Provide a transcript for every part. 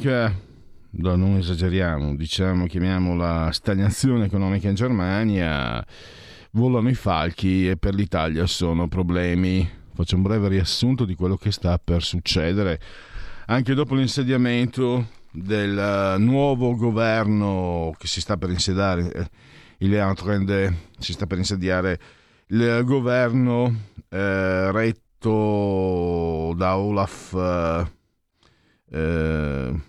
Economica, no, non esageriamo, diciamo, chiamiamola stagnazione economica in Germania, volano i falchi e per l'Italia sono problemi. Faccio un breve riassunto di quello che sta per succedere anche dopo l'insediamento del nuovo governo che si sta per insediare, eh, il Leantrend si sta per insediare il governo eh, retto da Olaf. Eh, eh,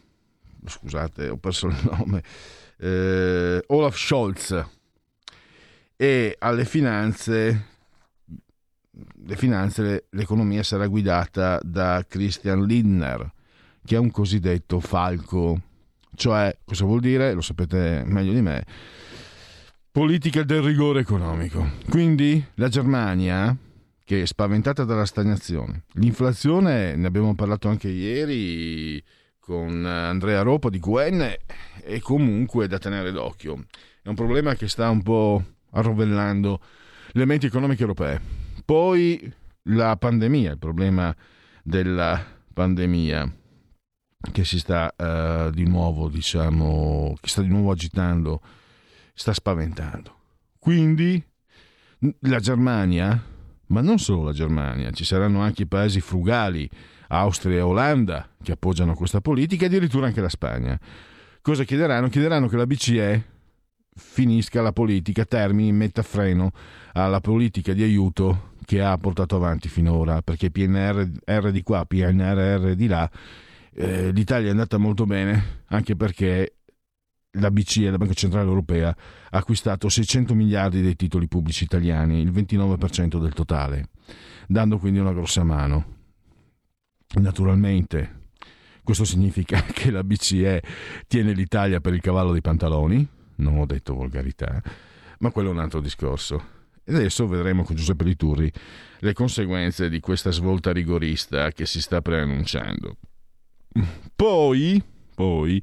scusate, ho perso il nome, eh, Olaf Scholz e alle finanze, le finanze, l'economia sarà guidata da Christian Lindner, che è un cosiddetto falco. Cioè, cosa vuol dire? Lo sapete meglio di me. Politica del rigore economico. Quindi la Germania, che è spaventata dalla stagnazione. L'inflazione, ne abbiamo parlato anche ieri con Andrea Ropa di QN, è comunque da tenere d'occhio. È un problema che sta un po' arrovellando le menti economiche europee. Poi la pandemia, il problema della pandemia che si sta uh, di nuovo, diciamo, che sta di nuovo agitando, sta spaventando. Quindi la Germania ma non solo la Germania, ci saranno anche i paesi frugali, Austria e Olanda, che appoggiano questa politica e addirittura anche la Spagna. Cosa chiederanno? Chiederanno che la BCE finisca la politica, termini, metta freno alla politica di aiuto che ha portato avanti finora, perché PNR di qua, PNRR di là, eh, l'Italia è andata molto bene, anche perché la BCE, la Banca Centrale Europea, ha acquistato 600 miliardi dei titoli pubblici italiani, il 29% del totale, dando quindi una grossa mano. Naturalmente questo significa che la BCE tiene l'Italia per il cavallo dei pantaloni, non ho detto volgarità, ma quello è un altro discorso. E adesso vedremo con Giuseppe Liturri le conseguenze di questa svolta rigorista che si sta preannunciando. Poi, poi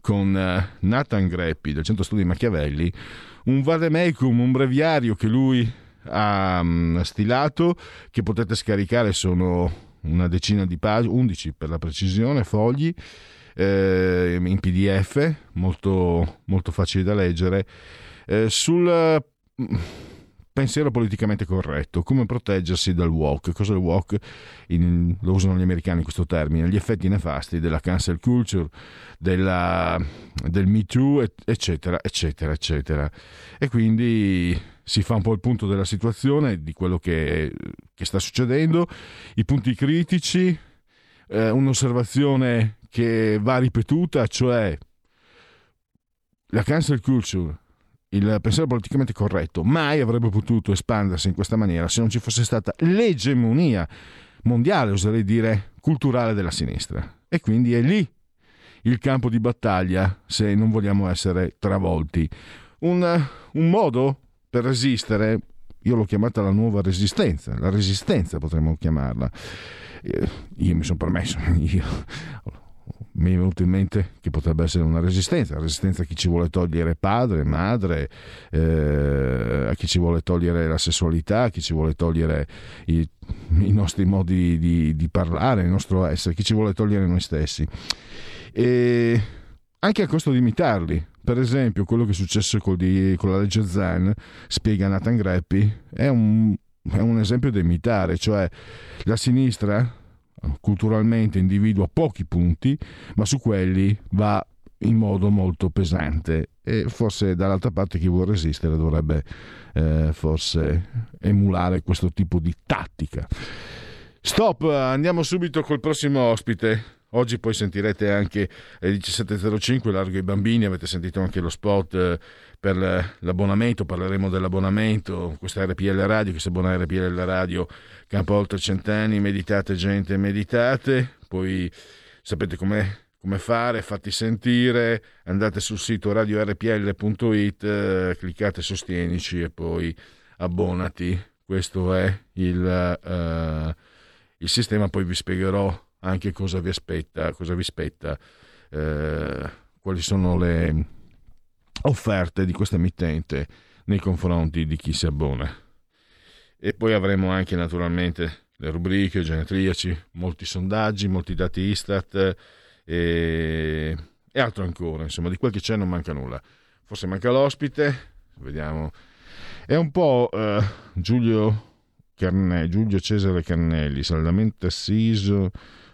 con eh, Nathan Greppi del Centro Studi Machiavelli un vademecum, un breviario che lui ha mm, stilato, che potete scaricare, sono una decina di pagine, 11 per la precisione, fogli, eh, in pdf, molto, molto facili da leggere, eh, sul mm, pensiero politicamente corretto, come proteggersi dal walk. Cosa è il walk? In, lo usano gli americani questo termine, gli effetti nefasti della cancel culture, della, del Me Too, eccetera, eccetera, eccetera. E quindi si fa un po' il punto della situazione, di quello che, che sta succedendo, i punti critici, eh, un'osservazione che va ripetuta, cioè la cancel culture il pensiero politicamente corretto mai avrebbe potuto espandersi in questa maniera se non ci fosse stata l'egemonia mondiale, oserei dire, culturale della sinistra. E quindi è lì il campo di battaglia se non vogliamo essere travolti. Un, un modo per resistere, io l'ho chiamata la nuova resistenza, la resistenza potremmo chiamarla. Eh, io mi sono permesso, io mi è venuto in mente che potrebbe essere una resistenza, resistenza a chi ci vuole togliere padre, madre, eh, a chi ci vuole togliere la sessualità, a chi ci vuole togliere i, i nostri modi di, di, parlare, il nostro essere, chi ci vuole togliere noi stessi. E anche a costo di imitarli. Per esempio, quello che è successo con, di, con la legge Zen, spiega Nathan Greppi, è un, è un esempio da imitare, cioè la sinistra culturalmente individua pochi punti, ma su quelli va in modo molto pesante e forse dall'altra parte chi vuole resistere dovrebbe eh, forse emulare questo tipo di tattica. Stop, andiamo subito col prossimo ospite. Oggi poi sentirete anche alle 17.05 Largo i Bambini, avete sentito anche lo spot eh, per l'abbonamento, parleremo dell'abbonamento, questa RPL Radio, che si abbona RPL Radio, campo oltre cent'anni, meditate gente, meditate, poi sapete come fare, fatti sentire, andate sul sito radiorpl.it, eh, cliccate sostienici e poi abbonati. Questo è il, uh, il sistema, poi vi spiegherò anche cosa vi aspetta, cosa vi aspetta, eh, quali sono le offerte di questa emittente nei confronti di chi si abbona. E poi avremo anche naturalmente le rubriche, genetriaci, molti sondaggi, molti dati Istat e, e altro ancora. Insomma, di quel che c'è non manca nulla. Forse manca l'ospite, vediamo. È un po' eh, Giulio, Carne, Giulio Cesare Carnelli, saldamente assiso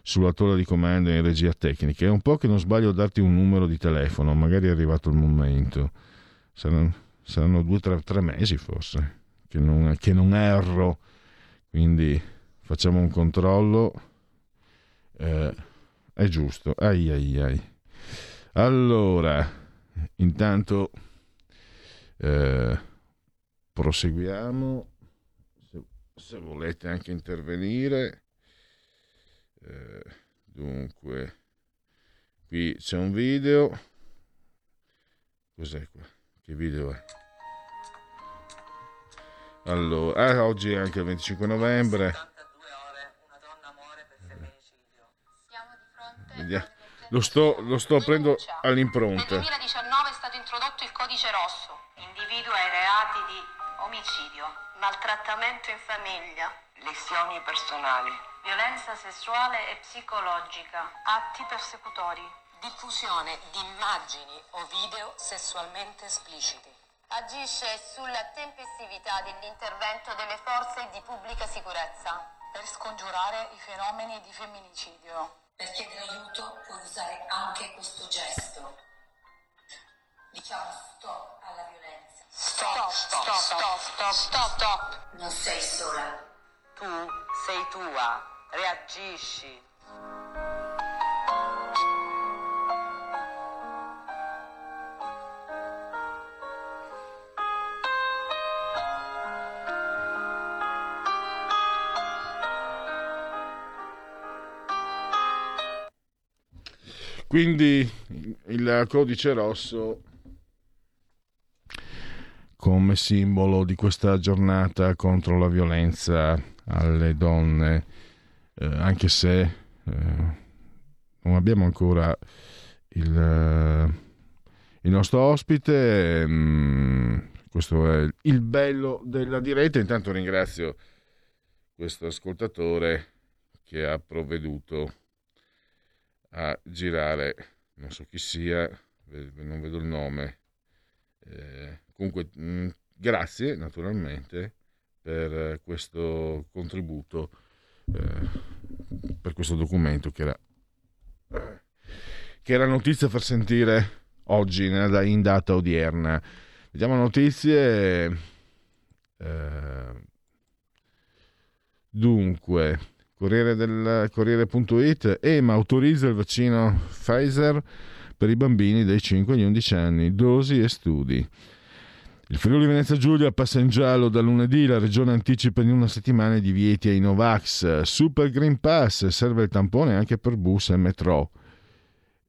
sulla tolla di comando in regia tecnica. È un po' che non sbaglio a darti un numero di telefono, magari è arrivato il momento. Saranno, saranno due o tre, tre, mesi forse che non, che non, erro. Quindi facciamo un controllo. Eh, è giusto. Ai ai ai. Allora, intanto eh, proseguiamo. Se, se volete anche intervenire. Eh, dunque, qui c'è un video. Cos'è qua? Che video è? Allora, ah, oggi è anche il 25 novembre. Vediamo. Lo sto, lo sto aprendo all'impronta. Nel 2019 è stato introdotto il codice rosso, individua i reati di omicidio, maltrattamento in famiglia, lesioni personali, violenza sessuale e psicologica, atti persecutori, diffusione di immagini o video sessualmente espliciti. Agisce sulla tempestività dell'intervento delle forze di pubblica sicurezza per scongiurare i fenomeni di femminicidio. Per chiedere aiuto puoi usare anche questo gesto. Diciamo stop alla violenza. Stop, stop, stop, stop, stop, stop. Non sei sola. Tu sei tua reagisci. Quindi il codice rosso come simbolo di questa giornata contro la violenza alle donne eh, anche se eh, non abbiamo ancora il, eh, il nostro ospite. Mm, questo è il bello della diretta. Intanto ringrazio questo ascoltatore che ha provveduto a girare, non so chi sia, non vedo il nome. Eh, comunque, mm, grazie naturalmente per questo contributo eh, per questo documento che era, che era notizia far sentire oggi in data odierna. Vediamo notizie. Eh, dunque, Corriere del Corriere.it EMA autorizza il vaccino Pfizer per i bambini dai 5 agli 11 anni, dosi e studi. Il Friuli Venezia Giulia passa in giallo da lunedì, la regione anticipa in una settimana i divieti ai Novax. Super Green Pass, serve il tampone anche per bus e metro.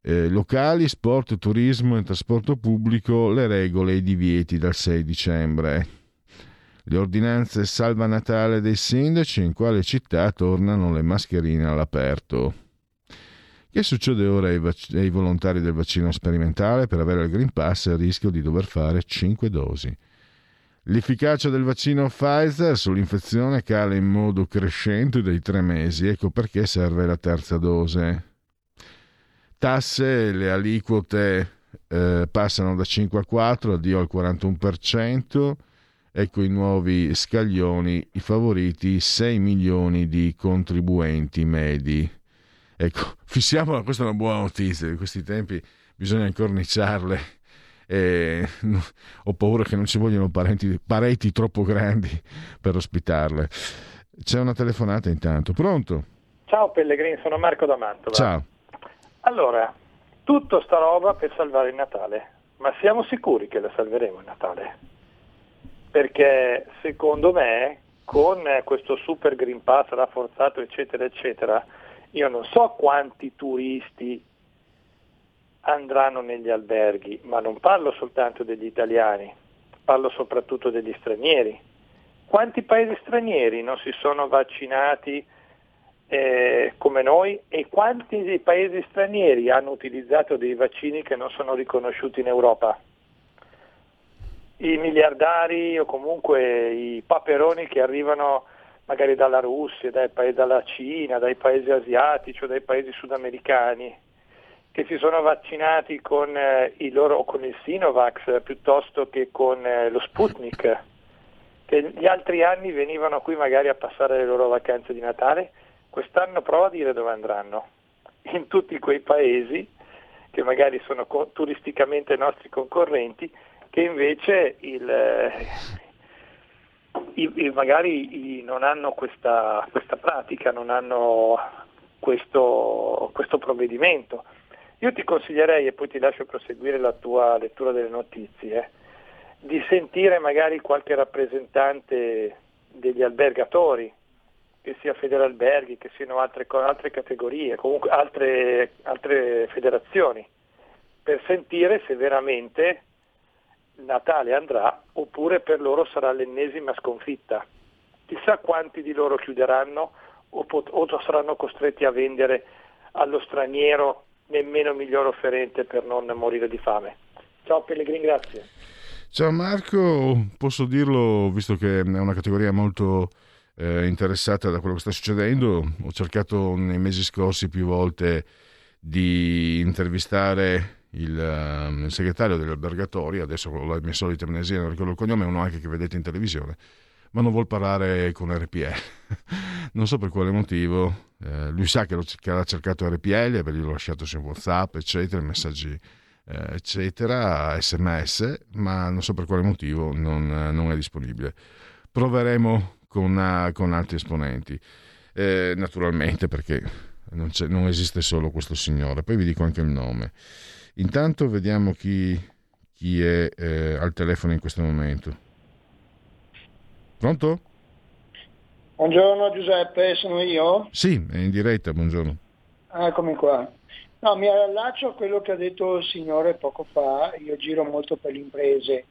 Eh, locali, sport, turismo e trasporto pubblico, le regole e i divieti dal 6 dicembre. Le ordinanze salva Natale dei sindaci, in quale città tornano le mascherine all'aperto. Che succede ora ai, vac- ai volontari del vaccino sperimentale? Per avere il Green Pass il rischio di dover fare 5 dosi. L'efficacia del vaccino Pfizer sull'infezione cala in modo crescente dai tre mesi, ecco perché serve la terza dose. Tasse, le aliquote eh, passano da 5 a 4, addio al 41%, ecco i nuovi scaglioni, i favoriti 6 milioni di contribuenti medi. Ecco, fissiamola, questa è una buona notizia, in questi tempi bisogna incorniciarle. E ho paura che non ci vogliano parenti, pareti troppo grandi per ospitarle. C'è una telefonata intanto, pronto? Ciao Pellegrini, sono Marco da Mantova. Ciao. Allora, tutto sta roba per salvare il Natale, ma siamo sicuri che la salveremo il Natale? Perché secondo me con questo super Green Pass rafforzato eccetera eccetera io non so quanti turisti andranno negli alberghi, ma non parlo soltanto degli italiani, parlo soprattutto degli stranieri. Quanti paesi stranieri non si sono vaccinati eh, come noi e quanti paesi stranieri hanno utilizzato dei vaccini che non sono riconosciuti in Europa? I miliardari o comunque i paperoni che arrivano magari dalla Russia, dai dalla Cina, dai paesi asiatici o dai paesi sudamericani, che si sono vaccinati con, eh, il, loro, con il Sinovax piuttosto che con eh, lo Sputnik, che gli altri anni venivano qui magari a passare le loro vacanze di Natale, quest'anno prova a dire dove andranno. In tutti quei paesi che magari sono co- turisticamente nostri concorrenti, che invece il, eh, i, i, magari i, non hanno questa, questa, pratica, non hanno questo, questo provvedimento. Io ti consiglierei, e poi ti lascio proseguire la tua lettura delle notizie, di sentire magari qualche rappresentante degli albergatori, che sia Federalberghi, che siano altre, altre categorie, comunque altre, altre federazioni, per sentire se veramente Natale andrà oppure per loro sarà l'ennesima sconfitta. Chissà quanti di loro chiuderanno o, pot- o saranno costretti a vendere allo straniero nemmeno miglior offerente per non morire di fame. Ciao Pellegrini, grazie. Ciao Marco, posso dirlo visto che è una categoria molto eh, interessata da quello che sta succedendo, ho cercato nei mesi scorsi più volte di intervistare il, uh, il segretario degli albergatori, adesso la mia solita amnesia, non ricordo il cognome, è uno anche che vedete in televisione, ma non vuol parlare con RPL. non so per quale motivo. Eh, lui sa che, lo, che ha cercato RPL, averglielo lasciato su WhatsApp, eccetera, messaggi, eh, eccetera, sms, ma non so per quale motivo non, non è disponibile. Proveremo con, con altri esponenti, eh, naturalmente perché non, non esiste solo questo signore. Poi vi dico anche il nome. Intanto vediamo chi, chi è eh, al telefono in questo momento. Pronto? Buongiorno Giuseppe, sono io? Sì, è in diretta, buongiorno. Eccomi qua. No, mi allaccio a quello che ha detto il signore poco fa, io giro molto per le imprese,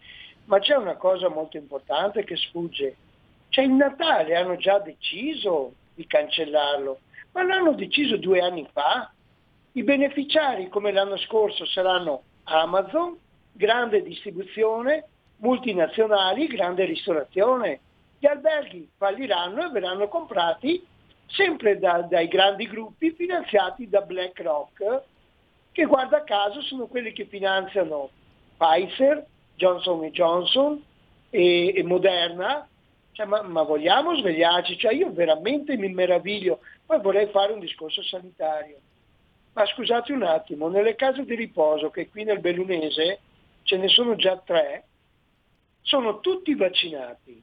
ma c'è una cosa molto importante che sfugge. Cioè il Natale hanno già deciso di cancellarlo, ma l'hanno deciso due anni fa. I beneficiari come l'anno scorso saranno Amazon, grande distribuzione, multinazionali, grande ristorazione. Gli alberghi falliranno e verranno comprati sempre da, dai grandi gruppi finanziati da BlackRock, che guarda caso sono quelli che finanziano Pfizer, Johnson Johnson e, e Moderna. Cioè, ma, ma, vogliamo svegliarci? Cioè, io veramente mi meraviglio. Poi vorrei fare un discorso sanitario. Ma scusate un attimo, nelle case di riposo, che qui nel Bellunese ce ne sono già tre, sono tutti vaccinati,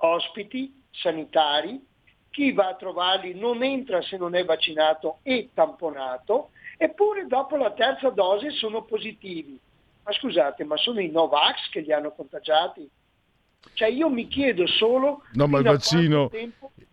ospiti, sanitari, chi va a trovarli non entra se non è vaccinato e tamponato, eppure dopo la terza dose sono positivi. Ma scusate, ma sono i Novax che li hanno contagiati? Cioè io mi chiedo solo... No, ma il vaccino...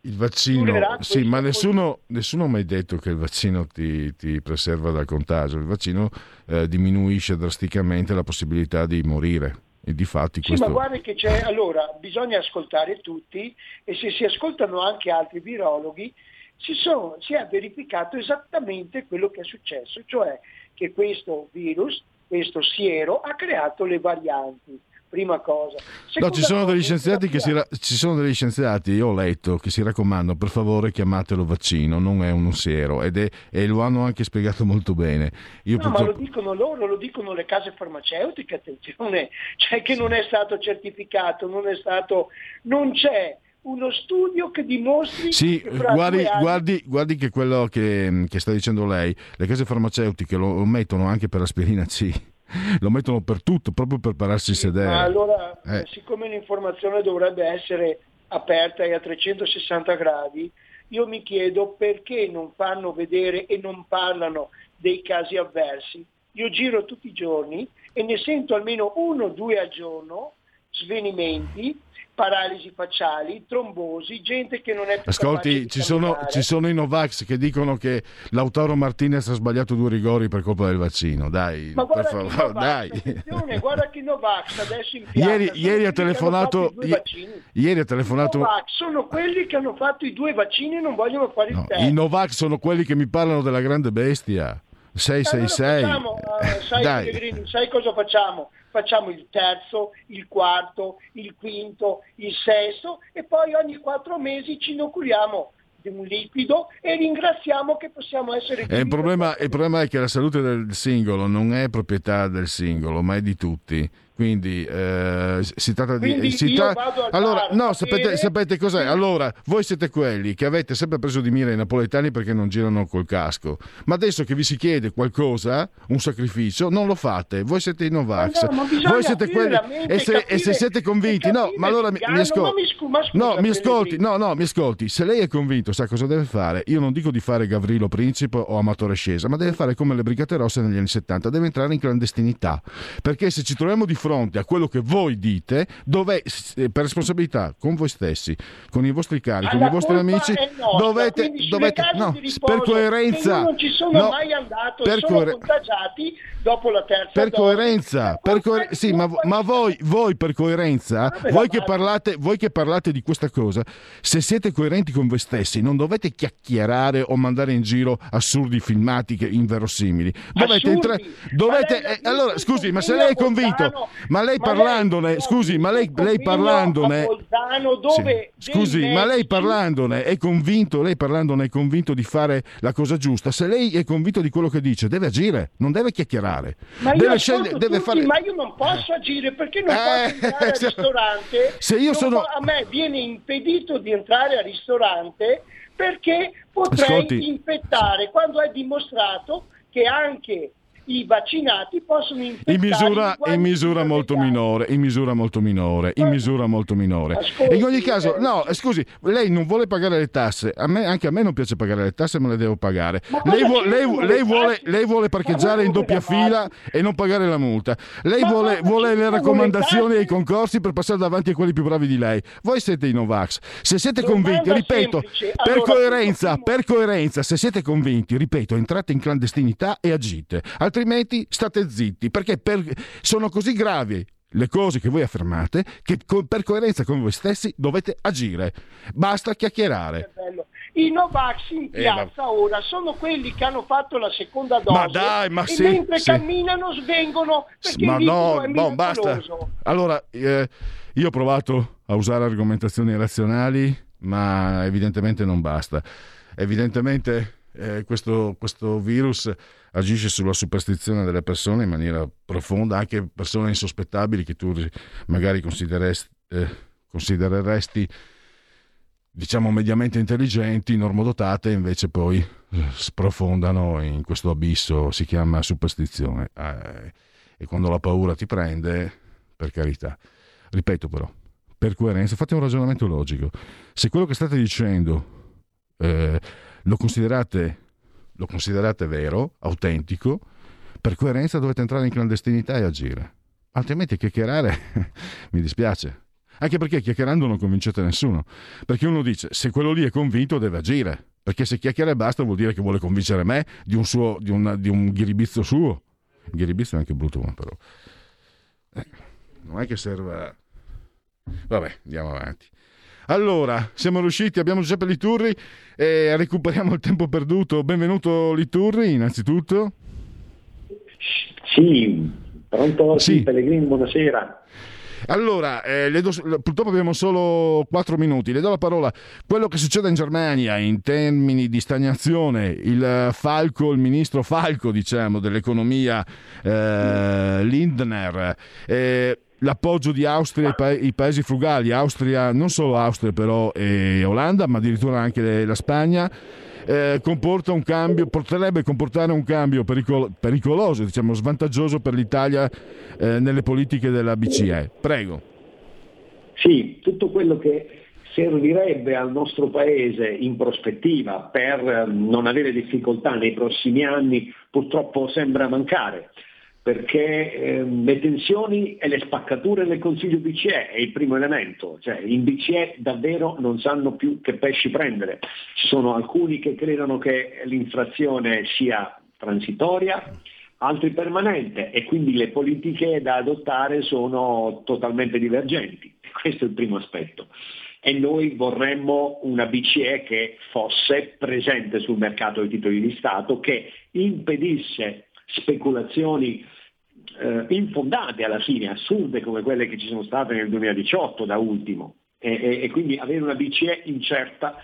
Il vaccino, sì, ma nessuno, nessuno, ha mai detto che il vaccino ti, ti preserva dal contagio. Il vaccino eh, diminuisce drasticamente la possibilità di morire. E di fatti sì, questo... ma guarda che c'è, allora bisogna ascoltare tutti e se si ascoltano anche altri virologhi, si, sono, si è verificato esattamente quello che è successo, cioè che questo virus, questo siero, ha creato le varianti prima cosa. no, ci sono, degli scienziati che si ra- ci sono degli scienziati, io ho letto, che si raccomandano, per favore chiamatelo vaccino, non è un siero, ed è, e lo hanno anche spiegato molto bene. Io no, purtroppo... ma lo dicono loro, lo dicono le case farmaceutiche, attenzione, cioè che non è stato certificato, non è stato, non c'è uno studio che dimostri sì, che guardi, anni... guardi, guardi, che quello che, che, sta dicendo lei, le case farmaceutiche lo mettono anche per aspirina C lo mettono per tutto, proprio per pararsi a sedere. Ma allora, eh. siccome l'informazione dovrebbe essere aperta e a 360 gradi, io mi chiedo perché non fanno vedere e non parlano dei casi avversi. Io giro tutti i giorni e ne sento almeno uno o due al giorno, svenimenti, paralisi facciali, trombosi, gente che non è più Ascolti, ci sono, ci sono, i Novax che dicono che Lautaro Martinez ha sbagliato due rigori per colpa del vaccino. Dai, Ma per favore, Novax, dai. guarda che Novax adesso in piazza, ieri, ieri ha telefonato ieri ha telefonato I Novax sono quelli che hanno fatto i due vaccini e non vogliono fare il no, I Novax sono quelli che mi parlano della grande bestia. 666. Allora facciamo, uh, sai, sai cosa facciamo? Facciamo il terzo, il quarto, il quinto, il sesto e poi ogni quattro mesi ci inoculiamo di un liquido e ringraziamo che possiamo essere... il, problema, il problema è che la salute del singolo non è proprietà del singolo, ma è di tutti quindi eh, si tratta di... Si tra... allora, no, sapete, sapete, cos'è? Allora, voi siete quelli che avete sempre preso di mira i napoletani perché non girano col casco. Ma adesso che vi si chiede qualcosa, un sacrificio, non lo fate. Voi siete i Novax. No, voi siete quelli... E se, capire, e se, siete convinti... No, ma allora mi, mi ascolti. No, mi ascolti. No, no, mi ascolti. Se lei è convinto, sa cosa deve fare? Io non dico di fare Gavrilo Principe o Amatore Scesa, ma deve fare come le Brigate Rosse negli anni 70. Deve entrare in clandestinità. Perché se ci troviamo di fronte a quello che voi dite, dove, eh, per responsabilità con voi stessi, con i vostri cari, con i vostri amici, nostra, dovete, dovete no, riposo, per coerenza, non ci sono no, mai andato per sono coer- contagiati dopo la terza per coerenza, per coer- sì, ma, ma voi, voi, per coerenza, voi, che parlate, voi che parlate di questa cosa, se siete coerenti con voi stessi, non dovete chiacchierare o mandare in giro assurdi filmati che inverosimili. Dovete entrare. Dovete, eh, allora, scusi, ma se lei è convinto, ma lei ma parlandone, lei, scusi, ma lei, lei parlandone, dove sì, scusi, ma lei parlandone è convinto, lei parlandone è convinto di fare la cosa giusta. Se lei è convinto di quello che dice, deve agire, non deve chiacchierare. Ma deve, scendere, deve tutti, fare... ma io non posso agire perché non eh, posso entrare al ristorante. Se io sono... a me viene impedito di entrare al ristorante perché potrei Ascolti. infettare quando è dimostrato che anche i vaccinati possono infettare in misura, in misura molto minore in misura molto minore in misura molto minore. Ascolti, in ogni caso eh, no scusi lei non vuole pagare le tasse a me, anche a me non piace pagare le tasse ma le devo pagare. Lei, vu- lei, lei, vuole, lei, vuole, parcheggiare in doppia fila e non pagare la multa. Lei vuole, vuole le raccomandazioni e i concorsi per passare davanti a quelli più bravi di lei. Voi siete i Novax. Se siete convinti ripeto per coerenza per coerenza se siete convinti ripeto entrate in clandestinità e agite. Altrimenti state zitti, perché per, sono così gravi le cose che voi affermate che per coerenza con voi stessi dovete agire. Basta chiacchierare. I Novax in piazza eh, ora sono quelli che hanno fatto la seconda dose ma dai, ma e sì, mentre sì. camminano svengono perché ma no, no basta. Allora, eh, io ho provato a usare argomentazioni razionali, ma evidentemente non basta. Evidentemente eh, questo, questo virus agisce sulla superstizione delle persone in maniera profonda, anche persone insospettabili che tu magari eh, considereresti diciamo mediamente intelligenti, normodotate, invece poi eh, sprofondano in questo abisso, si chiama superstizione. Eh, e quando la paura ti prende, per carità. Ripeto però, per coerenza, fate un ragionamento logico. Se quello che state dicendo eh, lo considerate lo considerate vero, autentico, per coerenza dovete entrare in clandestinità e agire. Altrimenti chiacchierare mi dispiace. Anche perché chiacchierando non convincete nessuno. Perché uno dice, se quello lì è convinto deve agire. Perché se chiacchiera e basta vuol dire che vuole convincere me di un, suo, di una, di un ghiribizzo suo. Ghiribizzo è anche brutto, però. Eh, non è che serva... Vabbè, andiamo avanti. Allora, siamo riusciti, abbiamo Giuseppe Liturri e recuperiamo il tempo perduto. Benvenuto Liturri, innanzitutto. Sì, pronto? Sì, Pellegrini, buonasera. Allora, eh, do, purtroppo abbiamo solo 4 minuti. Le do la parola. Quello che succede in Germania in termini di stagnazione, il Falco, il ministro Falco, diciamo, dell'economia, eh, Lindner. Eh, l'appoggio di Austria ai, pa- i paesi frugali, Austria, non solo Austria però e Olanda, ma addirittura anche la Spagna, eh, comporta un cambio, potrebbe comportare un cambio pericolo- pericoloso, diciamo svantaggioso per l'Italia eh, nelle politiche della BCE. Prego. Sì, tutto quello che servirebbe al nostro Paese in prospettiva per non avere difficoltà nei prossimi anni purtroppo sembra mancare perché eh, le tensioni e le spaccature del Consiglio BCE è il primo elemento, cioè in BCE davvero non sanno più che pesci prendere, ci sono alcuni che credono che l'inflazione sia transitoria, altri permanente e quindi le politiche da adottare sono totalmente divergenti, questo è il primo aspetto. E noi vorremmo una BCE che fosse presente sul mercato dei titoli di Stato, che impedisse speculazioni eh, infondate alla fine, assurde come quelle che ci sono state nel 2018 da ultimo. E, e, e quindi avere una BCE incerta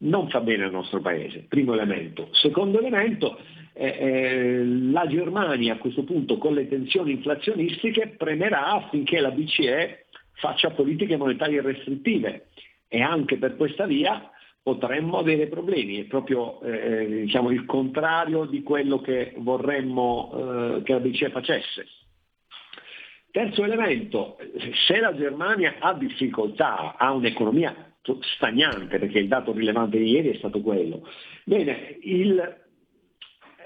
non fa bene al nostro paese, primo elemento. Secondo elemento, eh, eh, la Germania a questo punto con le tensioni inflazionistiche premerà affinché la BCE faccia politiche monetarie restrittive e anche per questa via potremmo avere problemi, è proprio eh, diciamo, il contrario di quello che vorremmo eh, che la BCE facesse. Terzo elemento, se la Germania ha difficoltà, ha un'economia stagnante, perché il dato rilevante di ieri è stato quello, bene, il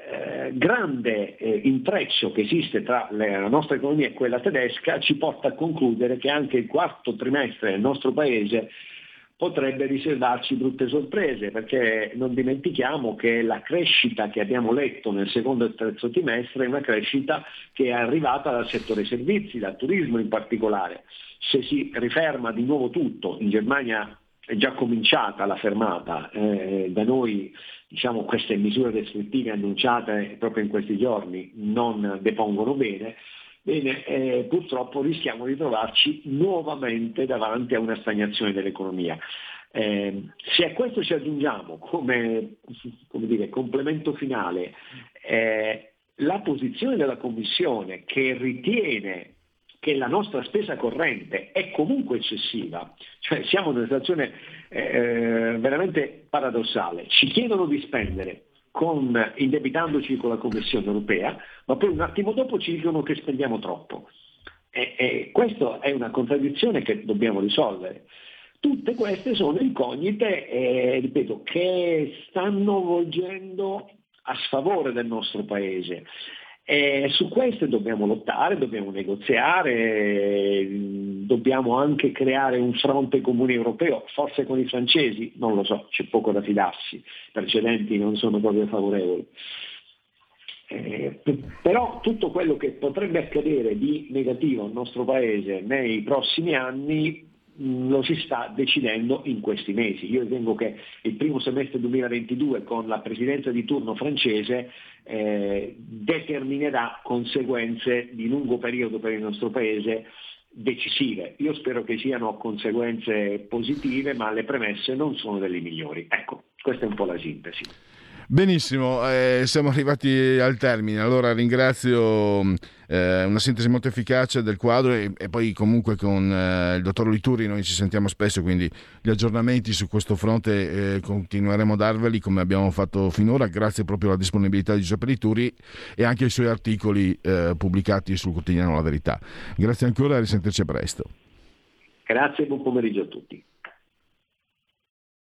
eh, grande eh, intreccio che esiste tra le, la nostra economia e quella tedesca ci porta a concludere che anche il quarto trimestre del nostro paese potrebbe riservarci brutte sorprese, perché non dimentichiamo che la crescita che abbiamo letto nel secondo e terzo trimestre è una crescita che è arrivata dal settore servizi, dal turismo in particolare. Se si riferma di nuovo tutto, in Germania è già cominciata la fermata, eh, da noi diciamo, queste misure restrittive annunciate proprio in questi giorni non depongono bene, Bene, eh, purtroppo rischiamo di trovarci nuovamente davanti a una stagnazione dell'economia. Eh, se a questo ci aggiungiamo come, come dire, complemento finale eh, la posizione della Commissione che ritiene che la nostra spesa corrente è comunque eccessiva, cioè siamo in una situazione eh, veramente paradossale, ci chiedono di spendere con, indebitandoci con la Commissione europea, ma poi un attimo dopo ci dicono che spendiamo troppo. E, e questa è una contraddizione che dobbiamo risolvere. Tutte queste sono incognite, eh, ripeto, che stanno volgendo a sfavore del nostro Paese. E su queste dobbiamo lottare, dobbiamo negoziare, dobbiamo anche creare un fronte comune europeo, forse con i francesi, non lo so, c'è poco da fidarsi, i precedenti non sono proprio favorevoli. Eh, però tutto quello che potrebbe accadere di negativo al nostro Paese nei prossimi anni Mm, lo si sta decidendo in questi mesi. Io ritengo che il primo semestre 2022 con la presidenza di turno francese eh, determinerà conseguenze di lungo periodo per il nostro Paese decisive. Io spero che siano conseguenze positive, ma le premesse non sono delle migliori. Ecco, questa è un po' la sintesi. Benissimo, eh, siamo arrivati al termine. Allora ringrazio eh, una sintesi molto efficace del quadro e, e poi comunque con eh, il dottor Lituri noi ci sentiamo spesso, quindi gli aggiornamenti su questo fronte eh, continueremo a darveli come abbiamo fatto finora, grazie proprio alla disponibilità di Giuseppe Lituri e anche ai suoi articoli eh, pubblicati sul quotidiano La Verità. Grazie ancora e risentirci presto. Grazie e buon pomeriggio a tutti.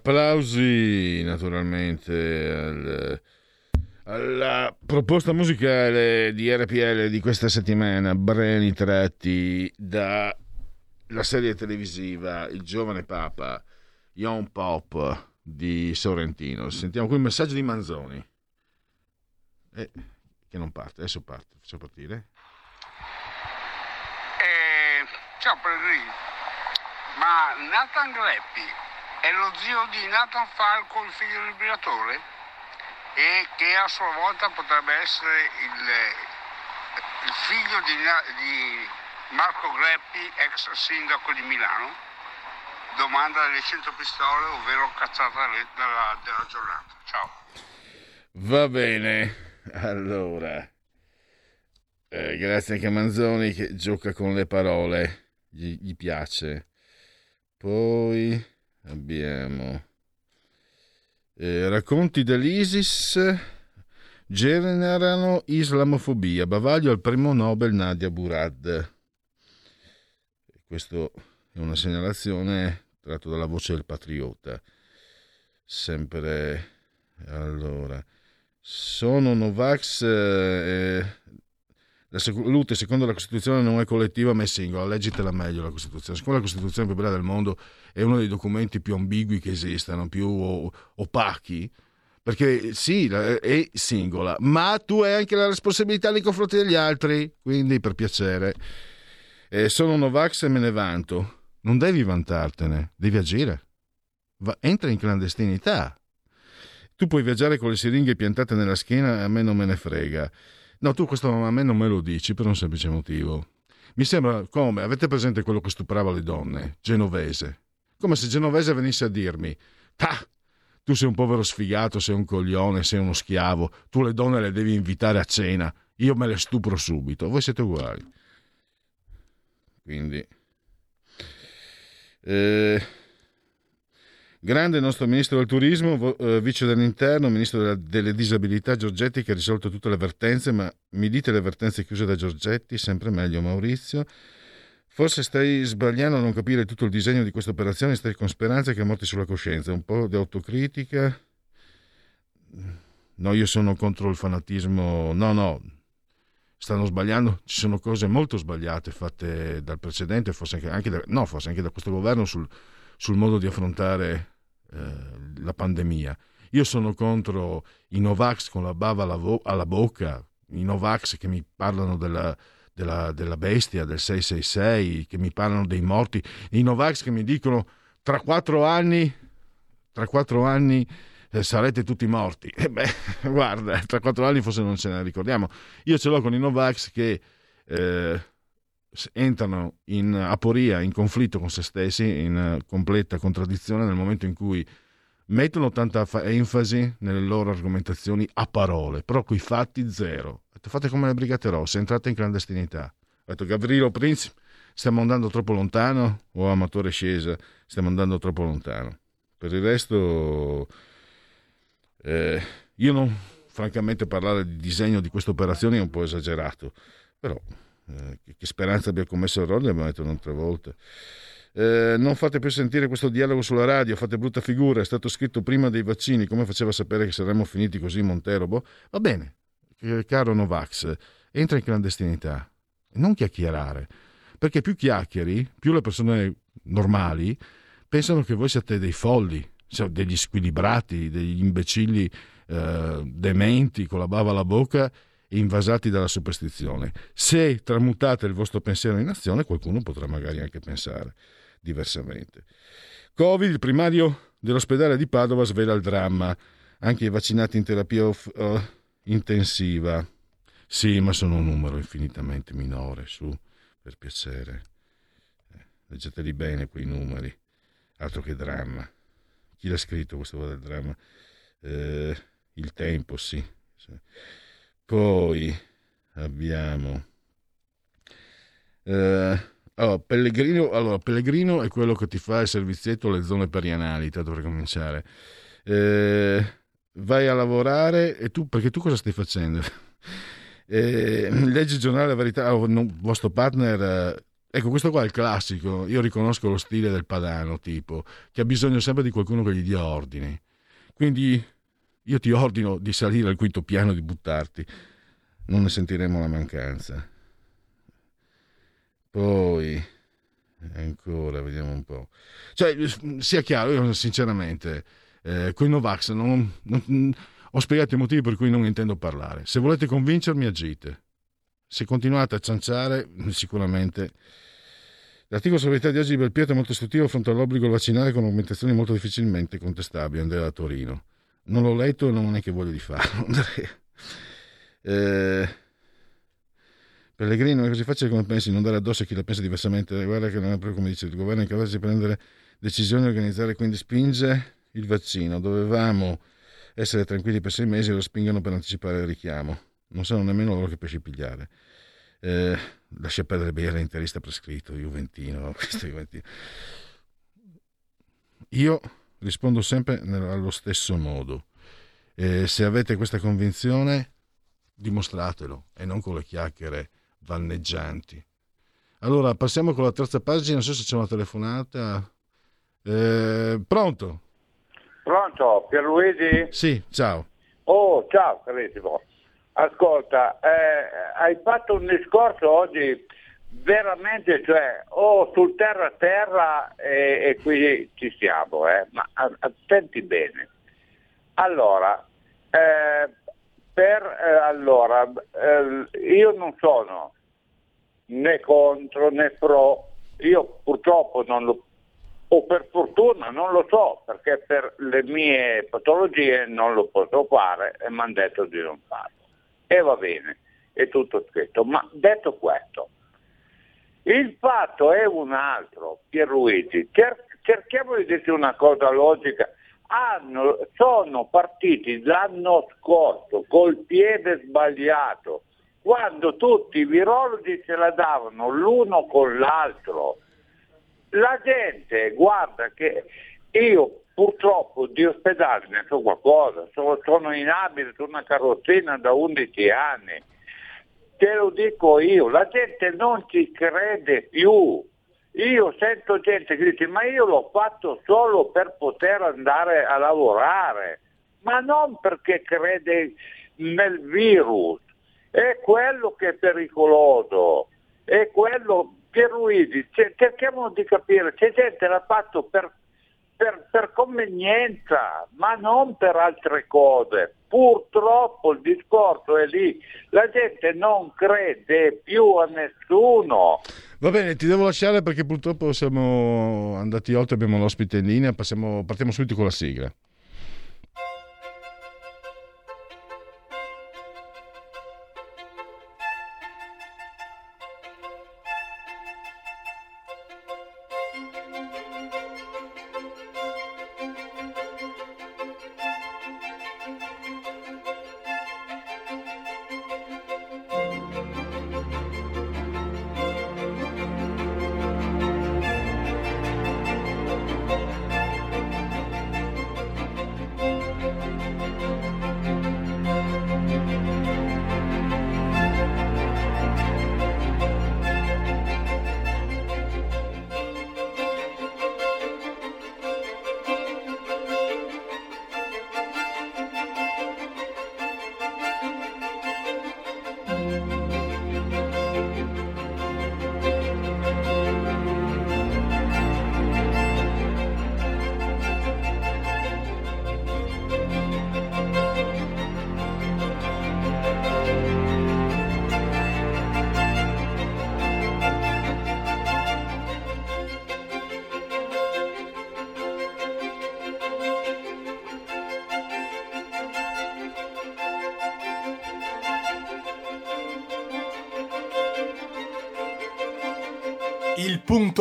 Applausi naturalmente al, alla proposta musicale di RPL di questa settimana, brani tratti dalla serie televisiva Il giovane Papa, Young Pop di Sorrentino. Sentiamo qui il messaggio di Manzoni. Eh, che non parte, adesso parte, faccio partire. Eh, ciao Pellegrini, ma Nathan Greppi è lo zio di Nathan Falco, il figlio del liberatore, e che a sua volta potrebbe essere il, il figlio di, di, Marco Greppi, ex sindaco di Milano. Domanda delle 100 pistole, ovvero cazzata della, della giornata. Ciao. Va bene, allora. Eh, grazie anche a Manzoni che gioca con le parole, gli, gli piace. Poi abbiamo eh, racconti dell'ISIS generano islamofobia. Bavaglio al premio Nobel Nadia Burad. Questa è una segnalazione tratta dalla voce del patriota. Sempre allora. Sono Novax. Eh, la salute, secondo la Costituzione, non è collettiva ma è singola. Leggitela meglio la Costituzione. Siccome la Costituzione più bella del mondo è uno dei documenti più ambigui che esistano, più opachi, perché sì, è singola, ma tu hai anche la responsabilità nei confronti degli altri, quindi per piacere. Eh, sono Novax e me ne vanto. Non devi vantartene, devi agire. Va, entra in clandestinità. Tu puoi viaggiare con le siringhe piantate nella schiena, a me non me ne frega. No, tu questo a me non me lo dici per un semplice motivo. Mi sembra come, avete presente quello che stuprava le donne, genovese? Come se Genovese venisse a dirmi, ah, tu sei un povero sfigato, sei un coglione, sei uno schiavo, tu le donne le devi invitare a cena, io me le stupro subito, voi siete uguali. Quindi... Eh, grande nostro ministro del turismo, eh, vice dell'interno, ministro delle disabilità Giorgetti che ha risolto tutte le vertenze, ma mi dite le vertenze chiuse da Giorgetti, sempre meglio Maurizio. Forse stai sbagliando a non capire tutto il disegno di questa operazione, stai con speranza che morti sulla coscienza, un po' di autocritica. No, io sono contro il fanatismo. No, no, stanno sbagliando. Ci sono cose molto sbagliate fatte dal precedente, forse anche, anche da, no, forse anche da questo governo sul, sul modo di affrontare eh, la pandemia. Io sono contro i Novax con la bava alla, vo- alla bocca, i Novax che mi parlano della della, della, bestia, del 666, che mi parlano dei morti, i Novax che mi dicono tra quattro anni, tra quattro anni eh, sarete tutti morti. E eh beh, guarda, tra quattro anni forse non ce ne ricordiamo. Io ce l'ho con i Novax che eh, entrano in aporia, in conflitto con se stessi, in completa contraddizione nel momento in cui mettono tanta enfasi nelle loro argomentazioni a parole, però coi fatti zero fate come le Brigate Rosse, entrate in clandestinità. Ho detto, Gavrilo Principe, stiamo andando troppo lontano? O Amatore Scesa, stiamo andando troppo lontano? Per il resto, eh, io non, francamente, parlare di disegno di questa operazione è un po' esagerato, però eh, che speranza abbia commesso errore l'abbiamo detto un'altra volta. Eh, non fate più sentire questo dialogo sulla radio, fate brutta figura, è stato scritto prima dei vaccini, come faceva sapere che saremmo finiti così Montero? Boh, va bene, eh, caro Novax, entra in clandestinità, non chiacchierare, perché più chiacchieri, più le persone normali pensano che voi siate dei folli, degli squilibrati, degli imbecilli eh, dementi con la bava alla bocca invasati dalla superstizione. Se tramutate il vostro pensiero in azione, qualcuno potrà magari anche pensare diversamente. Covid, il primario dell'ospedale di Padova svela il dramma. Anche i vaccinati in terapia off, uh, intensiva. Sì, ma sono un numero infinitamente minore, su, per piacere. Eh, leggeteli bene quei numeri. Altro che dramma. Chi l'ha scritto questo del dramma? Eh, il tempo, sì. Poi abbiamo... Eh, oh, Pellegrino, allora, Pellegrino è quello che ti fa il servizietto alle zone perianali, tanto per cominciare. Eh, vai a lavorare e tu, perché tu cosa stai facendo? Eh, leggi il giornale La Verità, oh, non, vostro partner eh, Ecco, questo qua è il classico. Io riconosco lo stile del padano, tipo, che ha bisogno sempre di qualcuno che gli dia ordini. Quindi io ti ordino di salire al quinto piano e di buttarti. Non ne sentiremo la mancanza. Poi, ancora, vediamo un po'. Cioè, sia chiaro, io sinceramente, eh, con i Novax non, non, ho spiegato i motivi per cui non intendo parlare. Se volete convincermi, agite. Se continuate a cianciare, sicuramente L'articolo sulla verità di oggi di Belpietro è molto istruttivo fronte all'obbligo vaccinale con argomentazioni molto difficilmente contestabili. Andrea da Torino. Non l'ho letto e non è che voglio di farlo. eh, Pellegrino, è così facile come pensi, non dare addosso a chi la pensa diversamente. Guarda che non è proprio come dice il governo, è incapace di prendere decisioni, organizzare, quindi spinge il vaccino. Dovevamo essere tranquilli per sei mesi e lo spingono per anticipare il richiamo. Non sanno nemmeno loro che pesci pigliare. Eh, lascia perdere bene l'interista prescritto, Juventino, Juventino. Io rispondo sempre allo stesso modo. Eh, se avete questa convinzione, dimostratelo e non con le chiacchiere vanneggianti. Allora, passiamo con la terza pagina, non so se c'è una telefonata. Eh, pronto? Pronto, Pierluigi? Sì, ciao. Oh, ciao carissimo. Ascolta, eh, hai fatto un discorso oggi veramente, cioè, o sul terra terra e, e qui ci siamo, eh, ma attenti bene. Allora, eh, per, eh, allora eh, io non sono né contro né pro, io purtroppo non lo o per fortuna non lo so perché per le mie patologie non lo posso fare e mi hanno detto di non farlo e va bene, è tutto scritto. Ma detto questo, il fatto è un altro, Pierluigi, cer- cerchiamo di dirti una cosa logica. Hanno, sono partiti l'anno scorso col piede sbagliato, quando tutti i virologi se la davano l'uno con l'altro. La gente guarda che io purtroppo di ospedale ne so qualcosa, sono, sono in abile su una carrozzina da 11 anni, te lo dico io, la gente non ci crede più. Io sento gente che dice ma io l'ho fatto solo per poter andare a lavorare, ma non perché crede nel virus, è quello che è pericoloso, è quello, Pierluigi, cerchiamo di capire, c'è gente che l'ha fatto per per, per, convenienza, ma non per altre cose. Purtroppo il discorso è lì, la gente non crede più a nessuno. Va bene, ti devo lasciare perché purtroppo siamo andati oltre, abbiamo l'ospite in linea, passiamo, partiamo subito con la sigla.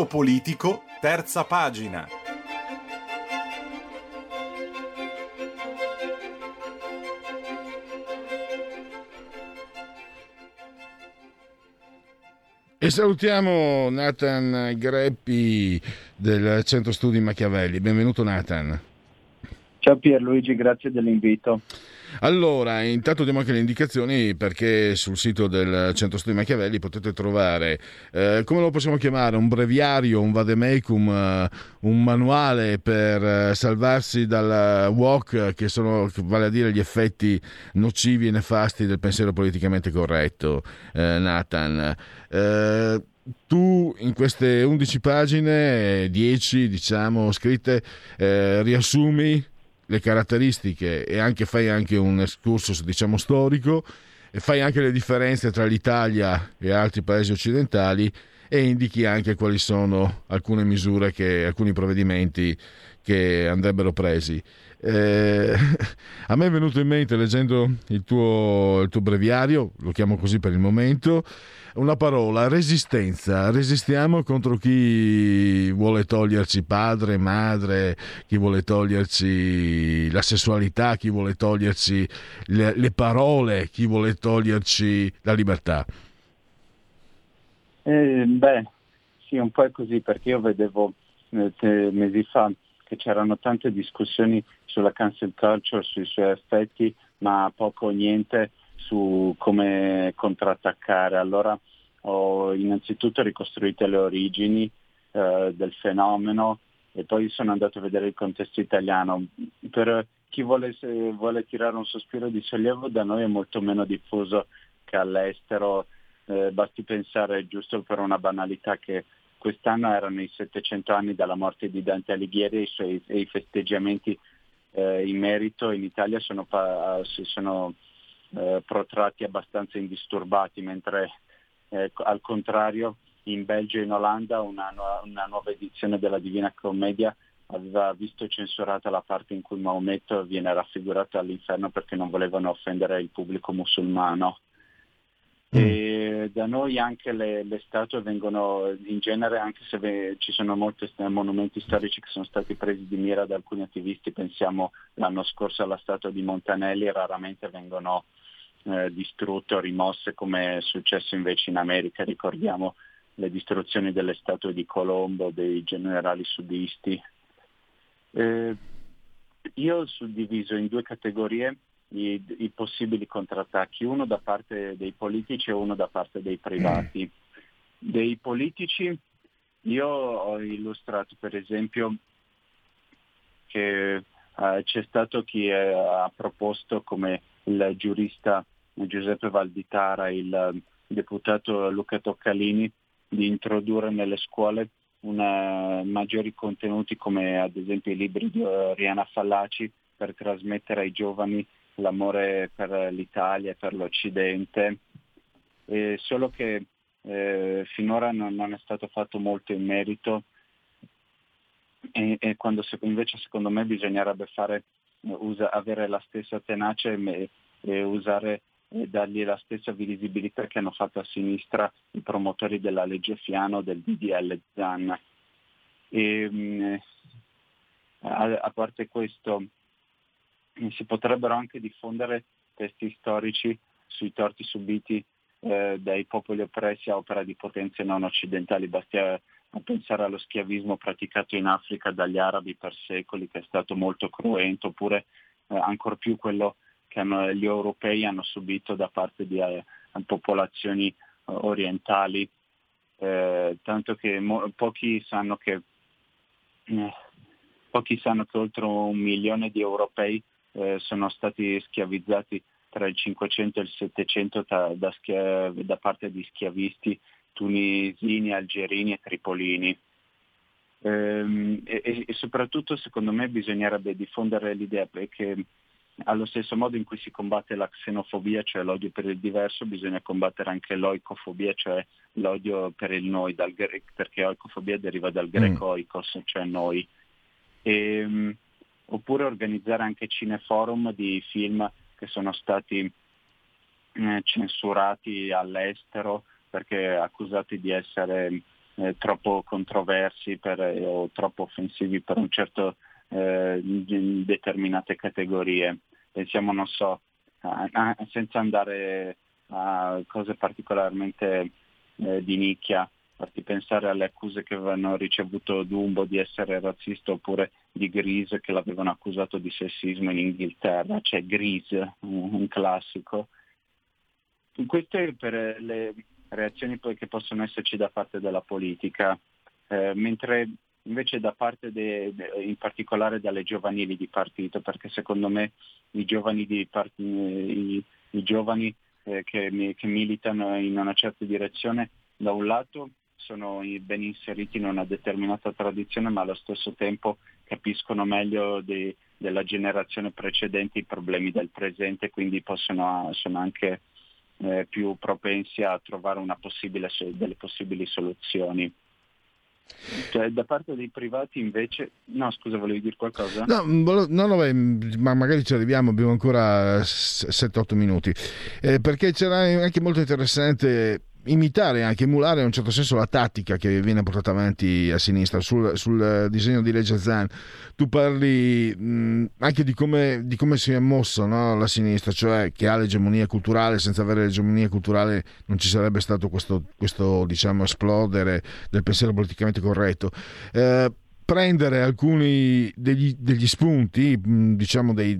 Politico, terza pagina. E salutiamo Nathan Greppi del Centro Studi Machiavelli. Benvenuto Nathan. Ciao Pierluigi, grazie dell'invito. Allora, intanto diamo anche le indicazioni perché sul sito del Centro Studi Machiavelli potete trovare, eh, come lo possiamo chiamare, un breviario, un vademecum, eh, un manuale per eh, salvarsi dal walk, che sono, vale a dire, gli effetti nocivi e nefasti del pensiero politicamente corretto, eh, Nathan. Eh, tu in queste 11 pagine, 10 diciamo scritte, eh, riassumi le caratteristiche e anche fai anche un excursus diciamo storico e fai anche le differenze tra l'Italia e altri paesi occidentali e indichi anche quali sono alcune misure che, alcuni provvedimenti che andrebbero presi. Eh, a me è venuto in mente leggendo il tuo, il tuo breviario, lo chiamo così per il momento, una parola, resistenza. Resistiamo contro chi vuole toglierci padre, madre, chi vuole toglierci la sessualità, chi vuole toglierci le, le parole, chi vuole toglierci la libertà. Eh, beh, sì, un po' è così perché io vedevo eh, mesi fa che c'erano tante discussioni sulla cancel culture, sui suoi effetti, ma poco o niente su come contrattaccare. Allora ho innanzitutto ricostruito le origini eh, del fenomeno e poi sono andato a vedere il contesto italiano. Per chi vuole, vuole, tirare un sospiro di sollievo da noi è molto meno diffuso che all'estero, eh, basti pensare giusto per una banalità che quest'anno erano i 700 anni dalla morte di Dante Alighieri e i, suoi, e i festeggiamenti eh, in merito in Italia sono, si sono eh, protratti abbastanza indisturbati, mentre eh, al contrario in Belgio e in Olanda una, una, nuova edizione della Divina Commedia aveva visto censurata la parte in cui Maometto viene raffigurato all'inferno perché non volevano offendere il pubblico musulmano. Mm. E da noi anche le, le, statue vengono in genere, anche se ve, ci sono molti monumenti storici che sono stati presi di mira da alcuni attivisti, pensiamo l'anno scorso alla statua di Montanelli, raramente vengono eh, distrutte o rimosse come è successo invece in America, ricordiamo le distruzioni delle statue di Colombo, dei generali sudisti. Eh, io ho suddiviso in due categorie i, i, possibili contrattacchi, uno da parte dei politici e uno da parte dei privati. Dei politici io ho illustrato per esempio che eh, c'è stato chi è, ha proposto come il giurista Giuseppe Valditara, il deputato Luca Toccalini, di introdurre nelle scuole una, maggiori contenuti come ad esempio i libri di Oriana Fallaci per trasmettere ai giovani l'amore per l'Italia per l'Occidente, e solo che eh, finora non, non, è stato fatto molto in merito. E, e quando invece secondo me bisognerebbe fare, usa, avere la stessa tenacia e, e usare e dargli la stessa visibilità che hanno fatto a sinistra i promotori della legge Fiano del DDL Zan. E, mm, a, parte questo, si potrebbero anche diffondere testi storici sui torti subiti eh, dai popoli oppressi a opera di potenze non occidentali. Basti a, a pensare allo schiavismo praticato in Africa dagli arabi per secoli, che è stato molto cruento, oppure eh, ancor più quello che hanno, gli europei hanno subito da parte di eh, popolazioni eh, orientali, eh, tanto che mo- pochi, sanno che, eh, pochi sanno che oltre un milione di europei eh, sono stati schiavizzati tra il 500 e il 700 da, da, schia- da parte di schiavisti tunisini, algerini e tripolini. Ehm, e, e, soprattutto secondo me bisognerebbe diffondere l'idea che allo stesso modo in cui si combatte la xenofobia, cioè l'odio per il diverso, bisogna combattere anche l'oicofobia, cioè l'odio per il noi, gre- perché oicofobia deriva dal greco mm. oikos, cioè noi. E, um, oppure organizzare anche cineforum di film che sono stati eh, censurati all'estero perché accusati di essere eh, troppo controversi per, eh, o troppo offensivi per un certo eh, determinate categorie pensiamo, non so, a, a, senza andare a cose particolarmente eh, di nicchia, farti pensare alle accuse che avevano ricevuto Dumbo di essere razzista oppure di Grease che l'avevano accusato di sessismo in Inghilterra, c'è Grease, un, classico. Queste per le reazioni poi che possono esserci da parte della politica, eh, mentre invece da parte de, de, in particolare dalle giovanili di partito, perché secondo me i giovani, part, i, i giovani eh, che, che militano in una certa direzione da un lato sono ben inseriti in una determinata tradizione, ma allo stesso tempo capiscono meglio di, della generazione precedente i problemi del presente, quindi possono, sono anche eh, più propensi a trovare possibile, delle possibili soluzioni. Cioè, da parte dei privati invece... No, scusa, volevi dire qualcosa? No, no, no beh, ma magari ci arriviamo, abbiamo ancora 7-8 minuti. Eh, perché c'era anche molto interessante imitare, anche emulare in un certo senso la tattica che viene portata avanti a sinistra sul, sul disegno di legge Zan. Tu parli mh, anche di come, di come, si è mossa no, la sinistra, cioè che ha l'egemonia culturale, senza avere l'egemonia culturale non ci sarebbe stato questo, questo diciamo, esplodere del pensiero politicamente corretto. Eh, prendere alcuni degli, degli spunti, diciamo dei,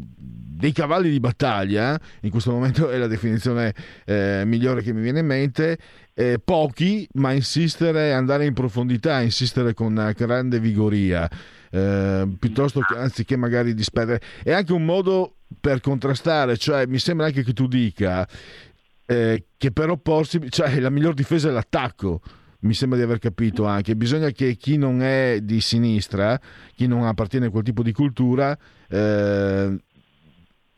dei, cavalli di battaglia, in questo momento è la definizione eh, migliore che mi viene in mente, eh, pochi, ma insistere, andare in profondità, insistere con grande vigoria, eh, piuttosto che anziché magari disperdere. È anche un modo per contrastare, cioè mi sembra anche che tu dica eh, che per opporsi, cioè la miglior difesa è l'attacco mi sembra di aver capito anche, bisogna che chi non è di sinistra, chi non appartiene a quel tipo di cultura, eh,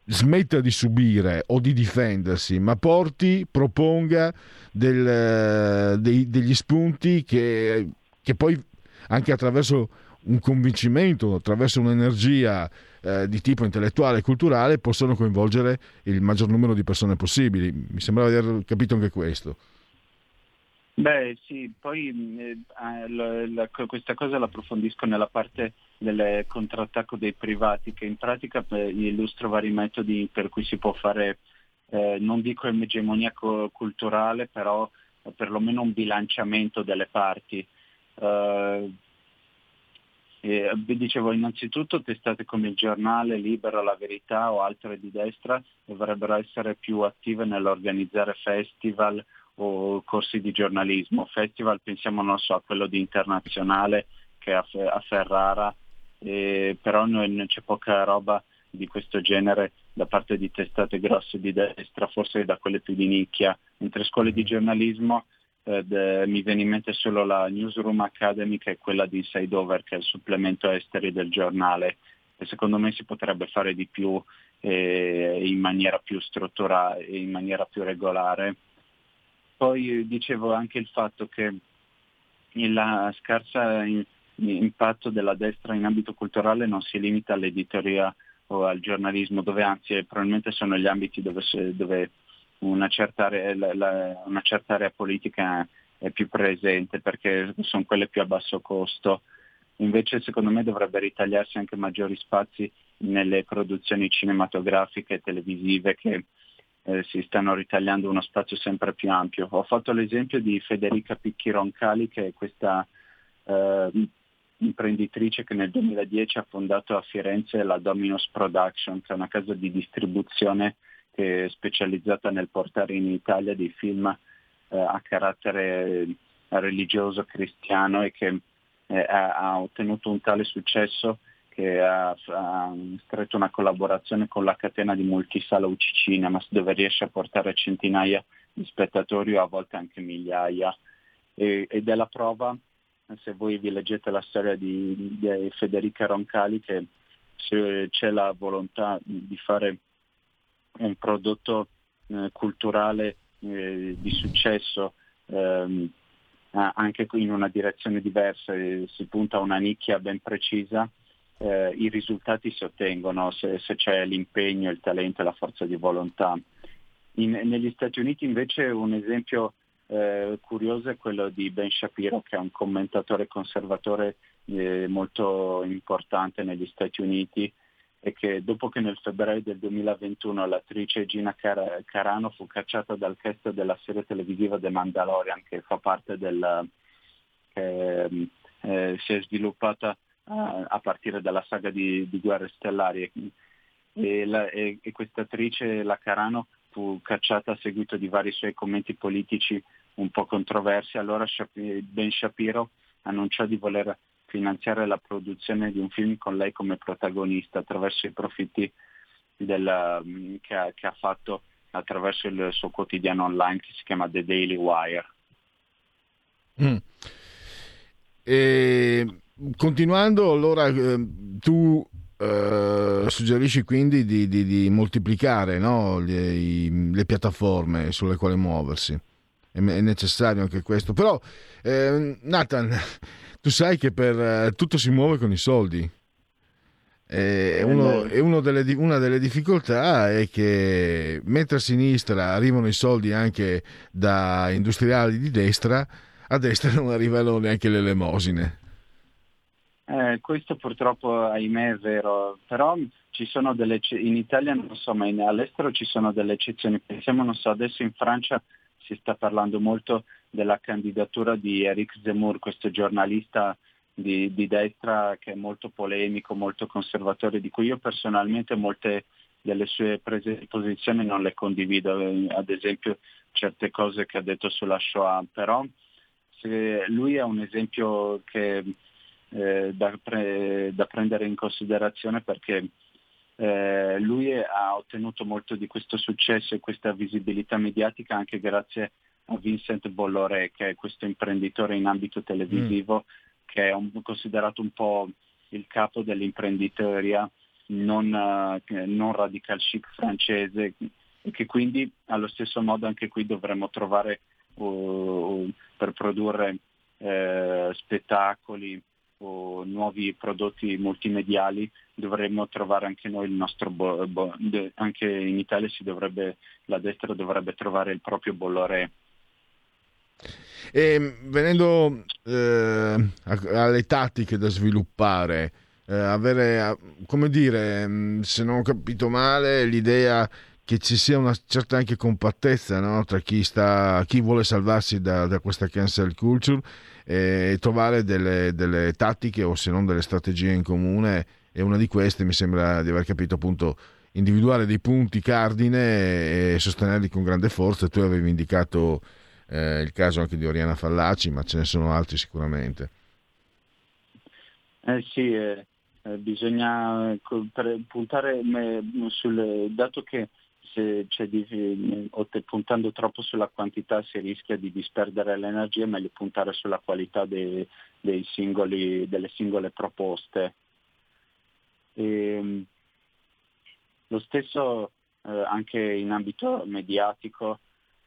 smetta di subire o di difendersi, ma porti, proponga del, dei, degli spunti che, che, poi anche attraverso un convincimento, attraverso un'energia eh, di tipo intellettuale e culturale possono coinvolgere il maggior numero di persone possibili. Mi sembrava di aver capito anche questo. Beh sì, poi eh, la, la, questa cosa la approfondisco nella parte del contrattacco dei privati, che in pratica eh, illustro vari metodi per cui si può fare, eh, non dico egemonia culturale, però eh, perlomeno un bilanciamento delle parti. Uh, vi dicevo innanzitutto testate come il giornale Libera la Verità o altre di destra dovrebbero essere più attive nell'organizzare festival o corsi di giornalismo. Festival pensiamo so a quello di internazionale che è a, Ferrara, eh, però noi, c'è poca roba di questo genere da parte di testate grosse di destra, forse da quelle più di nicchia. Mentre scuole di giornalismo eh, de, mi viene in mente solo la Newsroom Academy che è quella di Sideover, che è il supplemento esteri del giornale. E secondo me si potrebbe fare di più eh, in maniera più strutturata e in maniera più regolare poi dicevo anche il fatto che il scarso impatto della destra in ambito culturale non si limita all'editoria o al giornalismo, dove anzi probabilmente sono gli ambiti dove, dove una, certa area, la, una, certa area, politica è più presente perché sono quelle più a basso costo. Invece secondo me dovrebbe ritagliarsi anche maggiori spazi nelle produzioni cinematografiche e televisive che eh, si stanno ritagliando uno spazio sempre più ampio. Ho fatto l'esempio di Federica Picchi Roncali, che è questa eh, imprenditrice che nel 2010 ha fondato a Firenze la Dominos Production, che è una casa di distribuzione che è specializzata nel portare in Italia dei film eh, a carattere religioso cristiano e che eh, ha ottenuto un tale successo che ha, ha, stretto una collaborazione con la catena di multisala UC Cinema, dove riesce a portare centinaia di spettatori o a volte anche migliaia. E, ed è la prova, se voi vi leggete la storia di, di Federica Roncali, che c'è la volontà di fare un prodotto eh, culturale eh, di successo ehm, anche in una direzione diversa, si punta a una nicchia ben precisa eh, i risultati si ottengono se, se, c'è l'impegno, il talento e la forza di volontà. In, negli Stati Uniti invece un esempio eh, curioso è quello di Ben Shapiro, che è un commentatore conservatore eh, molto importante negli Stati Uniti e che dopo che nel febbraio del 2021 l'attrice Gina Car- Carano fu cacciata dal cast della serie televisiva The Mandalorian, che fa parte del, che eh, si è sviluppata a, a partire dalla saga di, di Guerre Stellari. E, la, e, e questa attrice, la Carano, fu cacciata a seguito di vari suoi commenti politici un po' controversi, allora Ben Shapiro annunciò di voler finanziare la produzione di un film con lei come protagonista attraverso i profitti del, che, ha, che, ha, fatto attraverso il suo quotidiano online che si chiama The Daily Wire. Mm. E, continuando, allora eh, tu eh, suggerisci quindi di, di, di moltiplicare no, le, le, piattaforme sulle quali muoversi. È, necessario anche questo. Però, eh, Nathan, tu sai che per eh, tutto si muove con i soldi. E uno, e delle, una delle difficoltà è che mentre a sinistra arrivano i soldi anche da industriali di destra, a destra non arrivano neanche le elemosine. Eh, questo purtroppo ahimè è vero, però ci sono delle in Italia non so, ma in, all'estero ci sono delle eccezioni. Pensiamo, non so, adesso in Francia si sta parlando molto della candidatura di Eric Zemmour, questo giornalista di, di destra che è molto polemico, molto conservatore, di cui io personalmente molte delle sue prese di posizione non le condivido, ad esempio certe cose che ha detto sulla Shoah, però lui è un esempio che eh, da, pre, da, prendere in considerazione perché eh, lui ha ottenuto molto di questo successo e questa visibilità mediatica anche grazie a Vincent Bolloré, che è questo imprenditore in ambito televisivo, mm. che è un, considerato un po' il capo dell'imprenditoria non, uh, non radical chic francese e che quindi allo stesso modo anche qui dovremmo trovare uh, per produrre uh, spettacoli, o nuovi prodotti multimediali dovremmo trovare anche noi il nostro bo- bo- anche in Italia dovrebbe la destra dovrebbe trovare il proprio Bolloré. E venendo eh, alle tattiche da sviluppare eh, avere come dire mm, se non ho capito male l'idea che ci sia una certa anche compattezza no? tra chi, sta, chi vuole salvarsi da, da questa cancel culture e trovare delle, delle, tattiche o se non delle strategie in comune e una di queste mi sembra di aver capito appunto individuare dei punti cardine e sostenerli con grande forza. Tu avevi indicato eh, il caso anche di Oriana Fallaci, ma ce ne sono altri sicuramente. Eh sì, eh, eh bisogna puntare sul dato che se di, puntando troppo sulla quantità si rischia di disperdere l'energia, è meglio puntare sulla qualità dei, dei singoli, delle singole proposte. E, ehm, lo stesso eh, anche in ambito mediatico,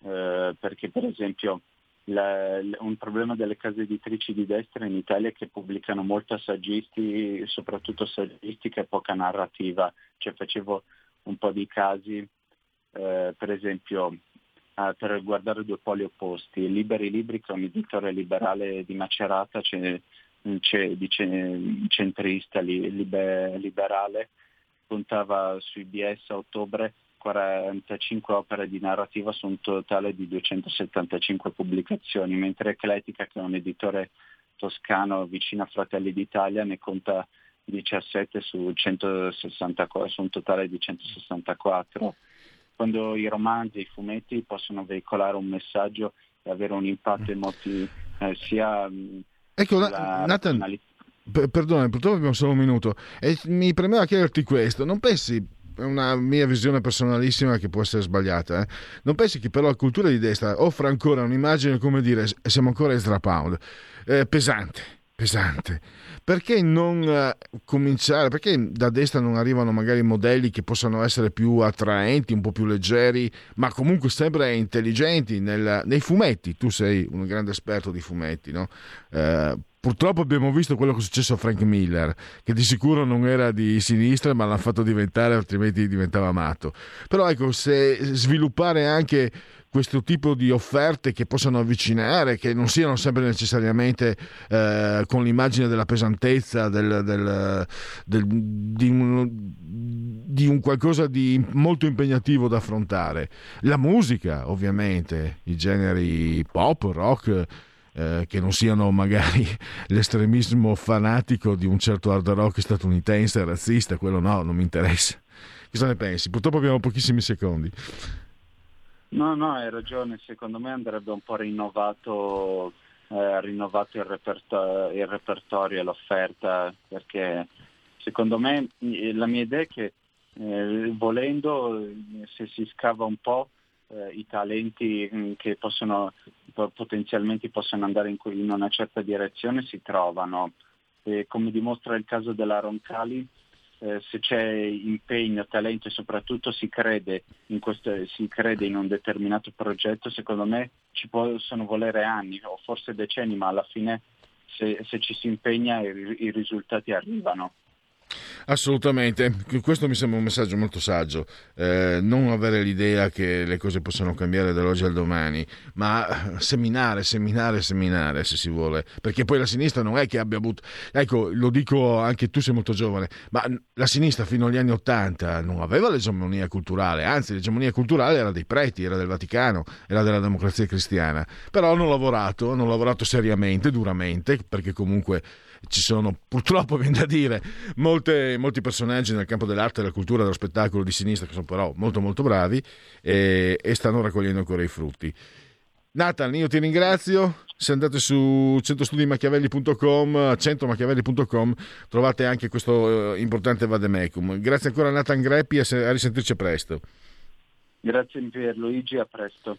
eh, perché per esempio la, un problema delle case editrici di destra in Italia è che pubblicano molto assaggisti, soprattutto saggistica e poca narrativa. Cioè facevo un po' di casi eh, per esempio eh, per guardare due poli opposti, Liberi Libri che è un editore liberale di Macerata, c'è, c'è, di centrista liber, liberale, puntava su IBS a ottobre 45 opere di narrativa su un totale di 275 pubblicazioni, mentre Ecletica, che è un editore toscano vicino a Fratelli d'Italia, ne conta 17 su, 164, su un totale di 164 quando i romanzi i fumetti possono veicolare un messaggio e avere un impatto emotivo eh, sia mm, ecco, Nathan, per, perdona, purtroppo abbiamo solo un minuto e mi premeva chiederti questo, non pensi è una mia visione personalissima che può essere sbagliata. Eh? Non pensi che però la cultura di destra offra ancora un'immagine, come dire, siamo ancora Ezra Pound, eh, pesante, pesante perché non eh, cominciare? Perché da destra non arrivano magari modelli che possano essere più attraenti, un po' più leggeri, ma comunque sempre intelligenti nel, nei fumetti? Tu sei un grande esperto di fumetti, no? Eh, Purtroppo abbiamo visto quello che è successo a Frank Miller, che di sicuro non era di sinistra, ma l'ha fatto diventare, altrimenti diventava matto. Però ecco, se sviluppare anche questo tipo di offerte che possano avvicinare, che non siano sempre necessariamente eh, con l'immagine della pesantezza, del, del, del, di, un, di, un, qualcosa di molto impegnativo da affrontare. La musica, ovviamente, i generi pop, rock, eh, che non siano magari l'estremismo fanatico di un certo hard rock statunitense razzista, quello no, non mi interessa. Cosa ne pensi? Purtroppo abbiamo pochissimi secondi. No, no, hai ragione, secondo me andrebbe un po' rinnovato, eh, rinnovato il, reperto- il, repertorio e l'offerta, perché secondo me la mia idea è che eh, volendo, se si scava un po', eh, i talenti mm, che possono, potenzialmente possono andare in, in, una certa direzione si trovano. E come dimostra il caso della Roncali, eh, se c'è impegno, talento e soprattutto si crede, questo, si crede, in un determinato progetto, secondo me ci possono volere anni o forse decenni, ma alla fine se, se ci si impegna i, i risultati arrivano. Assolutamente, questo mi sembra un messaggio molto saggio, eh, non avere l'idea che le cose possano cambiare dall'oggi al domani, ma seminare, seminare, seminare se si vuole, perché poi la sinistra non è che abbia avuto, ecco lo dico anche tu sei molto giovane, ma la sinistra fino agli anni Ottanta non aveva l'egemonia culturale, anzi l'egemonia culturale era dei preti, era del Vaticano, era della democrazia cristiana, però hanno lavorato, hanno lavorato seriamente, duramente, perché comunque ci sono purtroppo, viene da dire, molte, molti personaggi nel campo dell'arte, della cultura, dello spettacolo di sinistra che sono però molto molto bravi e, e stanno raccogliendo ancora i frutti. Nathan, io ti ringrazio. Se andate su centrostudimachiavelli.com, centromachiavelli.com, trovate anche questo eh, importante vademecum. Grazie ancora Nathan Greppi a risentirci presto. Grazie Pierluigi, a presto.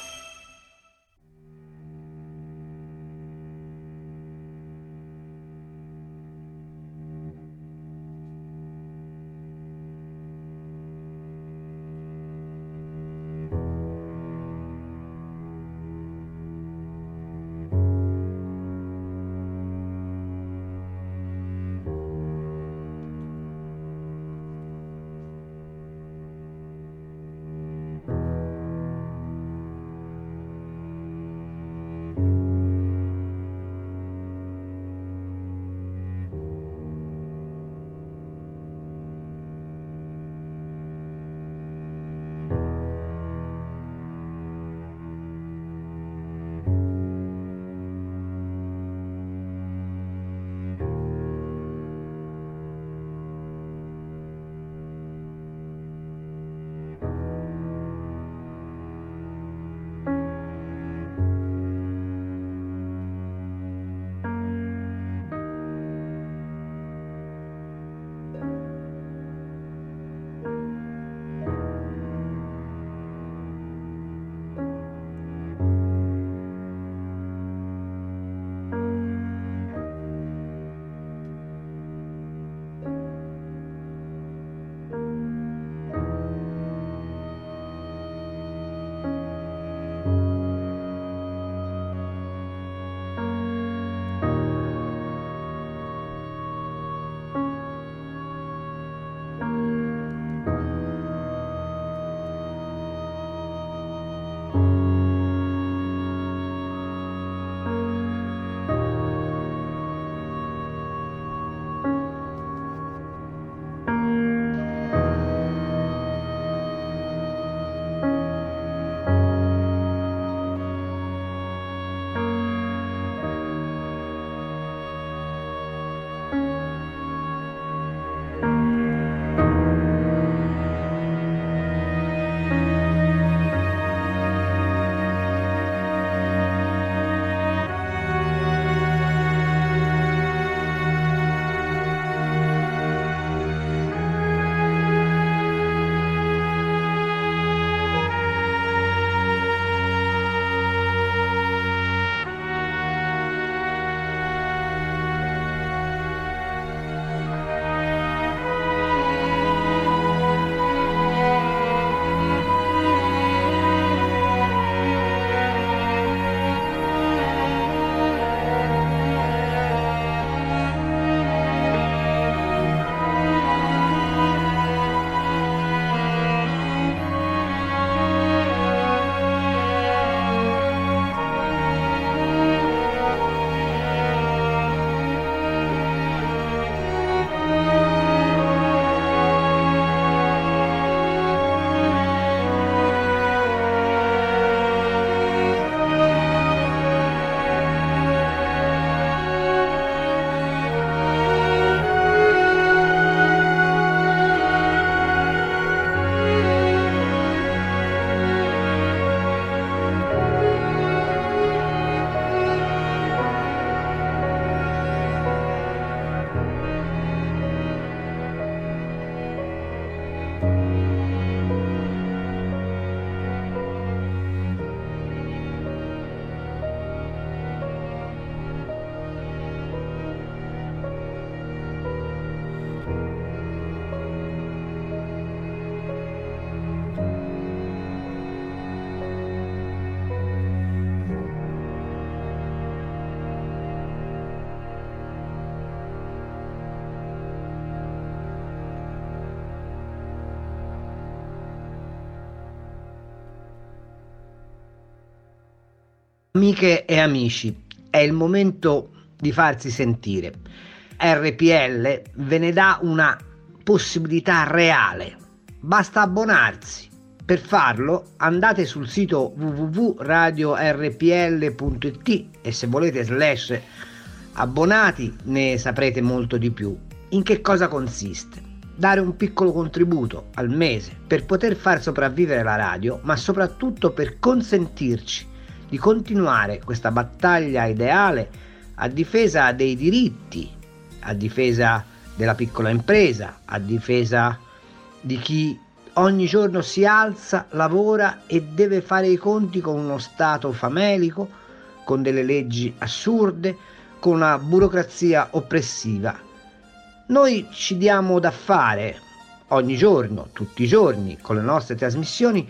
Amiche e amici, è il momento di farsi sentire. RPL ve ne dà una possibilità reale. Basta abbonarsi. Per farlo andate sul sito www.radiorpl.it e se volete slash abbonati ne saprete molto di più. In che cosa consiste? Dare un piccolo contributo al mese per poter far sopravvivere la radio, ma soprattutto per consentirci di continuare questa battaglia ideale a difesa dei diritti, a difesa della piccola impresa, a difesa di chi ogni giorno si alza, lavora e deve fare i conti con uno Stato famelico, con delle leggi assurde, con una burocrazia oppressiva. Noi ci diamo da fare ogni giorno, tutti i giorni, con le nostre trasmissioni,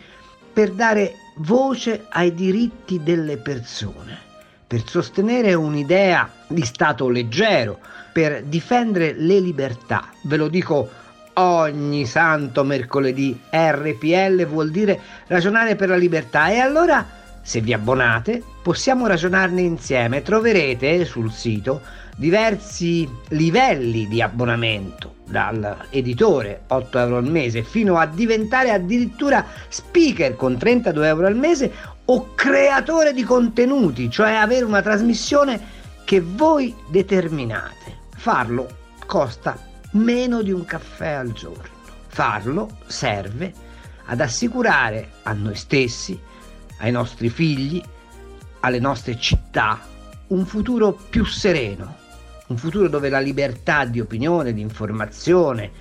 per dare voce ai diritti delle persone, per sostenere un'idea di Stato leggero, per difendere le libertà. Ve lo dico ogni santo mercoledì, RPL vuol dire ragionare per la libertà. E allora se vi abbonate possiamo ragionarne insieme, troverete sul sito diversi livelli di abbonamento dall'editore 8 euro al mese fino a diventare addirittura speaker con 32 euro al mese o creatore di contenuti, cioè avere una trasmissione che voi determinate. Farlo costa meno di un caffè al giorno. Farlo serve ad assicurare a noi stessi, ai nostri figli, alle nostre città un futuro più sereno, un futuro dove la libertà di opinione, di informazione,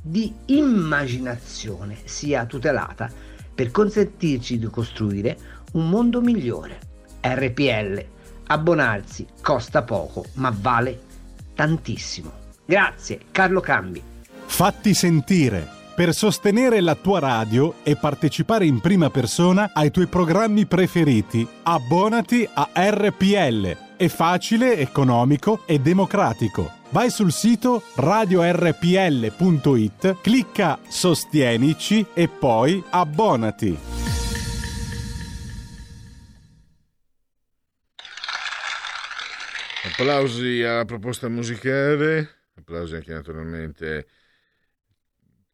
di immaginazione sia tutelata per consentirci di costruire un mondo migliore. RPL, abbonarsi costa poco ma vale tantissimo. Grazie Carlo Cambi. Fatti sentire per sostenere la tua radio e partecipare in prima persona ai tuoi programmi preferiti. Abbonati a RPL è facile, economico e democratico. Vai sul sito radiorpl.it, clicca Sostienici e poi abbonati. Applausi alla proposta musicale, applausi anche naturalmente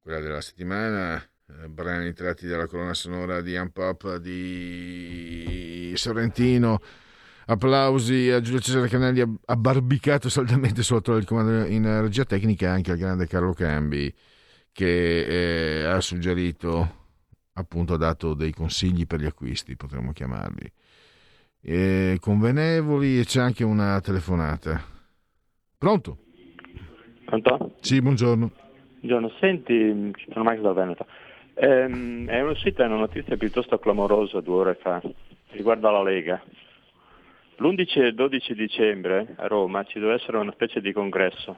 quella della settimana, eh, brani tratti dalla colonna sonora di Unpop di Sorrentino Applausi a Giulio Cesare Canelli abbarbicato saldamente sotto il comando in regia tecnica e anche al grande Carlo Cambi che eh, ha suggerito, appunto ha dato dei consigli per gli acquisti, potremmo chiamarli, e convenevoli e c'è anche una telefonata. Pronto? Pronto? Sì, buongiorno. Buongiorno, senti, sono Max da Veneto. Ehm, è uscita una notizia piuttosto clamorosa due ore fa, riguardo alla Lega. L'11 e 12 dicembre a Roma ci deve essere una specie di congresso.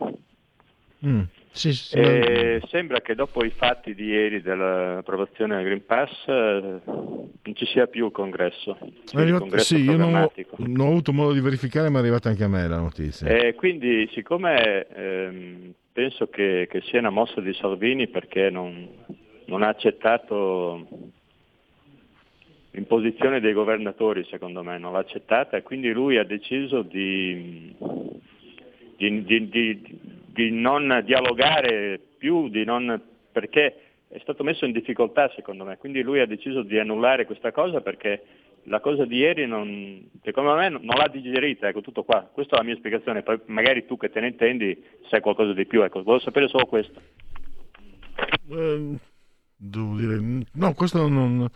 Mm, sì, sì, e sembra che dopo i fatti di ieri dell'approvazione del Green Pass eh, non ci sia più il congresso. È arrivato, sì, io non ho, non ho, avuto modo di verificare, ma è arrivata anche a me la notizia. E quindi, siccome ehm, penso che, che, sia una mossa di Salvini perché non, non ha accettato l'imposizione dei governatori secondo me non l'ha accettata e quindi lui ha deciso di, di, di, di non dialogare più, non, perché è stato messo in difficoltà secondo me, quindi lui ha deciso di annullare questa cosa perché la cosa di ieri non, secondo me non l'ha digerita, ecco tutto qua, questa è la mia spiegazione, poi magari tu che te ne intendi sai qualcosa di più, ecco, volevo sapere solo questo. Eh, devo dire, no, questo non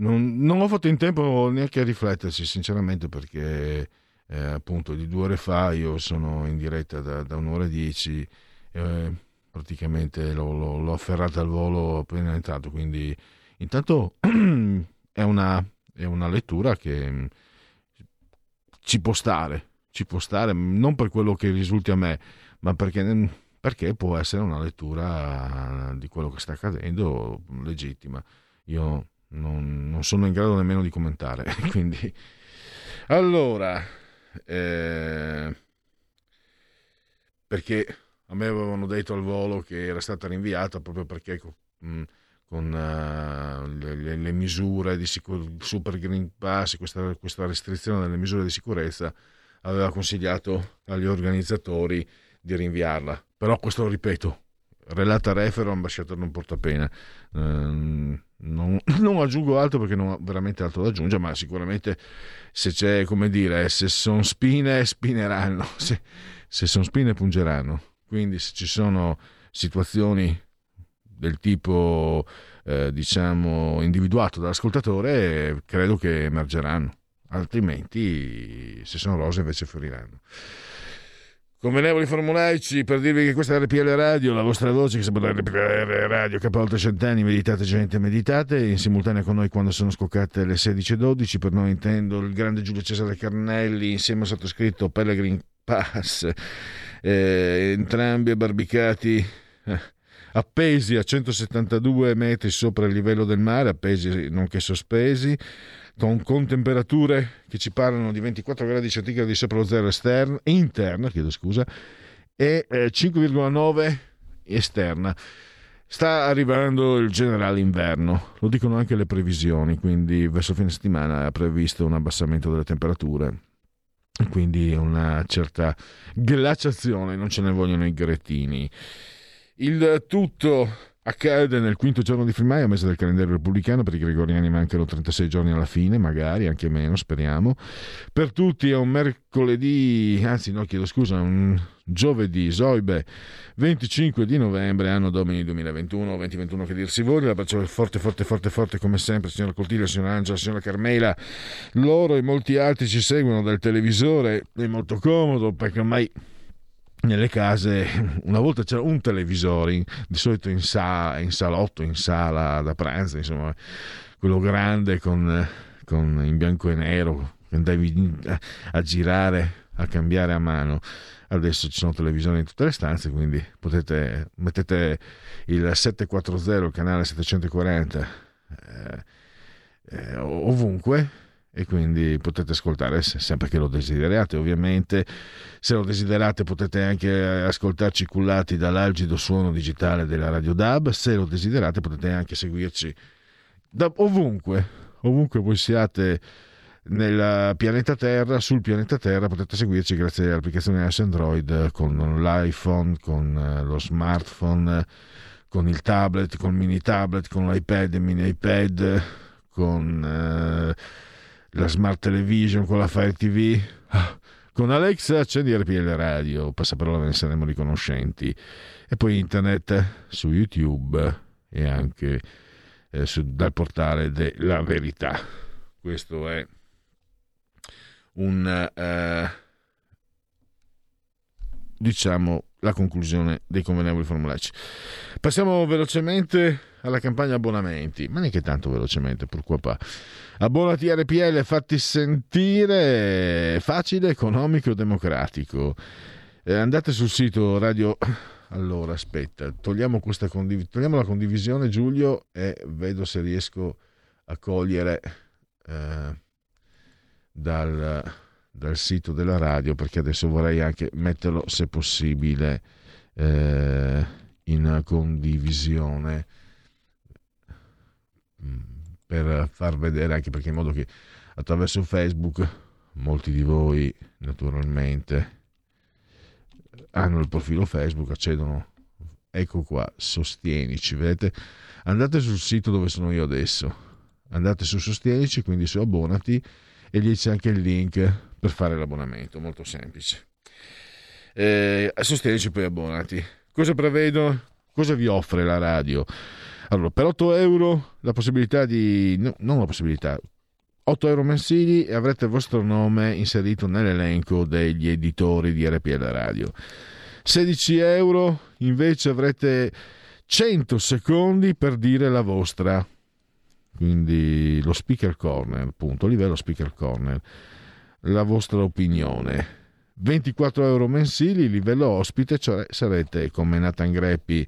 non, non, ho fatto in tempo neanche a rifletterci, sinceramente, perché eh, appunto di due ore fa io sono in diretta da, da un'ora e dieci, eh, praticamente l'ho, l'ho, l'ho afferrata al volo appena entrato, quindi intanto è una, è una lettura che mm, ci può stare, ci può stare, non per quello che risulti a me, ma perché, mm, perché può essere una lettura di quello che sta accadendo legittima. Io non, non sono in grado nemmeno di commentare. Quindi, allora, eh, perché a me avevano detto al volo che era stata rinviata proprio perché con, con uh, le, le, le misure di sicur- Super Green Pass, questa, questa restrizione delle misure di sicurezza, aveva consigliato agli organizzatori di rinviarla. Però questo lo ripeto, relata refero, ambasciatore non porta pena. Eh, non, non, aggiungo altro perché non ho veramente altro da aggiungere, ma sicuramente se c'è, come dire, se sono spine, spineranno, se, se sono spine, pungeranno. Quindi se ci sono situazioni del tipo, eh, diciamo, individuato dall'ascoltatore, credo che emergeranno, altrimenti se sono rose invece fioriranno. Convenevoli formulaici per dirvi che questa è RPL Radio, la vostra voce che sembra RPL Radio, che oltre cent'anni, meditate gente, meditate, in simultanea con noi quando sono scoccate le 16.12, per noi intendo il grande Giulio Cesare Carnelli insieme al sottoscritto Pellegrin Pass, eh, entrambi abbarbicati, eh, appesi a 172 metri sopra il livello del mare, appesi nonché sospesi, con, con, temperature che ci parlano di 24 gradi centigradi sopra lo zero esterno, interna, chiedo scusa, e eh, 5,9 esterna. Sta arrivando il generale inverno, lo dicono anche le previsioni, quindi verso fine settimana è previsto un abbassamento delle temperature, quindi una certa glaciazione, non ce ne vogliono i grettini. Il tutto accade nel quinto giorno di primaio, mese del calendario repubblicano, per i gregoriani mancano 36 giorni alla fine, magari anche meno, speriamo. Per tutti è un mercoledì, anzi no, chiedo scusa, un giovedì, Zoibe, 25 di novembre, anno domini 2021, 2021 che dir si voglia, l'abbraccio forte, forte, forte, forte come sempre, signora Coltiglio, signora Angela, signora Carmela, loro e molti altri ci seguono dal televisore, è molto comodo perché ormai nelle case una volta c'era un televisore di solito in, sa, in, salotto in sala da pranzo insomma quello grande con, con in bianco e nero andavi a, a, girare a cambiare a mano. Adesso ci sono televisioni in tutte le stanze quindi potete mettete il 740 il canale 740 eh, eh, ovunque e quindi potete ascoltare sempre che lo desiderate ovviamente. Se lo desiderate potete anche ascoltarci cullati dall'algido suono digitale della Radio DAB. Se lo desiderate potete anche seguirci da ovunque ovunque voi siate nel pianeta Terra sul pianeta Terra potete seguirci grazie all'applicazione S Android con l'iPhone con eh, lo smartphone con il tablet con il mini tablet con l'iPad il mini iPad con eh, la smart television, con la Fire TV. Ah, con Alexa accendi RPL Radio, passaparola ve ne saremo riconoscenti. E poi internet su YouTube e anche eh, su, dal portale della verità. Questo è un eh, diciamo la conclusione dei convenevoli formulaici. Passiamo velocemente alla campagna abbonamenti, ma neanche tanto velocemente, pur qua pa. Abbonati RPL, fatti sentire, facile, economico, democratico. Eh, andate sul sito radio... Allora, aspetta, togliamo, condiv... togliamo la condivisione Giulio e vedo se riesco a cogliere eh, dal, dal, sito della radio, perché adesso vorrei anche metterlo, se possibile, eh, in condivisione. Mm per far vedere anche perché in modo che attraverso Facebook molti di voi naturalmente hanno il profilo Facebook, accedono, ecco qua, sostienici, vedete? Andate sul sito dove sono io adesso, andate su sostienici, quindi su abbonati e lì c'è anche il link per fare l'abbonamento, molto semplice. Eh, sostienici poi abbonati. Cosa prevedo? Cosa vi offre la radio? Allora, per 8 euro la possibilità di... No, non la possibilità, 8 euro mensili e avrete il vostro nome inserito nell'elenco degli editori di RPL Radio. 16 euro invece avrete 100 secondi per dire la vostra. Quindi lo speaker corner, appunto, livello speaker corner, la vostra opinione 24 euro mensili, livello ospite, cioè sarete come Nathan Greppi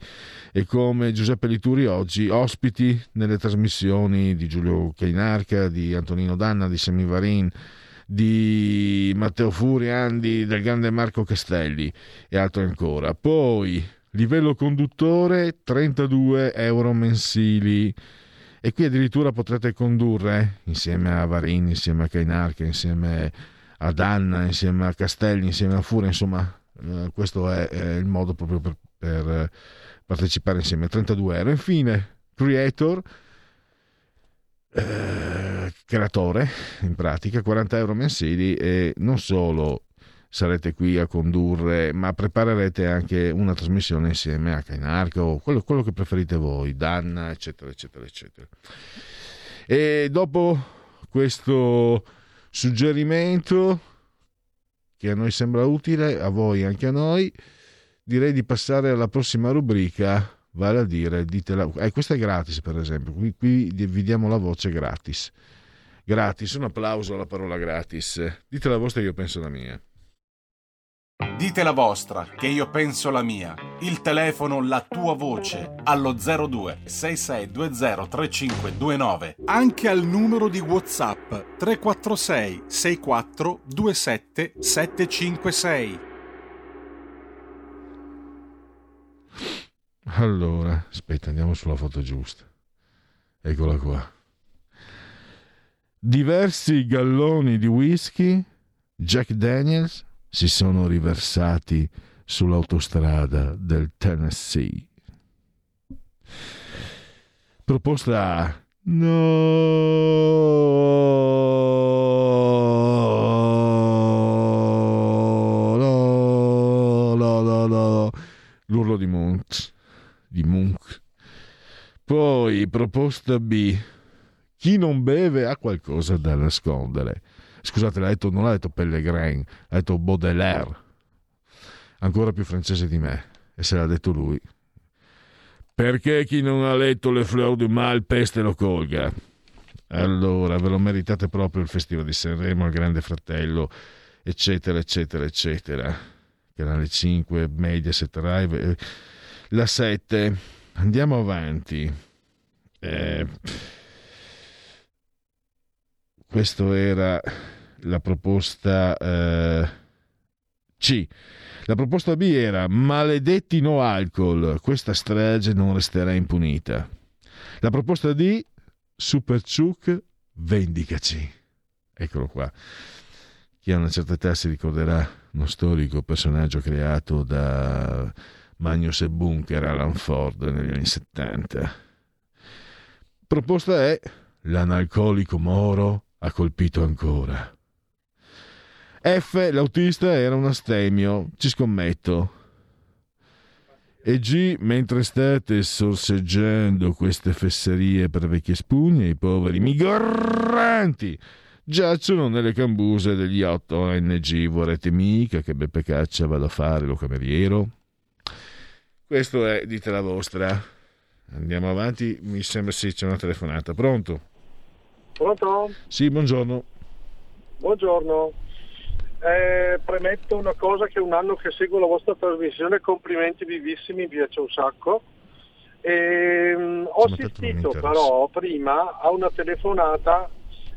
e come Giuseppe Lituri oggi ospiti nelle trasmissioni di Giulio Cainarca, di Antonino Danna, di Semivarin, di Matteo Furiandi, del grande Marco Castelli e altro ancora. Poi livello conduttore 32 euro mensili E qui addirittura potrete condurre insieme a Varini, insieme a Cainarca, insieme a Danna, insieme a Castelli, insieme a Fura, insomma, eh, questo è, il modo proprio per, per partecipare insieme. 32 euro. Infine, Creator, eh, creatore in pratica, 40 euro mensili e non solo sarete qui a condurre, ma preparerete anche una trasmissione insieme a Cainarco, quello, quello che preferite voi, Danna, eccetera, eccetera, eccetera. E dopo questo suggerimento che a noi sembra utile, a voi anche a noi, direi di passare alla prossima rubrica, vale a dire, ditela, eh, questa è gratis per esempio, qui, qui vi diamo la voce gratis. Gratis, un applauso alla parola gratis. Dite la vostra, io penso la mia. Dite la vostra, che io penso la mia. Il telefono, la tua voce, allo 02 6620 3529. Anche al numero di WhatsApp 346 64 27 756. Allora, aspetta, andiamo sulla foto giusta. Eccola qua. Diversi galloni di whisky, Jack Daniels, si sono riversati sull'autostrada del Tennessee. Proposta A. No, no, no, no, no. L'urlo di Munch. Di Munch. Poi proposta B. Chi non beve ha qualcosa da nascondere. Scusate, l'ha detto, non l'ha detto Pellegrin, l'ha detto Baudelaire, ancora più francese di me, e se l'ha detto lui. Perché chi non ha letto Le Fleur du Mal peste lo colga? Allora, ve lo meritate proprio il Festival di Sanremo, il Grande Fratello, eccetera, eccetera, eccetera. Canale 5, Mediaset, Rai, eh, la 7. Andiamo avanti. Eh, questo era la proposta eh, C. La proposta B era maledetti no alcol, questa strage non resterà impunita. La proposta D, Super Ciuc, vendicaci. Eccolo qua. Chi ha una certa età si ricorderà uno storico personaggio creato da Magnus e Bunker Alan Ford negli anni 70. Proposta è l'analcolico Moro ha colpito ancora. F, l'autista era un astemio, ci scommetto. E G, mentre state sorseggiando queste fesserie per vecchie spugne, i poveri migranti giacciono nelle cambuse degli 8 ONG. Vorrete mica che Beppe Caccia vada a fare lo cameriero? Questo è, dite la vostra. Andiamo avanti, mi sembra sì, c'è una telefonata. Pronto? Pronto? Sì, buongiorno. Buongiorno. Eh, premetto una cosa che un anno che seguo la vostra trasmissione, complimenti vivissimi, mi piace un sacco. E, um, ho assistito però prima a una telefonata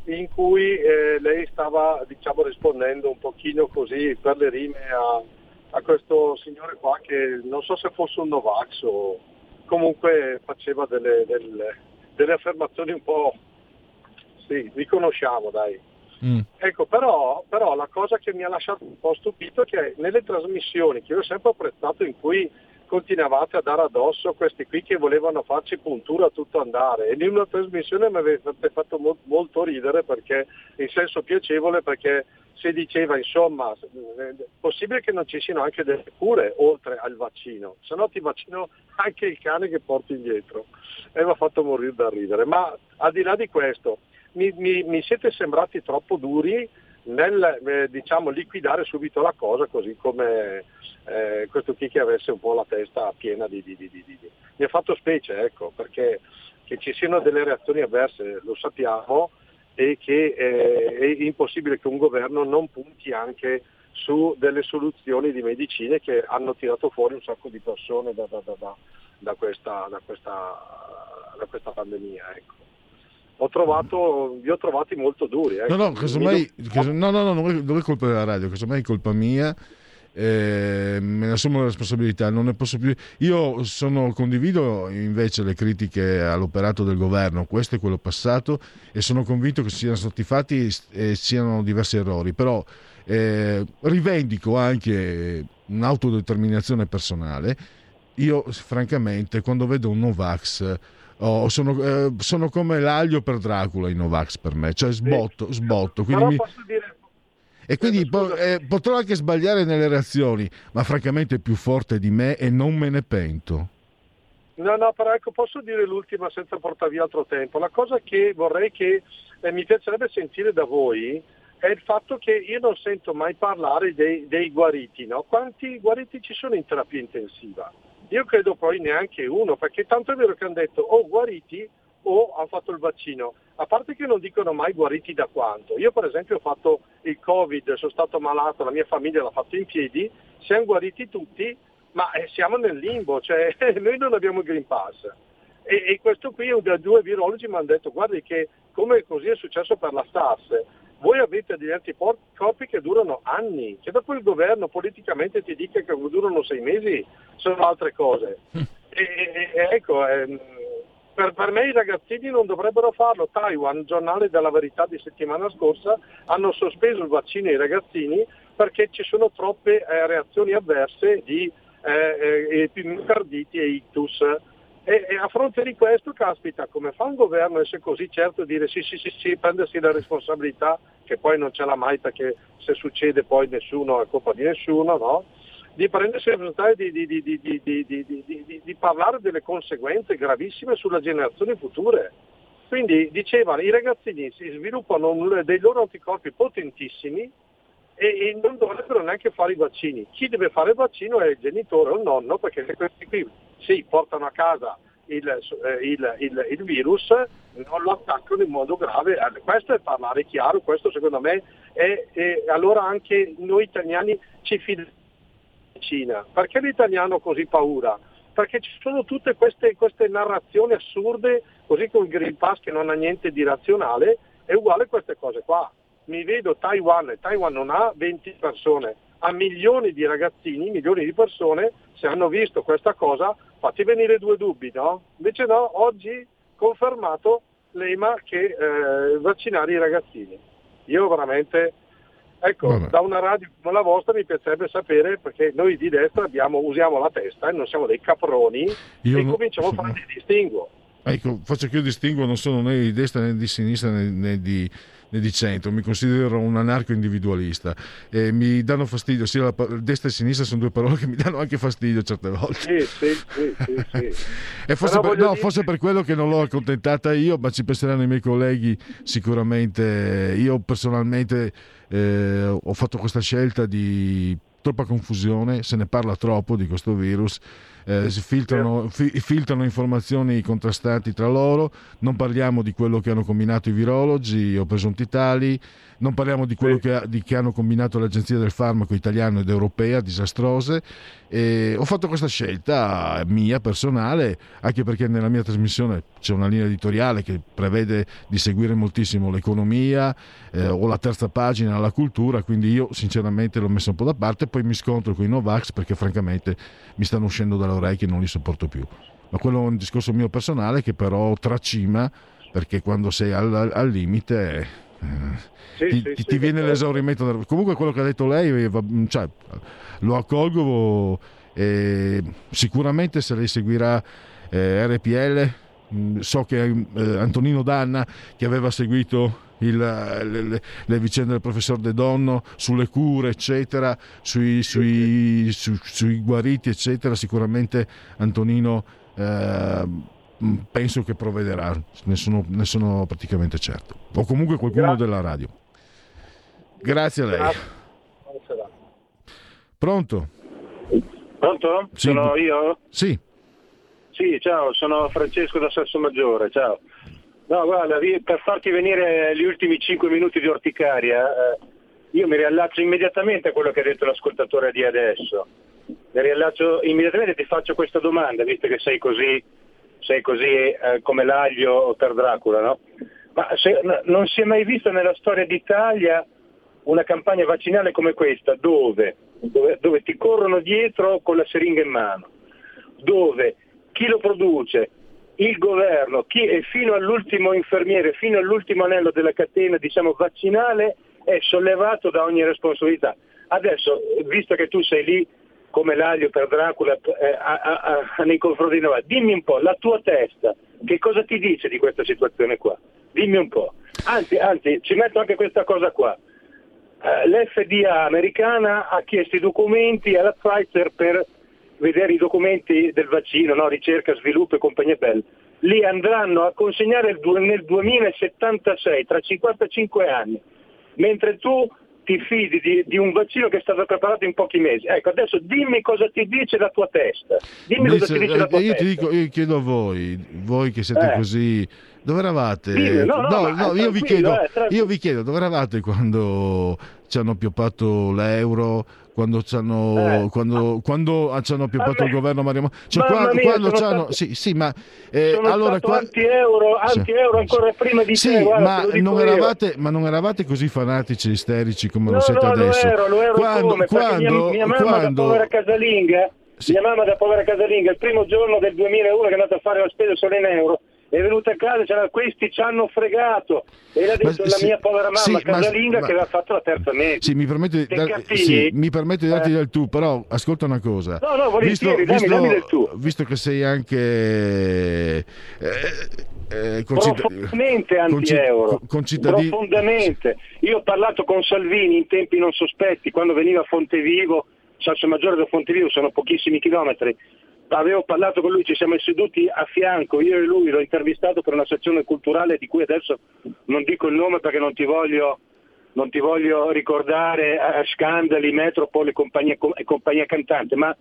in cui eh, lei stava diciamo, rispondendo un pochino così per le rime a, a, questo signore qua che non so se fosse un Novax o comunque faceva delle, delle, delle affermazioni un po' sì, li conosciamo dai. Mm. Ecco, però, però, la cosa che mi ha lasciato un po' stupito è che nelle trasmissioni che io ho sempre apprezzato in cui continuavate a dare addosso a questi qui che volevano farci puntura a tutto andare e in una trasmissione mi avete fatto mo- molto ridere perché in senso piacevole perché si diceva insomma è possibile che non ci siano anche delle cure oltre al vaccino se no ti vaccino anche il cane che porti indietro e mi ha fatto morire da ridere ma al di là di questo mi, mi, mi siete sembrati troppo duri nel eh, diciamo, liquidare subito la cosa così come eh, questo qui che avesse un po' la testa piena di... di, di, di mi ha fatto specie, ecco, perché che ci siano delle reazioni avverse lo sappiamo e che eh, è impossibile che un governo non punti anche su delle soluzioni di medicine che hanno tirato fuori un sacco di persone da, da, da, da questa, questa, questa, pandemia. Ecco ho trovato, vi ho trovati molto duri. Eh. No, no, casomai, casomai, no, no, no, non è, colpa della radio, casomai è colpa mia eh, me ne assumo la responsabilità, non ne posso più. Io sono, condivido invece le critiche all'operato del governo, questo è quello passato, e sono convinto che siano stati fatti e siano diversi errori, però eh, rivendico anche un'autodeterminazione personale. Io, francamente, quando vedo un Novax. Oh, sono, eh, sono, come l'aglio per Dracula i Novax per me, cioè sbotto, sbotto. Quindi mi... dire, e quindi po- eh, potrò anche sbagliare nelle reazioni, ma francamente è più forte di me e non me ne pento. No, no, però ecco, posso dire l'ultima senza portare via altro tempo. La cosa che vorrei che eh, mi piacerebbe sentire da voi è il fatto che io non sento mai parlare dei, dei guariti, no? Quanti guariti ci sono in terapia intensiva? Io credo poi neanche uno, perché tanto è vero che hanno detto o guariti o hanno fatto il vaccino. A parte che non dicono mai guariti da quanto. Io per esempio ho fatto il Covid, sono stato malato, la mia famiglia l'ha fatto in piedi, siamo guariti tutti, ma eh, siamo nel limbo, cioè noi non abbiamo il Green Pass. E, e questo qui, due virologi mi hanno detto, guardi che come così è successo per la SARS, voi avete degli anticorpi che durano anni, che dopo il governo politicamente ti dica che durano sei mesi, sono altre cose. E, e, ecco, ehm, per, per, me i ragazzini non dovrebbero farlo. Taiwan, giornale della verità di settimana scorsa, hanno sospeso il vaccino ai ragazzini perché ci sono troppe eh, reazioni avverse di eh, eh, e ictus. E, e, a fronte di questo, caspita, come fa un governo essere così certo di dire sì, sì, sì, sì, prendersi la responsabilità, che poi non ce l'ha mai perché se succede poi nessuno è colpa di nessuno, no? di prendersi la responsabilità di, di, parlare delle conseguenze gravissime sulle generazioni future. Quindi dicevano i ragazzini si sviluppano dei loro anticorpi potentissimi e, e, non dovrebbero neanche fare i vaccini. Chi deve fare il vaccino è il genitore o il nonno perché questi qui sì, portano a casa il, eh, il, il, il, virus, non lo attaccano in modo grave. Eh, questo è parlare chiaro, questo secondo me è, è allora anche noi italiani ci fidiamo Cina. Perché l'italiano ha così paura? Perché ci sono tutte queste, queste narrazioni assurde, così con il Green Pass che non ha niente di razionale, è uguale a queste cose qua. Mi vedo Taiwan, Taiwan non ha 20 persone, ha milioni di ragazzini, milioni di persone, se hanno visto questa cosa, fatti venire due dubbi, no? Invece no, oggi confermato l'EMA che eh, vaccinare i ragazzini. Io veramente Ecco, Vabbè. da una radio come la vostra mi piacerebbe sapere perché noi di destra abbiamo, usiamo la testa e non siamo dei caproni Io e no, cominciamo a fare dei distinguo. Ecco, faccio che io distingo, non sono né di destra né di sinistra né, né di né di centro, mi considero un anarco-individualista e mi danno fastidio, sia la destra e sinistra sono due parole che mi danno anche fastidio certe volte. Sì, sì, sì, sì, sì. e forse per, no, dire... forse per quello che non l'ho accontentata io, ma ci penseranno i miei colleghi sicuramente. Io personalmente eh, ho fatto questa scelta di troppa confusione, se ne parla troppo di questo virus, eh, filtrano, fi, filtrano, informazioni contrastanti tra loro, non parliamo di quello che hanno combinato i virologi o presunti tali, non parliamo di quello che, di, che, hanno combinato l'Agenzia del Farmaco italiano ed europea, disastrose. E ho fatto questa scelta mia, personale, anche perché nella mia trasmissione c'è una linea editoriale che prevede di seguire moltissimo l'economia eh, o la terza pagina, la cultura, quindi io sinceramente l'ho messa un po' da parte, poi mi scontro con i Novax perché francamente mi stanno uscendo dalle orecchie e non li sopporto più. Ma quello è un discorso mio personale che però tracima perché quando sei al, al limite sì, ti, sì, ti, sì, viene l'esaurimento. Comunque quello che ha detto lei, cioè, lo accolgo e sicuramente se lei seguirà eh, RPL, so che eh, Antonino Danna che aveva seguito il, le, le, vicende del professor De Donno sulle cure, eccetera, sui, sui, su, sui guariti, eccetera, sicuramente Antonino eh, penso che provvederà, ne sono, ne sono, praticamente certo. O comunque qualcuno Grazie. della radio. Grazie a lei. Grazie. Pronto? Pronto? Sì. Sono io? Sì. Sì, ciao, sono Francesco da Sasso Maggiore, ciao. No, guarda, per farti venire gli ultimi 5 minuti di orticaria, eh, io mi riallaccio immediatamente a quello che ha detto l'ascoltatore di adesso. Mi riallaccio immediatamente e ti faccio questa domanda, visto che sei così sei così eh, come l'aglio per Dracula, no? Ma se, non si è mai vista nella storia d'Italia una campagna vaccinale come questa, dove dove, dove ti corrono dietro con la siringa in mano, dove chi lo produce, il governo chi, e fino all'ultimo infermiere, fino all'ultimo anello della catena diciamo, vaccinale è sollevato da ogni responsabilità. Adesso, visto che tu sei lì come l'aglio per Dracula eh, a, a, nei confronti di noi, dimmi un po', la tua testa, che cosa ti dice di questa situazione qua? Dimmi un po'. Anzi, anzi ci metto anche questa cosa qua. Uh, L'FDA americana ha chiesto i documenti alla Pfizer per vedere i documenti del vaccino, no? ricerca, sviluppo e compagnia bella. Li andranno a consegnare nel 2076, tra 55 anni, mentre tu ti fidi di, di, un vaccino che è stato preparato in pochi mesi. Ecco, adesso dimmi cosa ti dice la tua testa. Dimmi dice, cosa ti dice la tua io testa. Ti dico, io chiedo a voi, voi che siete Eh. così, dove eravate? Dimmi, no, no, ma io, vi chiedo, eh, io vi chiedo, dove eravate quando ci hanno pioppato l'euro? Quando ci hanno, Eh. quando, quando ci hanno pioppato il governo Mario Monti? Cioè, Mamma qua- mia, quando ci hanno- stato- sì, sì, ma eh, Sono allora qua- anti-euro, Sì. anti-euro ancora prima di sì, te, guarda, ma non, eravate, ma non eravate così fanatici e isterici come No, lo siete no, adesso? lo ero, lo ero quando, come? Perché mia, quando- mia mamma quando- da povera casalinga, mia mamma da povera casalinga, il primo giorno del 2001 che è andata a fare la spesa solo in euro, è venuta a casa e c'era questi ci hanno fregato e l'ha detto la sì, mia povera mamma sì, ma- casalinga ma- che aveva fatto la terza media. Sì, mi permetto di, dar- sì, mi permetto di darti Eh. del tu, però ascolta una cosa. No, no, volentieri, dammi- dammi del tu. visto che sei anche eh, eh, concit- profondamente anti-euro, con- concittadini- profondamente. Io ho parlato con Salvini in tempi non sospetti, quando veniva a Fontevivo, Salso Maggiore da Fontevivo sono pochissimi chilometri, avevo parlato con lui, ci siamo seduti a fianco, io e lui, l'ho intervistato per una sezione culturale di cui adesso non dico il nome perché non ti voglio, non ti voglio ricordare eh, scandali, Metropol e compagnia, e compagnia cantante, ma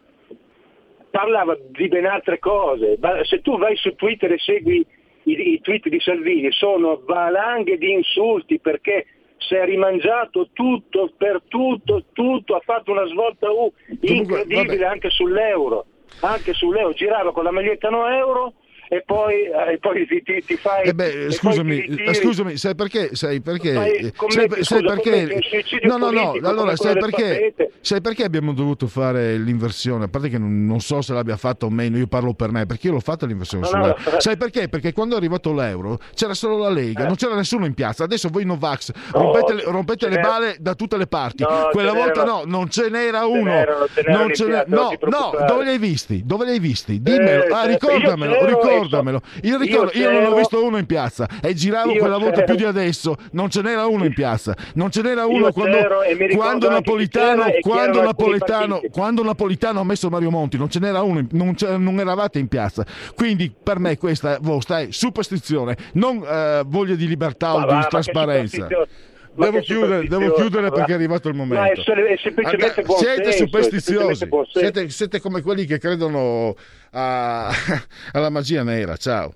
parlava di ben altre cose. Se tu vai su Twitter e segui i, i tweet di Salvini, sono valanghe di insulti perché si è rimangiato tutto per tutto, tutto, ha fatto una svolta U incredibile vabbè. anche sull'euro. Anche sull'euro, girava con la maglietta no euro e poi, eh, e poi ti, ti- fai... Eh beh, scusami, ti eh, scusami, sai perché? Sai perché? Fai- eh, commetti- sai, sai scusa, perché? No, no, no, allora sai perché? Sai perché abbiamo dovuto fare l'inversione? A parte che non, non so se l'abbia fatto o meno, io parlo per me, perché io l'ho fatta l'inversione No, sull'euro. no. Sai perché? Perché quando è arrivato l'euro c'era solo la Lega, Eh. non c'era nessuno in piazza. Adesso voi Novax No, rompete, le- rompete le n'era- balle da tutte le parti. No, Quella volta no, non ce n'era ce uno. n'erano- ce n'erano Non ce non no, no, dove li hai visti? Dove li hai visti? Dimmelo. Ah, ricordamelo, so- ricordamelo. Io, ricordo, io non ho visto uno in piazza e giravo Io quella volta più di adesso, non ce n'era uno in piazza, non ce n'era uno Io quando, quando Napolitano, quando, Napolitano, quando Napolitano ha messo Mario Monti, non ce n'era uno, in- non, non eravate in piazza. Quindi per me questa vostra è superstizione, non eh, voglia di libertà o va, di trasparenza. Devo chiudere, devo chiudere perché è arrivato il momento. semplicemente buon siete senso, superstiziosi, semplicemente siete, siete come quelli che credono a- alla magia nera. Ciao.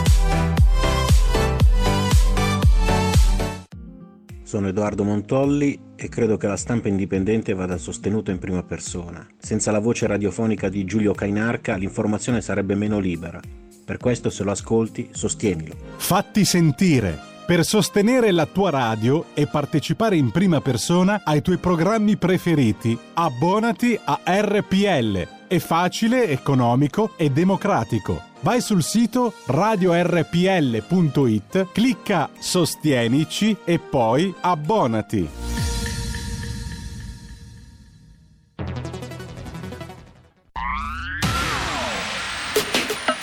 Sono Edoardo Montolli e credo che la stampa indipendente vada sostenuta in prima persona. Senza la voce radiofonica di Giulio Cainarca l'informazione sarebbe meno libera. Per questo se lo ascolti, sostienilo. Fatti sentire per sostenere la tua radio e partecipare in prima persona ai tuoi programmi preferiti. Abbonati a RPL. È facile, economico e democratico. Vai sul sito radiorpl.it, clicca Sostienici e poi abbonati.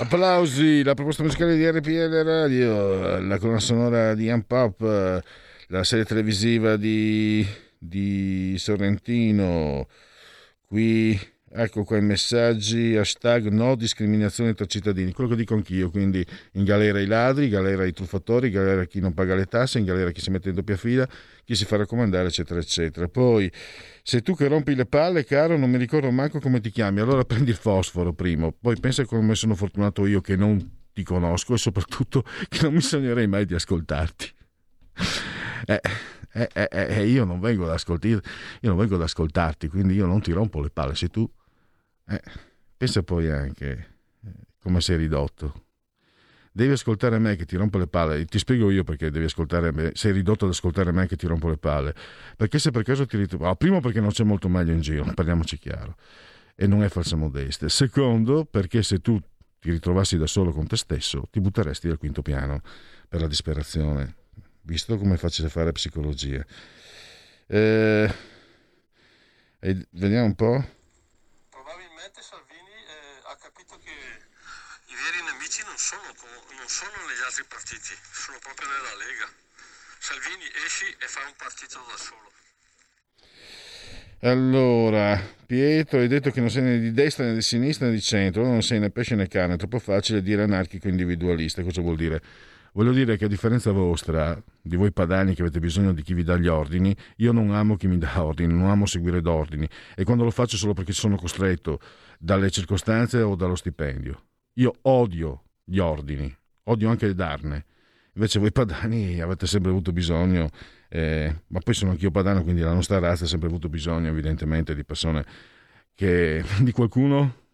Applausi, la proposta musicale di RPL Radio, la colonna sonora di Unpop, la serie televisiva di, di Sorrentino, qui ecco qua i messaggi, hashtag no discriminazione tra cittadini, quello che dico anch'io, quindi in galera i ladri, in galera i truffatori, in galera chi non paga le tasse, in galera chi si mette in doppia fila, chi si fa raccomandare, eccetera, eccetera. Poi, se tu che rompi le palle, caro, non mi ricordo manco come ti chiami, allora prendi il fosforo primo, poi pensa come sono fortunato io che non ti conosco e soprattutto che non mi sognerei mai di ascoltarti. Eh, eh, eh, eh, io, non vengo ad ascolti, io non vengo ad ascoltarti, quindi io non ti rompo le palle. Se tu eh, pensa poi anche eh, come sei ridotto. Devi ascoltare me che ti rompo le palle. Ti spiego io perché devi ascoltare me. Sei ridotto ad ascoltare me che ti rompo le palle. Perché se per caso ti ritrovi. Oh, primo, perché non c'è molto meglio in giro, parliamoci chiaro. E non è falsa modestia. Secondo, perché se tu ti ritrovassi da solo con te stesso, ti butteresti dal quinto piano per la disperazione visto come facile fare psicologia. Eh, vediamo un po'. Probabilmente Salvini eh, ha capito che i veri nemici non sono, non sono negli altri partiti, sono proprio nella Lega. Salvini esci e fa un partito da solo. Allora, Pietro, hai detto che non sei né di destra né di sinistra né di centro, non sei né pesce né carne, è troppo facile dire anarchico individualista. Cosa vuol dire? Voglio dire che a differenza vostra, di voi padani che avete bisogno di chi vi dà gli ordini, io non amo chi mi dà ordini, non amo seguire d'ordini e quando lo faccio solo perché sono costretto dalle circostanze o dallo stipendio. Io odio gli ordini, odio anche darne. Invece voi padani avete sempre avuto bisogno, eh, ma poi sono anch'io padano, quindi la nostra razza ha sempre avuto bisogno evidentemente di persone che, di qualcuno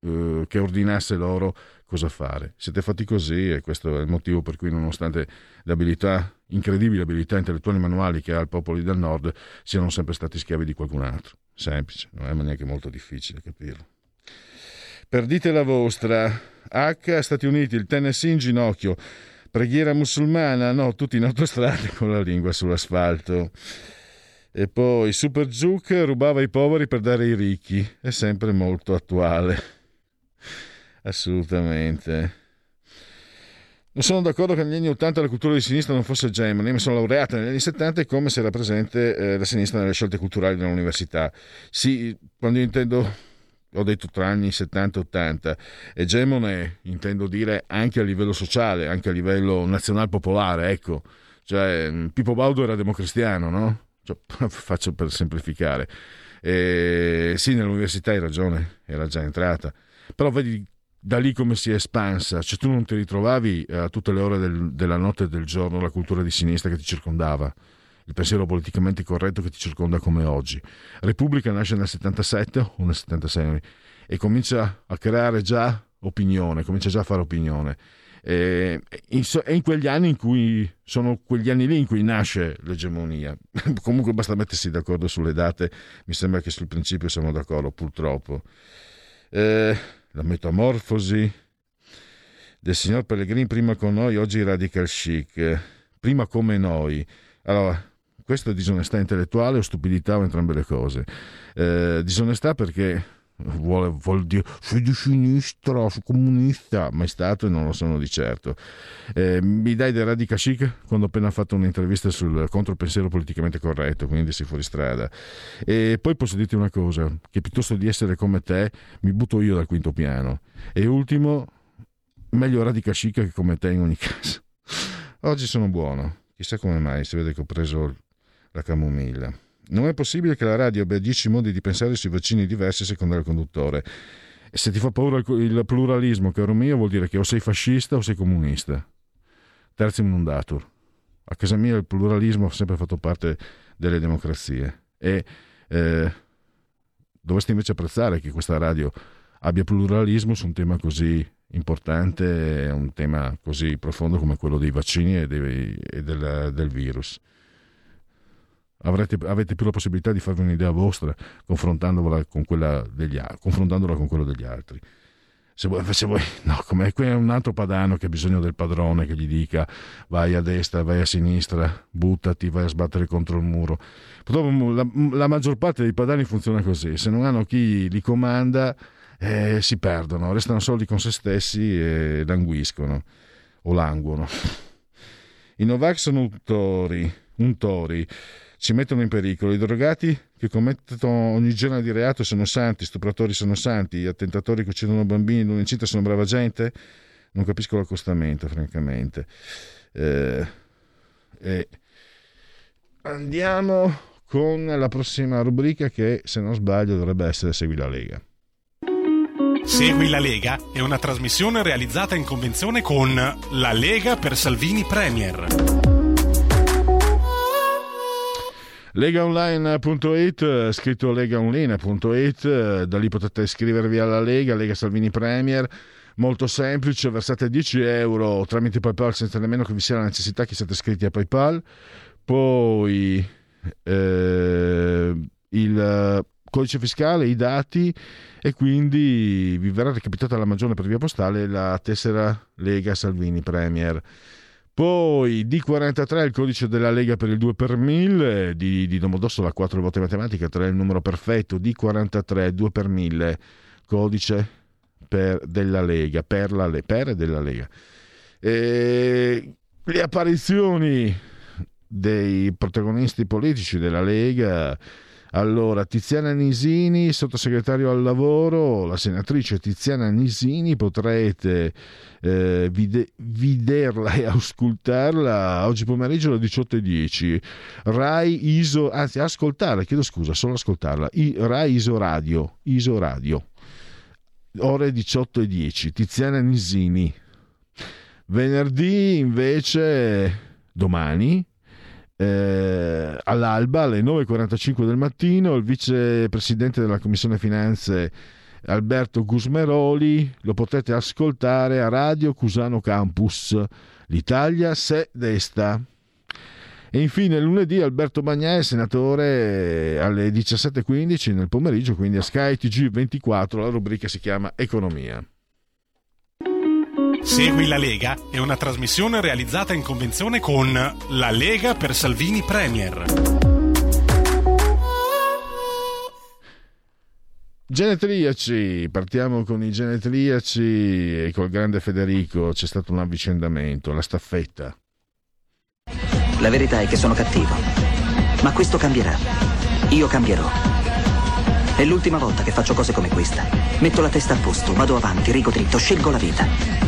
eh, che ordinasse loro cosa fare. Siete fatti così e questo è il motivo per cui nonostante le abilità, incredibili abilità intellettuali manuali che ha il popolo del nord, siano sempre stati schiavi di qualcun altro. Semplice, non è neanche molto difficile capirlo. Perdite la vostra. H, Stati Uniti, il Tennessee in ginocchio. Preghiera musulmana, no, tutti in autostrada con la lingua sull'asfalto. E poi Super Zuc rubava i poveri per dare ai ricchi. È sempre molto attuale assolutamente. Non sono d'accordo che negli anni 80 la cultura di sinistra non fosse egemone, mi sono laureata negli anni 70 e come se era presente eh, la sinistra nelle scelte culturali dell'università. Sì, quando io intendo, ho detto tra anni 70 e 80, egemone intendo dire anche a livello sociale, anche a livello nazional popolare, ecco. Cioè, Pippo Baudo era democristiano, no? Cioè, faccio per semplificare. E, sì, nell'università hai ragione, era già entrata. Però vedi da lì come si è espansa, cioè tu non ti ritrovavi eh, a tutte le ore del, della notte e del giorno la cultura di sinistra che ti circondava, il pensiero politicamente corretto che ti circonda come oggi. Repubblica nasce nel 77 o nel 76 e comincia a creare già opinione, comincia già a fare opinione. E è in quegli anni in cui sono quegli anni lì in cui nasce l'egemonia. Comunque basta mettersi d'accordo sulle date, mi sembra che sul principio siamo d'accordo, purtroppo. Eh, la metamorfosi del signor Pellegrini prima con noi, oggi radical chic, prima come noi. Allora, questa è disonestà intellettuale o stupidità o entrambe le cose. Eh, disonestà perché vuole, vuol dire sei di sinistra, sei comunista, mai stato e non lo sono di certo. Eh, mi dai del radical chic quando ho appena fatto un'intervista sul contropensiero politicamente corretto, quindi sei fuori strada. E poi posso dirti una cosa, che piuttosto di essere come te mi butto io dal quinto piano. E ultimo, meglio radical chic che come te in ogni caso. Oggi sono buono, chissà come mai, si vede che ho preso la camomilla. Non è possibile che la radio abbia dieci modi di pensare sui vaccini diversi secondo il conduttore. Se ti fa paura il pluralismo, caro mio, vuol dire che o sei fascista o sei comunista. Terzium non datur. A casa mia il pluralismo ha sempre fatto parte delle democrazie e eh, dovresti invece apprezzare che questa radio abbia pluralismo su un tema così importante, un tema così profondo come quello dei vaccini e, dei, e del, del virus avrete, avete più la possibilità di farvi un'idea vostra confrontandola con quella degli, confrontandola con quello degli altri. Se vuoi, se vuoi no, come qui è un altro padano che ha bisogno del padrone che gli dica vai a destra, vai a sinistra, buttati, vai a sbattere contro il muro. Purtroppo la, la maggior parte dei padani funziona così, se non hanno chi li comanda eh, si perdono, restano soli con se stessi e languiscono o languono. I Novax sono untori, untori ci mettono in pericolo. I drogati che commettono ogni genere di reato sono santi, stupratori sono santi, gli attentatori che uccidono bambini non incinta sono brava gente. Non capisco l'accostamento, francamente. Eh, eh, andiamo con la prossima rubrica che, se non sbaglio, dovrebbe essere Segui la Lega. Segui la Lega è una trasmissione realizzata in convenzione con La Lega per Salvini Premier. Legaonline.it, scritto legaonline.it, da lì potete iscrivervi alla Lega, Lega Salvini Premier, molto semplice, versate 10 euro tramite PayPal senza nemmeno che vi sia la necessità che siate iscritti a PayPal, poi eh, il codice fiscale, i dati e quindi vi verrà recapitata la maggiore per via postale la tessera Lega Salvini Premier. Poi D43 il codice della Lega per il 2 per 1000, di, di Domodossola 4 volte matematica, 3 è il numero perfetto, D43 2 per 1000, codice per della Lega, per, la, per della Lega. E le apparizioni dei protagonisti politici della Lega allora, Tiziana Nisini, sottosegretario al lavoro, la senatrice Tiziana Nisini, potrete eh, vide- vederla e auscultarla oggi pomeriggio alle 18.10. Rai ISO, anzi ascoltarla, chiedo scusa, solo ascoltarla. I, Rai ISO Radio, ISO Radio, ore 18.10, Tiziana Nisini. Venerdì invece, domani, eh, all'alba alle 9.45 del mattino il vicepresidente della Commissione Finanze Alberto Gusmeroli lo potete ascoltare a Radio Cusano Campus l'Italia se desta e infine lunedì Alberto Bagnai, senatore alle 17.15 nel pomeriggio, quindi a Sky TG24, la rubrica si chiama Economia. Segui la Lega è una trasmissione realizzata in convenzione con La Lega per Salvini Premier. Genetriaci, partiamo con i genetriaci e col grande Federico c'è stato un avvicendamento, la staffetta. La verità è che sono cattivo, ma questo cambierà. Io cambierò. È l'ultima volta che faccio cose come questa. Metto la testa a posto, vado avanti, rigo dritto, scelgo la vita.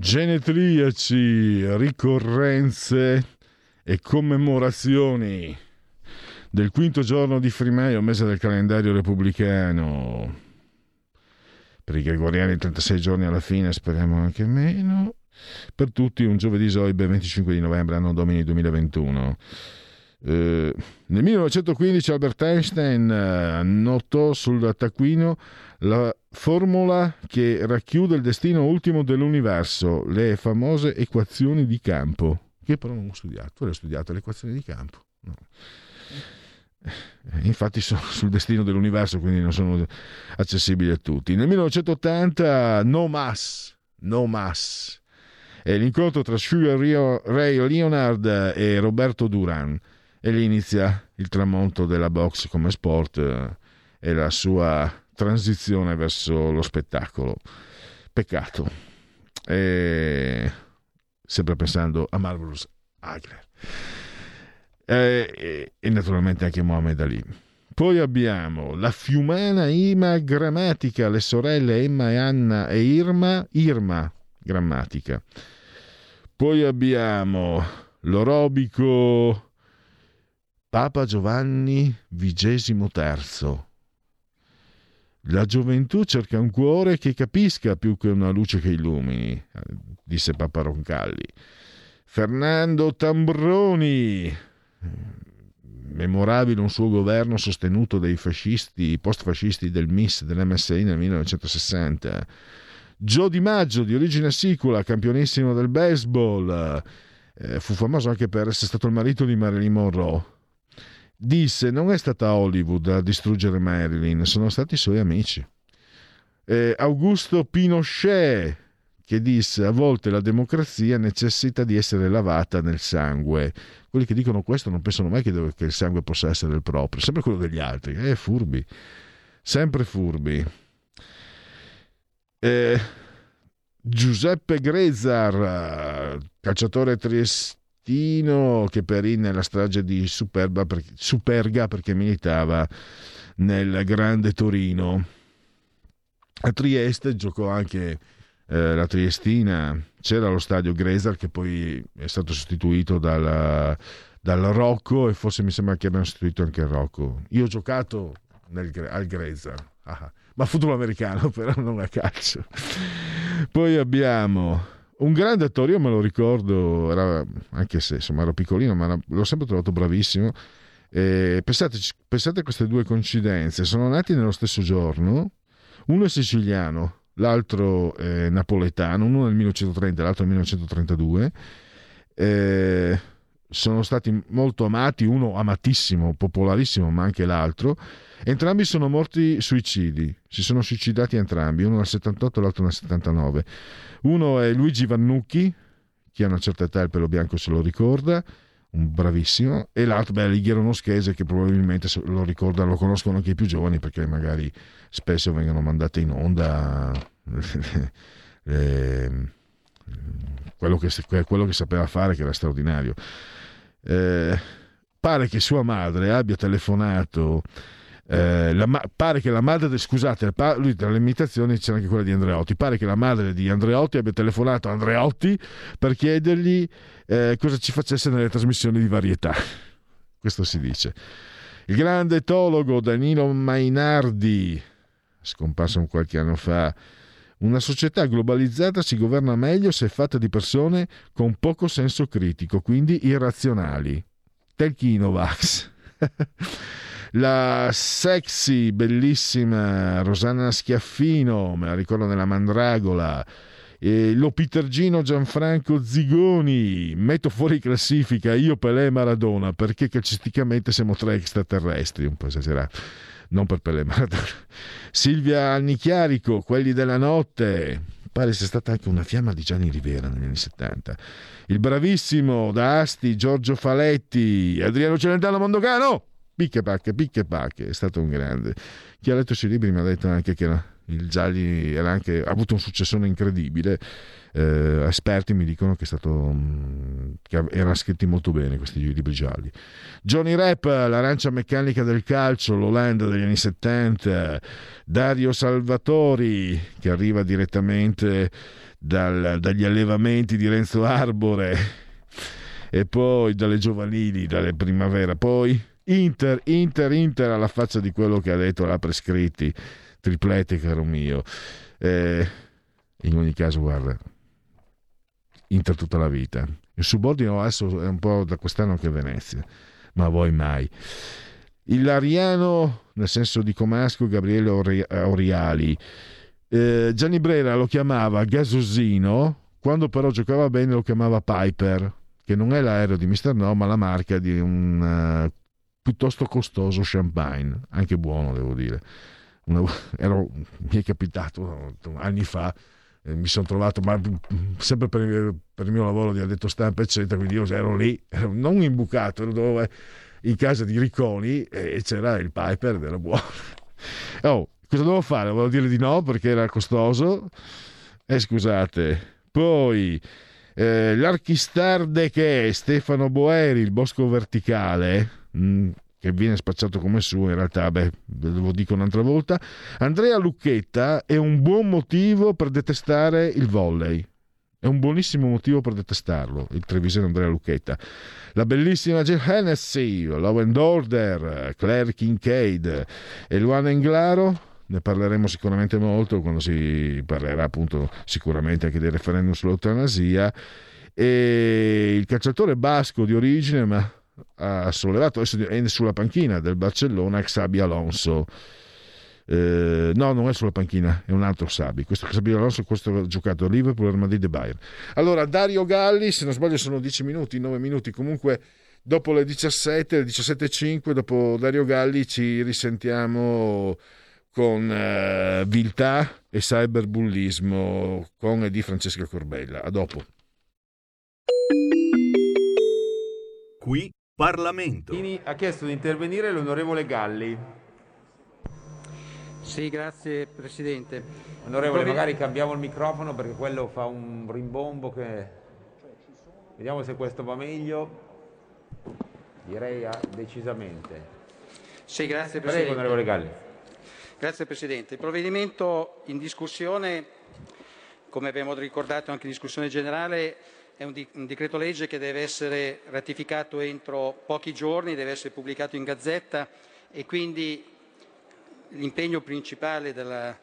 Genetriaci, ricorrenze e commemorazioni del quinto giorno di Frimaio, mese del calendario repubblicano. Per i gregoriani 36 giorni alla fine, speriamo anche meno. Per tutti un giovedì Soibe 25 di novembre, anno domini 2021. Eh, nel 1915 Albert Einstein eh, notò sul taccuino la formula che racchiude il destino ultimo dell'universo, le famose equazioni di campo, che però non ho studiato. Tu hai studiato le equazioni di campo? No. Eh, infatti sono sul destino dell'universo, quindi non sono accessibili a tutti. Nel 1980 No Mass, No Mass, è l'incontro tra Sugar Ray Leonard e Roberto Duran e lì inizia il tramonto della box come sport eh, e la sua transizione verso lo spettacolo. Peccato. E... Sempre pensando a Marvelous Hagler. E, e, naturalmente anche Mohamed Ali. Poi abbiamo la fiumana Ima Grammatica, le sorelle Emma e Anna e Irma, Irma Grammatica. Poi abbiamo l'orobico Papa Giovanni XXIII. La gioventù cerca un cuore che capisca più che una luce che illumini, disse Papa Roncalli. Fernando Tambroni, memorabile un suo governo sostenuto dai fascisti, post-fascisti del MIS, dell'MSI nel 1960. Gio Di Maggio, di origine sicula, campionissimo del baseball, eh, fu famoso anche per essere stato il marito di Marilyn Monroe. Disse: Non è stata Hollywood a distruggere Marilyn, sono stati i suoi amici. Eh, Augusto Pinochet, che disse: A volte la democrazia necessita di essere lavata nel sangue. Quelli che dicono questo non pensano mai che, che il sangue possa essere il proprio, sempre quello degli altri. Eh, furbi, sempre furbi. Eh, Giuseppe Grezar, calciatore triestino che perì nella strage di Superba, Superga perché militava nel Grande Torino. A Trieste giocò anche eh, la Triestina, c'era lo stadio Grezar che poi è stato sostituito dal, dal Rocco e forse mi sembra che abbiano sostituito anche il Rocco. Io ho giocato nel, al Grezar. Ah, ma football americano, però non a calcio. Poi abbiamo un grande attore, io me lo ricordo, era, anche se insomma ero piccolino, ma l'ho sempre trovato bravissimo. E pensate, pensate a queste due coincidenze, sono nati nello stesso giorno, uno è siciliano, l'altro è napoletano, uno nel 1930 l'altro nel 1932. Eh, sono stati molto amati, uno amatissimo, popolarissimo, ma anche l'altro. Entrambi sono morti suicidi, si sono suicidati entrambi, uno nel 78 e l'altro nel 79. Uno è Luigi Vannucchi, che a una certa età il pelo bianco se lo ricorda, un bravissimo, e l'altro, beh, Lighiero Noschese, che probabilmente lo ricordano, lo conoscono anche i più giovani, perché magari spesso vengono mandate in onda quello, che, quello che sapeva fare, che era straordinario. Eh, pare che sua madre abbia telefonato eh, la, pare che la madre, scusate, lui tra le imitazioni c'era anche quella di Andreotti. Pare che la madre di Andreotti abbia telefonato a Andreotti per chiedergli eh, cosa ci facesse nelle trasmissioni di varietà. Questo si dice. Il grande etologo Danilo Mainardi, scomparso qualche anno fa, una società globalizzata si governa meglio se è fatta di persone con poco senso critico, quindi irrazionali. Telchinovax. la sexy, bellissima Rosanna Schiaffino, me la ricordo nella Mandragola, e lo Petergino Gianfranco Zigoni, metto fuori classifica io Pelé e Maradona perché calcisticamente siamo tre extraterrestri, un po' esagerato, non per Pelé e Maradona. Silvia Annichiarico, quelli della notte, pare sia stata anche una fiamma di Gianni Rivera negli anni 70. Il bravissimo da Asti Giorgio Faletti, Adriano Celentano Mondocano, picche pacche, picche pacche, è stato un grande. Chi ha letto i suoi libri mi ha detto anche che il Gialli anche, ha avuto un successone incredibile. Eh, esperti mi dicono che, stato, mm, che erano scritti molto bene questi libri gialli. Johnny Rap, l'arancia meccanica del calcio, l'Olanda degli anni 70, Dario Salvatori che arriva direttamente dal, dagli allevamenti di Renzo Arbore e poi dalle giovanili, dalle primavera, poi Inter, Inter, Inter alla faccia di quello che ha detto la prescritti, triplete caro mio. Eh, in ogni caso, guarda, Inter tutta la vita. Il subordine adesso è un po' da quest'anno che Venezia, ma voi mai. Il Lariano, nel senso di Comasco, Gabriele Oriali. Eh, Gianni Brera lo chiamava Gasosino, quando però giocava bene lo chiamava Piper, che non è l'aereo di Mister No, ma la marca di un uh, piuttosto costoso champagne, anche buono devo dire. Una, ero, mi è capitato anni fa, eh, mi sono trovato, ma sempre per, per, il mio lavoro di addetto stampa, eccetera, quindi io ero lì, ero non imbucato, ero dove, in casa di Ricconi e c'era il Piper ed era buono. Oh, cosa dovevo fare? Volevo dire di no perché era costoso. E eh, scusate. Poi eh, l'archistarde che è Stefano Boeri, il bosco verticale, Mm, che viene spacciato come suo, in realtà, beh, ve lo dico un'altra volta. Andrea Lucchetta è un buon motivo per detestare il volley. È un buonissimo motivo per detestarlo, il treviseno Andrea Lucchetta. La bellissima Jill Hennessy, and Order, Claire Kincaid e Luana Inglaro, ne parleremo sicuramente molto quando si parlerà appunto sicuramente anche del referendum sull'eutanasia. E il calciatore basco di origine, ma ha sollevato adesso è sulla panchina del Barcellona Xabi Alonso Eh, no, non è sulla panchina, è un altro Sabi. Questo Sabi Alonso questo ha giocato a Liverpool, Real Madrid e Bayern. Allora, Dario Galli, se non sbaglio sono 10 minuti, 9 minuti, comunque dopo le 17, le 17.05, dopo Dario Galli ci risentiamo con eh, viltà e cyberbullismo con e di Francesca Corbella. A dopo. Qui Parlamento. Ha chiesto di intervenire l'onorevole Galli. Sì, grazie Presidente. Onorevole, Provi- magari cambiamo il microfono perché quello fa un rimbombo che... Vediamo se questo va meglio. Direi ah, decisamente. Sì, grazie Prego, Presidente. onorevole Galli. Grazie Presidente. Il provvedimento in discussione, come abbiamo ricordato anche in discussione generale, è un, di- un decreto legge che deve essere ratificato entro pochi giorni, deve essere pubblicato in gazzetta e quindi l'impegno principale del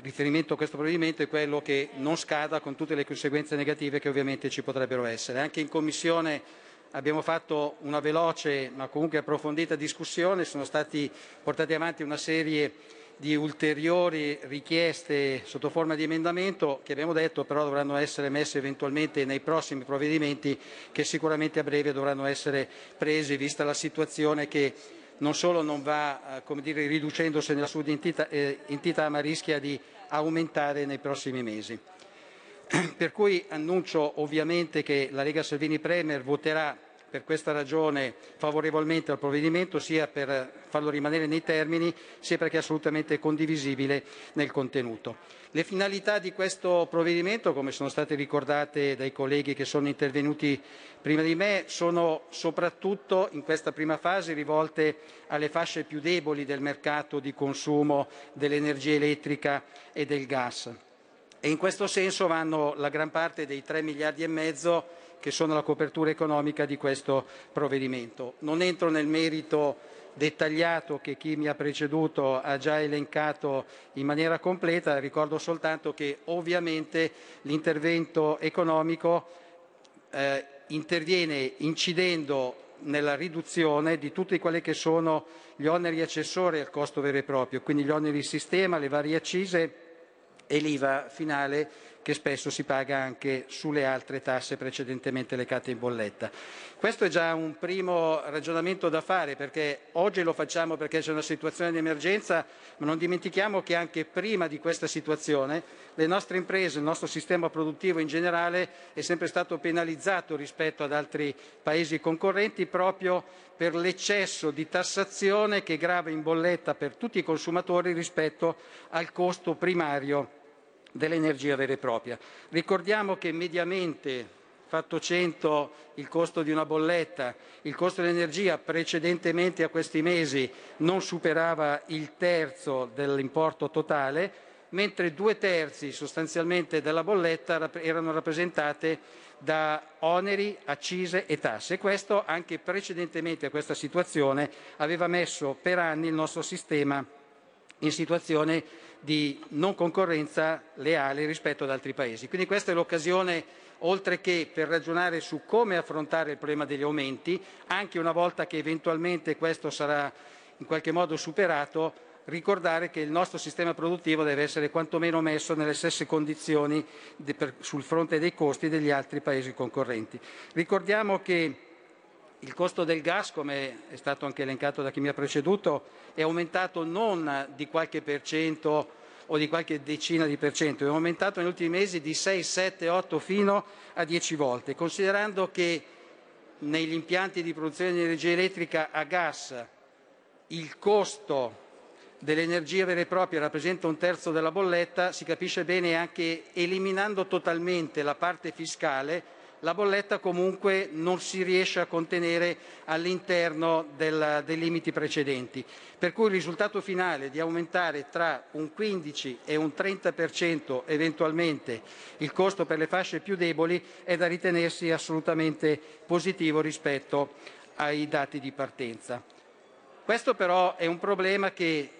riferimento a questo provvedimento è quello che non scada con tutte le conseguenze negative che ovviamente ci potrebbero essere. Anche in Commissione abbiamo fatto una veloce ma comunque approfondita discussione, sono stati portati avanti una serie di ulteriori richieste sotto forma di emendamento che abbiamo detto però dovranno essere messe eventualmente nei prossimi provvedimenti che sicuramente a breve dovranno essere presi vista la situazione che non solo non va eh, come dire, riducendosi nella sua entità, eh, entità ma rischia di aumentare nei prossimi mesi. Per cui annuncio ovviamente che la Lega Salvini Premier voterà per questa ragione favorevolmente al provvedimento, sia per farlo rimanere nei termini, sia perché è assolutamente condivisibile nel contenuto. Le finalità di questo provvedimento, come sono state ricordate dai colleghi che sono intervenuti prima di me, sono soprattutto in questa prima fase rivolte alle fasce più deboli del mercato di consumo dell'energia elettrica e del gas. E in questo senso vanno la gran parte dei 3 miliardi e mezzo che sono la copertura economica di questo provvedimento. Non entro nel merito dettagliato che chi mi ha preceduto ha già elencato in maniera completa, ricordo soltanto che ovviamente l'intervento economico eh, interviene incidendo nella riduzione di tutti quelli che sono gli oneri accessori al costo vero e proprio, quindi gli oneri di sistema, le varie accise e l'IVA finale che spesso si paga anche sulle altre tasse precedentemente legate in bolletta. Questo è già un primo ragionamento da fare perché oggi lo facciamo perché c'è una situazione di emergenza, ma non dimentichiamo che anche prima di questa situazione le nostre imprese, il nostro sistema produttivo in generale è sempre stato penalizzato rispetto ad altri paesi concorrenti proprio per l'eccesso di tassazione che grava in bolletta per tutti i consumatori rispetto al costo primario dell'energia vera e propria. Ricordiamo che mediamente fatto 100 il costo di una bolletta, il costo dell'energia precedentemente a questi mesi non superava il terzo dell'importo totale, mentre due terzi sostanzialmente della bolletta erano rappresentate da oneri, accise e tasse. Questo anche precedentemente a questa situazione aveva messo per anni il nostro sistema in situazione di non concorrenza leale rispetto ad altri paesi. Quindi questa è l'occasione, oltre che per ragionare su come affrontare il problema degli aumenti, anche una volta che eventualmente questo sarà in qualche modo superato, ricordare che il nostro sistema produttivo deve essere quantomeno messo nelle stesse condizioni sul fronte dei costi degli altri paesi concorrenti. Ricordiamo che il costo del gas, come è stato anche elencato da chi mi ha preceduto, è aumentato non di qualche per cento o di qualche decina di per cento, è aumentato negli ultimi mesi di 6, 7, 8 fino a 10 volte, considerando che negli impianti di produzione di energia elettrica a gas il costo dell'energia vera e propria rappresenta un terzo della bolletta, si capisce bene anche eliminando totalmente la parte fiscale la bolletta comunque non si riesce a contenere all'interno del, dei limiti precedenti. Per cui il risultato finale di aumentare tra un 15 e un 30 per cento eventualmente il costo per le fasce più deboli è da ritenersi assolutamente positivo rispetto ai dati di partenza. Questo però è un problema che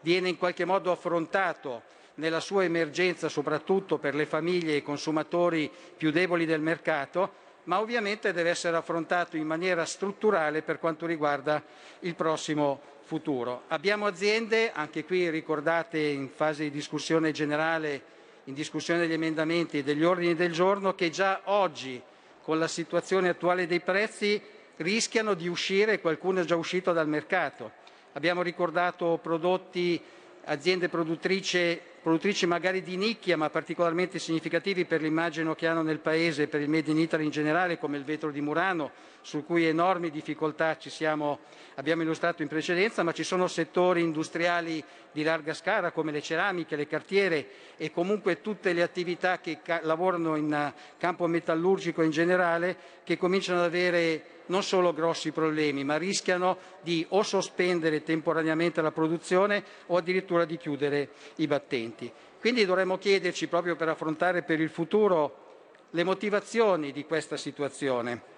viene in qualche modo affrontato nella sua emergenza soprattutto per le famiglie e i consumatori più deboli del mercato, ma ovviamente deve essere affrontato in maniera strutturale per quanto riguarda il prossimo futuro. Abbiamo aziende, anche qui ricordate in fase di discussione generale, in discussione degli emendamenti e degli ordini del giorno, che già oggi, con la situazione attuale dei prezzi, rischiano di uscire, qualcuno è già uscito dal mercato. Abbiamo ricordato prodotti, aziende produttrici produttrici magari di nicchia ma particolarmente significativi per l'immagine che hanno nel Paese e per il Made in Italy in generale, come il vetro di Murano, su cui enormi difficoltà siamo, abbiamo illustrato in precedenza, ma ci sono settori industriali di larga scala come le ceramiche, le cartiere e comunque tutte le attività che lavorano in campo metallurgico in generale che cominciano ad avere non solo grossi problemi, ma rischiano di o sospendere temporaneamente la produzione o addirittura di chiudere i battenti. Quindi dovremmo chiederci, proprio per affrontare per il futuro, le motivazioni di questa situazione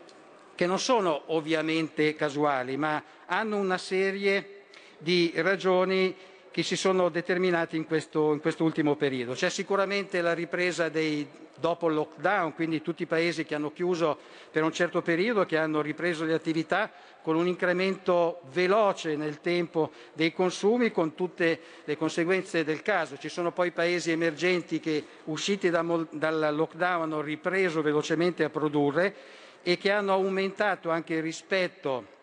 che non sono ovviamente casuali, ma hanno una serie di ragioni che si sono determinate in questo, in questo ultimo periodo. C'è sicuramente la ripresa dei, dopo il lockdown, quindi tutti i paesi che hanno chiuso per un certo periodo, che hanno ripreso le attività con un incremento veloce nel tempo dei consumi, con tutte le conseguenze del caso. Ci sono poi paesi emergenti che, usciti da, dal lockdown, hanno ripreso velocemente a produrre e che hanno aumentato anche rispetto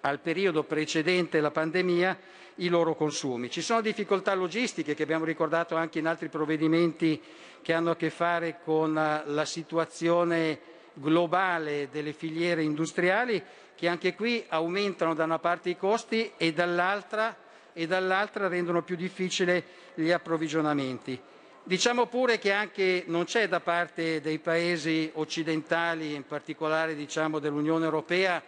al periodo precedente la pandemia i loro consumi. Ci sono difficoltà logistiche che abbiamo ricordato anche in altri provvedimenti che hanno a che fare con la situazione globale delle filiere industriali che anche qui aumentano da una parte i costi e dall'altra, e dall'altra rendono più difficile gli approvvigionamenti. Diciamo pure che anche non c'è da parte dei paesi occidentali, in particolare diciamo, dell'Unione Europea,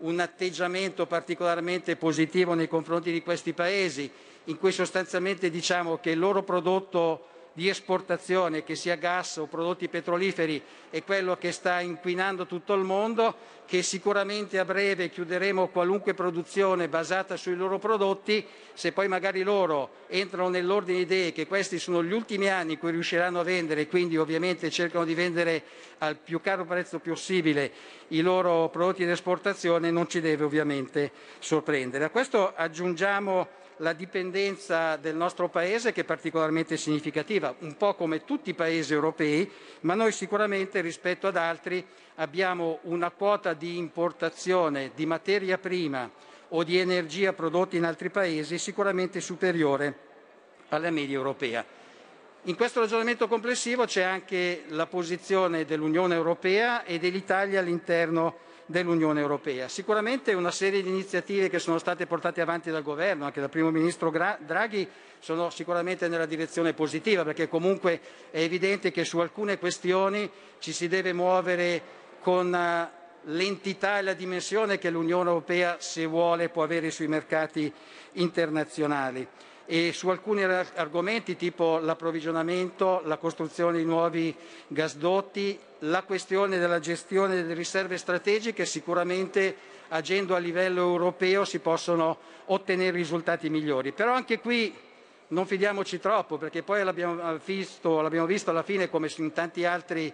un atteggiamento particolarmente positivo nei confronti di questi paesi, in cui sostanzialmente diciamo che il loro prodotto di esportazione, che sia gas o prodotti petroliferi, è quello che sta inquinando tutto il mondo, che sicuramente a breve chiuderemo qualunque produzione basata sui loro prodotti, se poi magari loro entrano nell'ordine di idee che questi sono gli ultimi anni in cui riusciranno a vendere quindi ovviamente cercano di vendere al più caro prezzo possibile i loro prodotti di esportazione, non ci deve ovviamente sorprendere. A questo aggiungiamo la dipendenza del nostro Paese che è particolarmente significativa, un po' come tutti i Paesi europei, ma noi sicuramente rispetto ad altri abbiamo una quota di importazione di materia prima o di energia prodotta in altri Paesi sicuramente superiore alla media europea. In questo ragionamento complessivo c'è anche la posizione dell'Unione Europea e dell'Italia all'interno dell'Unione Europea. Sicuramente una serie di iniziative che sono state portate avanti dal Governo, anche dal Primo Ministro Draghi, sono sicuramente nella direzione positiva, perché comunque è evidente che su alcune questioni ci si deve muovere con eh, l'entità e la dimensione che l'Unione Europea, se vuole, può avere sui mercati internazionali e su alcuni argomenti tipo l'approvvigionamento, la costruzione di nuovi gasdotti, la questione della gestione delle riserve strategiche, sicuramente agendo a livello europeo si possono ottenere risultati migliori. Però anche qui non fidiamoci troppo perché poi l'abbiamo visto, l'abbiamo visto alla fine come in tanti altri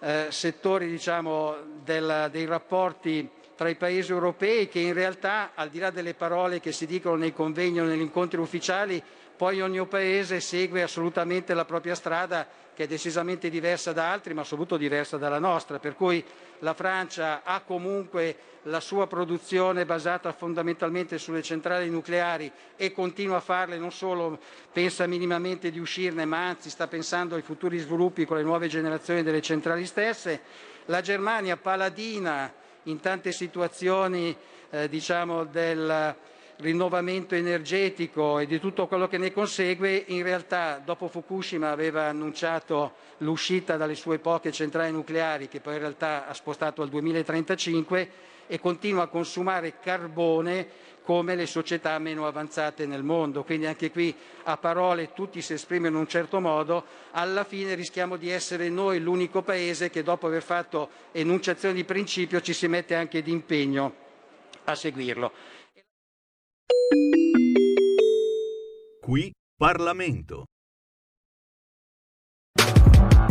eh, settori diciamo, del, dei rapporti tra i paesi europei che in realtà, al di là delle parole che si dicono nei convegni o negli incontri ufficiali, poi ogni paese segue assolutamente la propria strada che è decisamente diversa da altri, ma soprattutto diversa dalla nostra, per cui la Francia ha comunque la sua produzione basata fondamentalmente sulle centrali nucleari e continua a farle, non solo pensa minimamente di uscirne, ma anzi sta pensando ai futuri sviluppi con le nuove generazioni delle centrali stesse. La Germania paladina in tante situazioni eh, diciamo, del rinnovamento energetico e di tutto quello che ne consegue, in realtà dopo Fukushima aveva annunciato l'uscita dalle sue poche centrali nucleari che poi in realtà ha spostato al 2035 e continua a consumare carbone come le società meno avanzate nel mondo. Quindi anche qui a parole tutti si esprimono in un certo modo, alla fine rischiamo di essere noi l'unico Paese che dopo aver fatto enunciazione di principio ci si mette anche di impegno a seguirlo. Qui Parlamento.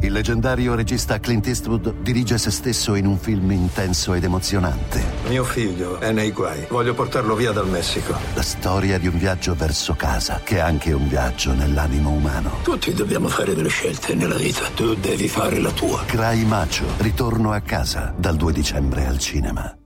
Il leggendario regista Clint Eastwood dirige se stesso in un film intenso ed emozionante. Mio figlio è nei guai. Voglio portarlo via dal Messico. La storia di un viaggio verso casa, che è anche un viaggio nell'animo umano. Tutti dobbiamo fare delle scelte nella vita. Tu devi fare la tua. Cry Macho, ritorno a casa, dal 2 dicembre al cinema.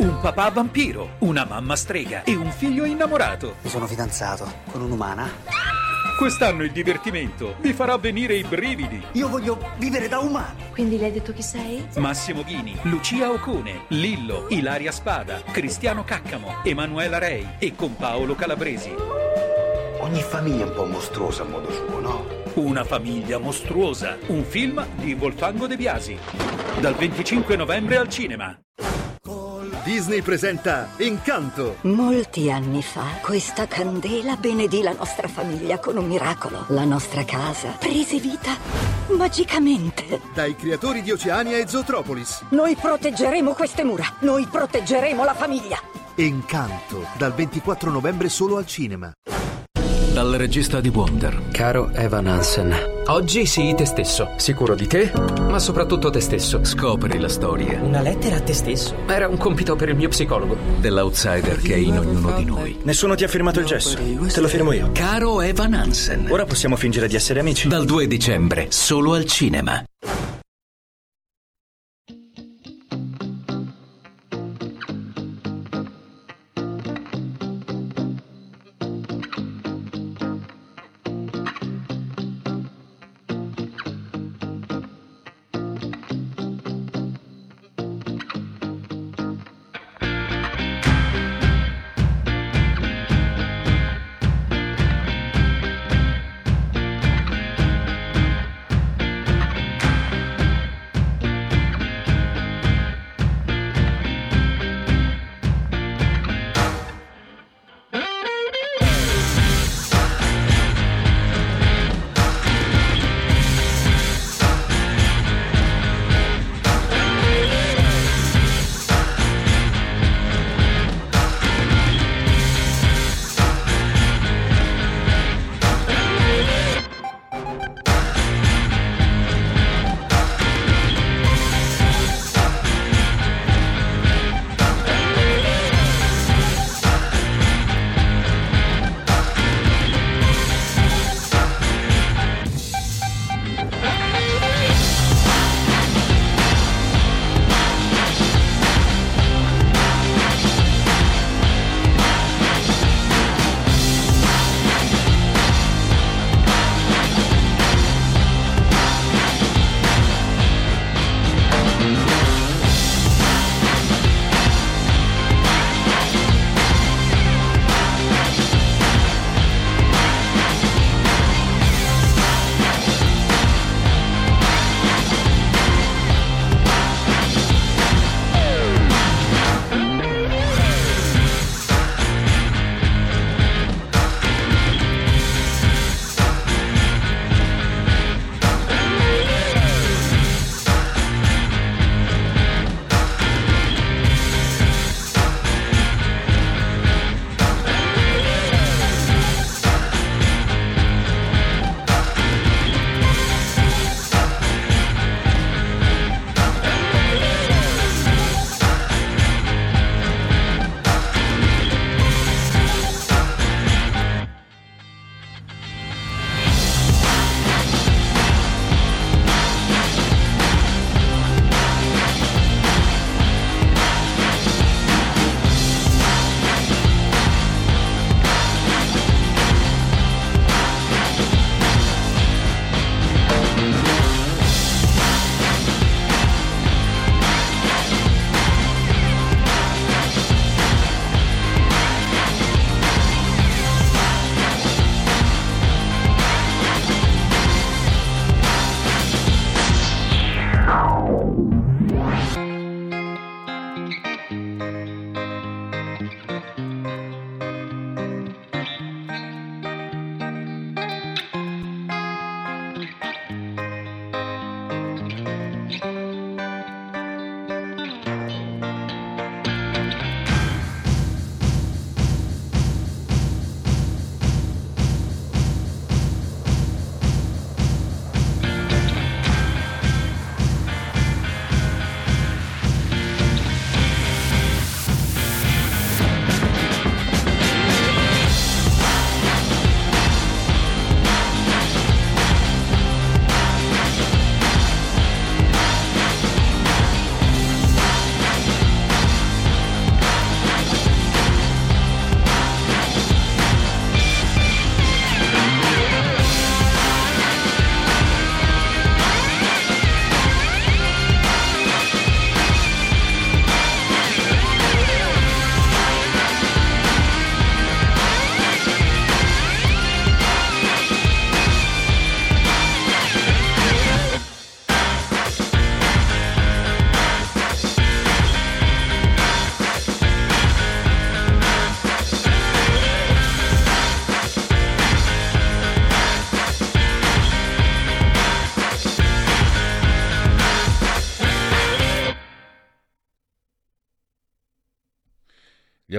Un papà vampiro, una mamma strega e un figlio innamorato. Mi sono fidanzato con un'umana. Quest'anno il divertimento vi farà venire i brividi. Io voglio vivere da umano. Quindi le hai detto chi sei? Massimo Ghini, Lucia Ocone, Lillo, Ilaria Spada, Cristiano Caccamo, Emanuela Rei e con Paolo Calabresi. Ogni famiglia è un po' mostruosa a modo suo, no? Una famiglia mostruosa. Un film di Volfango De Biasi. Dal 25 novembre al cinema. Disney presenta Incanto. Molti anni fa questa candela benedì la nostra famiglia con un miracolo. La nostra casa prese vita magicamente. Dai creatori di Oceania e Zootropolis. Noi proteggeremo queste mura. Noi proteggeremo la famiglia. Incanto, dal 24 novembre solo al cinema. Dal regista di Wonder. Caro Evan Hansen, Oggi sii te stesso, sicuro di te, ma soprattutto te stesso. Scopri la storia. una lettera a te stesso. Era un compito per il mio psicologo. Dell'outsider che è in ognuno di noi. Nessuno ti ha firmato il gesso. Te lo firmo io. Caro Evan Hansen. Ora possiamo fingere di essere amici. Dal 2 dicembre, solo al cinema.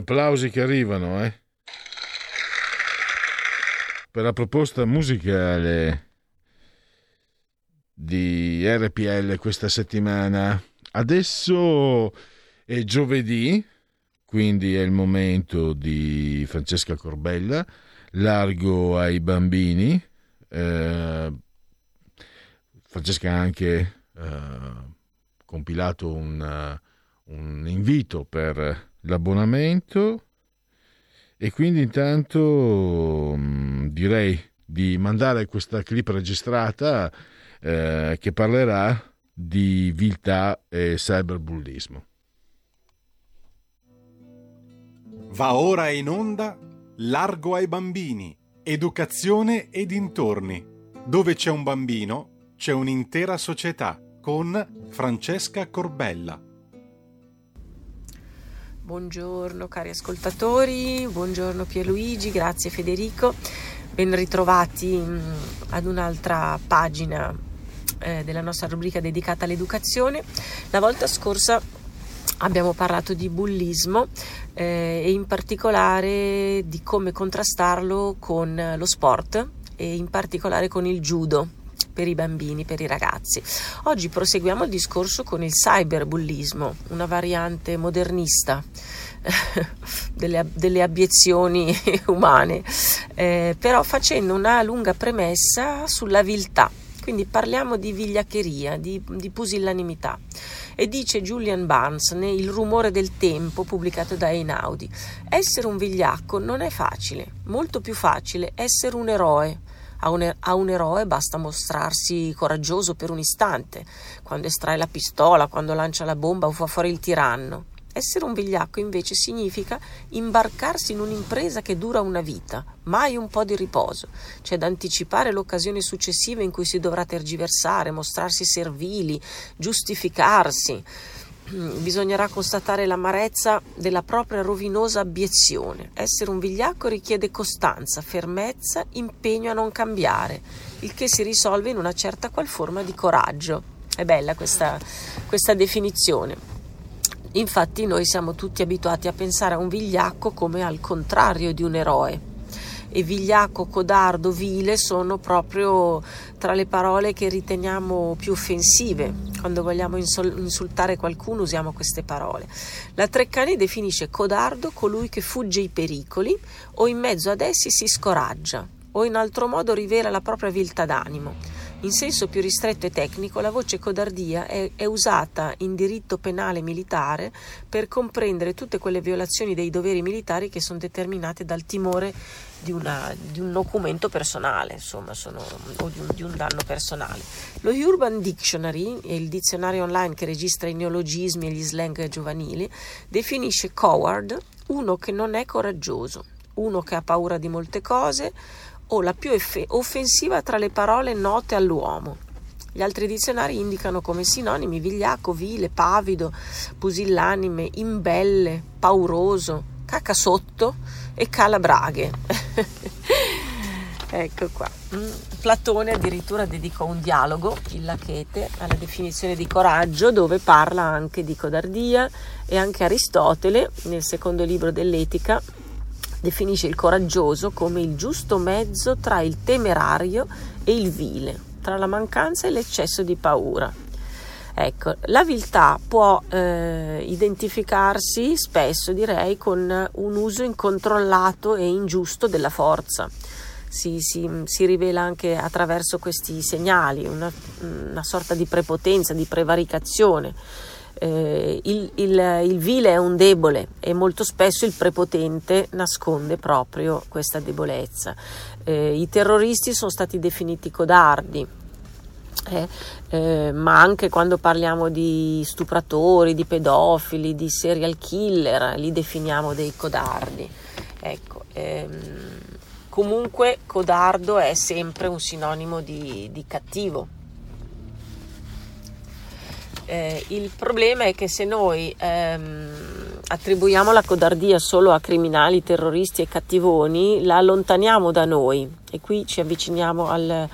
Applausi che arrivano, eh? Per la proposta musicale di RPL questa settimana. Adesso è giovedì, quindi è il momento di Francesca Corbella, largo ai bambini. Eh, Francesca ha anche eh, compilato un, un invito per l'abbonamento e quindi intanto mh, direi di mandare questa clip registrata eh, che parlerà di viltà e cyberbullismo. Va ora in onda Largo ai bambini, educazione e dintorni. Dove c'è un bambino, c'è un'intera società con Francesca Corbella. Buongiorno cari ascoltatori, buongiorno Pierluigi, grazie Federico, ben ritrovati mm, ad un'altra pagina eh, della nostra rubrica dedicata all'educazione. La volta scorsa abbiamo parlato di bullismo eh, e in particolare di come contrastarlo con lo sport e in particolare con il judo per i bambini, per i ragazzi. Oggi proseguiamo il discorso con il cyberbullismo, una variante modernista delle, delle abiezioni umane, eh, però facendo una lunga premessa sulla viltà. Quindi parliamo di vigliaccheria, di, di pusillanimità. E dice Julian Barnes nel rumore del tempo pubblicato da Einaudi, essere un vigliacco non è facile, molto più facile essere un eroe a un, a un, eroe basta mostrarsi coraggioso per un istante, quando estrae la pistola, quando lancia la bomba o fa fuori il tiranno. Essere un vigliacco invece significa imbarcarsi in un'impresa che dura una vita, mai un po' di riposo. Da anticipare l'occasione successiva in cui si dovrà tergiversare, mostrarsi servili, giustificarsi. Mm, bisognerà constatare l'amarezza della propria rovinosa abiezione. Essere un vigliacco richiede costanza, fermezza, impegno a non cambiare, il che si risolve in una certa qual forma di coraggio. È bella questa, questa definizione. Infatti noi siamo tutti abituati a pensare a un vigliacco come al contrario di un eroe e vigliacco, codardo, vile sono proprio tra le parole che riteniamo più offensive. Quando vogliamo insultare qualcuno usiamo queste parole. La Treccani definisce codardo colui che fugge i pericoli o in mezzo ad essi si scoraggia o in altro modo rivela la propria viltà d'animo. In senso più ristretto e tecnico, la voce codardia è, è, usata in diritto penale militare per comprendere tutte quelle violazioni dei doveri militari che sono determinate dal timore di, una, di un documento personale, insomma, sono, o di un, di un, danno personale. Lo Urban Dictionary, il dizionario online che registra i neologismi e gli slang giovanili, definisce coward uno che non è coraggioso, uno che ha paura di molte cose, o la più eff- offensiva tra le parole note all'uomo. Gli altri dizionari indicano come sinonimi vigliacco, vile, pavido, pusillanime, imbelle, pauroso, cacasotto e calabraghe. ecco qua. Mm. Platone addirittura dedicò un dialogo, il Lachete, alla definizione di coraggio, dove parla anche di codardia e anche Aristotele, nel secondo libro dell'Etica, definisce il coraggioso come il giusto mezzo tra il temerario e il vile, tra la mancanza e l'eccesso di paura. Ecco, la viltà può eh, identificarsi spesso, direi, con un uso incontrollato e ingiusto della forza. Si, si, si rivela anche attraverso questi segnali, una, una sorta di prepotenza, di prevaricazione eh, il, il, il, vile è un debole e molto spesso il prepotente nasconde proprio questa debolezza. Eh, I terroristi sono stati definiti codardi, eh, eh, ma anche quando parliamo di stupratori, di pedofili, di serial killer, li definiamo dei codardi. Ecco, ehm, comunque codardo è sempre un sinonimo di, di cattivo eh, il problema è che se noi ehm, attribuiamo la codardia solo a criminali, terroristi e cattivoni, la allontaniamo da noi e qui ci avviciniamo al,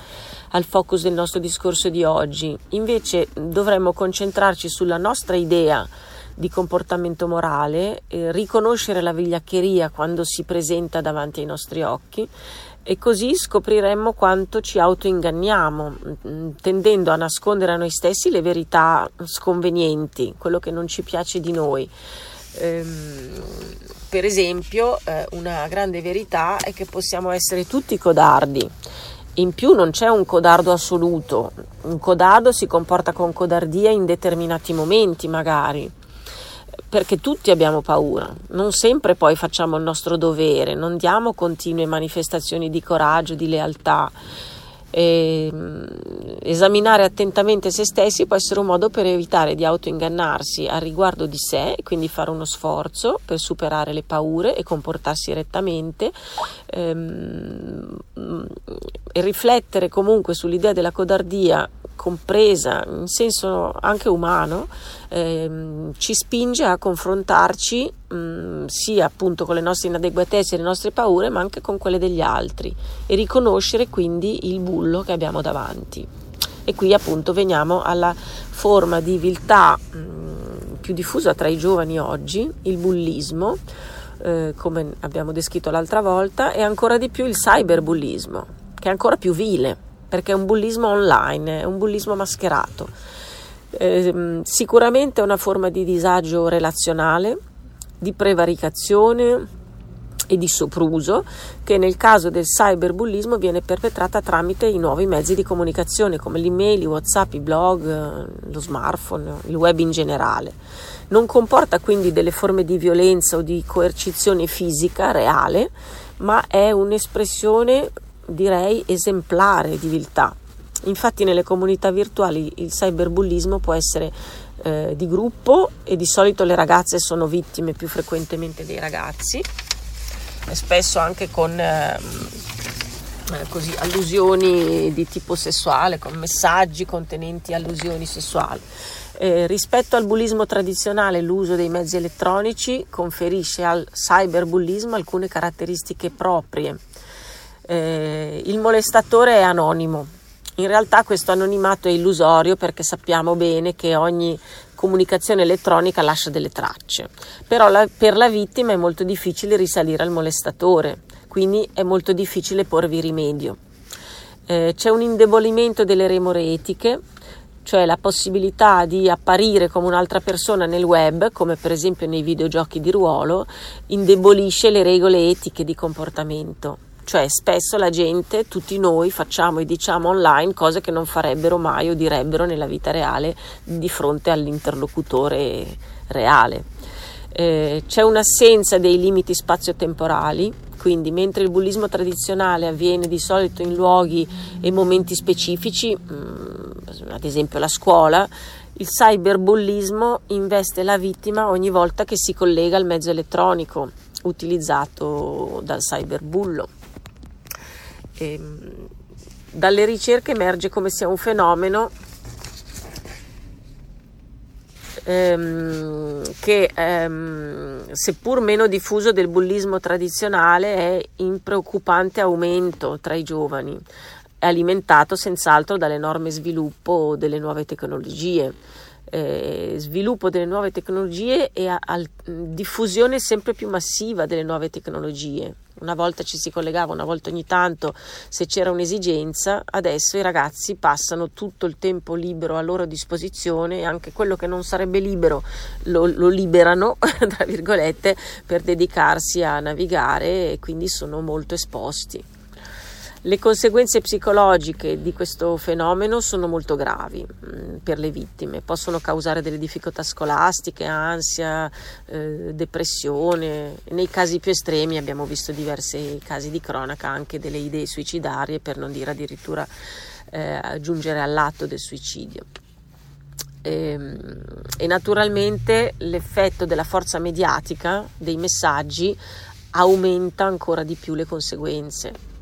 al focus del nostro discorso di oggi. Invece dovremmo concentrarci sulla nostra idea di comportamento morale, eh, riconoscere la vigliaccheria quando si presenta davanti ai nostri occhi e così scopriremmo quanto ci autoinganniamo, mm, tendendo a nascondere a noi stessi le verità sconvenienti, quello che non ci piace di noi. Ehm, per esempio, eh, una grande verità è che possiamo essere tutti codardi. In più non c'è un codardo assoluto, un codardo si comporta con codardia in determinati momenti magari perché tutti abbiamo paura, non sempre poi facciamo il nostro dovere, non diamo continue manifestazioni di coraggio, di lealtà. E, mm, esaminare attentamente se stessi può essere un modo per evitare di autoingannarsi a riguardo di sé e quindi fare uno sforzo per superare le paure e comportarsi rettamente ehm, e riflettere comunque sull'idea della codardia compresa in senso anche umano, ehm, ci spinge a confrontarci mh, mm, sia appunto con le nostre inadeguatezze e le nostre paure, ma anche con quelle degli altri e riconoscere quindi il bullo che abbiamo davanti. E qui appunto veniamo alla forma di viltà mh, mm, più diffusa tra i giovani oggi, il bullismo, eh, come abbiamo descritto l'altra volta, e ancora di più il cyberbullismo, che è ancora più vile perché è un bullismo online, è un bullismo mascherato. Eh, sicuramente è una forma di disagio relazionale, di prevaricazione e di sopruso che nel caso del cyberbullismo viene perpetrata tramite i nuovi mezzi di comunicazione come l'email, i whatsapp, i blog, lo smartphone, il web in generale. Non comporta quindi delle forme di violenza o di coercizione fisica reale, ma è un'espressione direi esemplare di viltà. Infatti nelle comunità virtuali il cyberbullismo può essere eh, di gruppo e di solito le ragazze sono vittime più frequentemente dei ragazzi spesso anche con eh, così, allusioni di tipo sessuale, con messaggi contenenti allusioni sessuali. Eh, rispetto al bullismo tradizionale, l'uso dei mezzi elettronici conferisce al cyberbullismo alcune caratteristiche proprie eh, il molestatore è anonimo. In realtà questo anonimato è illusorio perché sappiamo bene che ogni comunicazione elettronica lascia delle tracce, però la, per la vittima è molto difficile risalire al molestatore, quindi è molto difficile porvi rimedio. Eh, c'è un indebolimento delle remore etiche, cioè la possibilità di apparire come un'altra persona nel web, come per esempio nei videogiochi di ruolo, indebolisce le regole etiche di comportamento. Cioè spesso la gente, tutti noi facciamo e diciamo online cose che non farebbero mai o direbbero nella vita reale di fronte all'interlocutore reale. Eh, c'è un'assenza dei limiti spazio-temporali, quindi mentre il bullismo tradizionale avviene di solito in luoghi e momenti specifici, mh, mm, ad esempio la scuola, il cyberbullismo investe la vittima ogni volta che si collega al mezzo elettronico utilizzato dal cyberbullo. E, ehm, dalle ricerche emerge come sia un fenomeno ehm, che, ehm, seppur meno diffuso del bullismo tradizionale, è in preoccupante aumento tra i giovani, è alimentato senz'altro dall'enorme sviluppo delle nuove tecnologie. Eh, sviluppo delle nuove tecnologie e a, a diffusione sempre più massiva delle nuove tecnologie una volta ci si collegava, una volta ogni tanto se c'era un'esigenza, adesso i ragazzi passano tutto il tempo libero a loro disposizione e anche quello che non sarebbe libero lo, lo liberano, tra virgolette, per dedicarsi a navigare e quindi sono molto esposti. Le conseguenze psicologiche di questo fenomeno sono molto gravi mm, per le vittime, possono causare delle difficoltà scolastiche, ansia, eh, depressione. Nei casi più estremi abbiamo visto diversi casi di cronaca anche delle idee suicidarie, per non dire addirittura eh, giungere all'atto del suicidio. E, ehm, e naturalmente l'effetto della forza mediatica dei messaggi aumenta ancora di più le conseguenze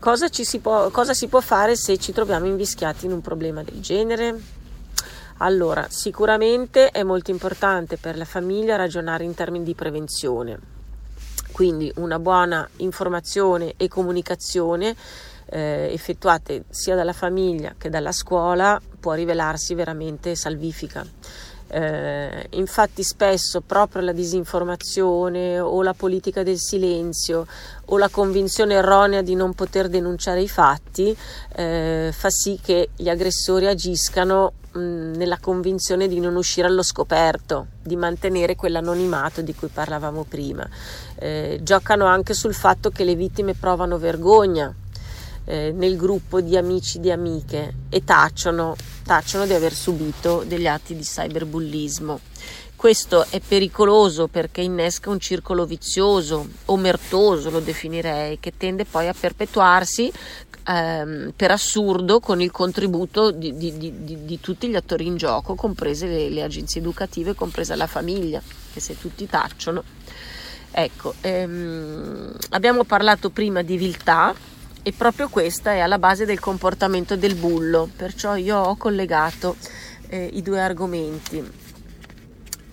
Cosa, si può, cosa si può fare se ci troviamo invischiati in un problema del genere? Allora, sicuramente è molto importante per la famiglia ragionare in termini di prevenzione, quindi una buona informazione e comunicazione eh, effettuate sia dalla famiglia che dalla scuola può rivelarsi veramente salvifica. Eh, infatti spesso proprio la disinformazione o la politica del silenzio o la convinzione erronea di non poter denunciare i fatti eh, fa sì che gli aggressori agiscano mh, nella convinzione di non uscire allo scoperto, di mantenere quell'anonimato di cui parlavamo prima. Eh, giocano anche sul fatto che le vittime provano vergogna eh, nel gruppo di amici di amiche e tacciono, tacciono di aver subito degli atti di cyberbullismo. Questo è pericoloso perché innesca un circolo vizioso, omertoso lo definirei, che tende poi a perpetuarsi ehm, per assurdo con il contributo di, di, di, di, tutti gli attori in gioco, comprese le, le, agenzie educative, compresa la famiglia, che se tutti tacciono. Ecco, ehm, abbiamo parlato prima di viltà, e proprio questa è alla base del comportamento del bullo, perciò io ho collegato eh, i due argomenti.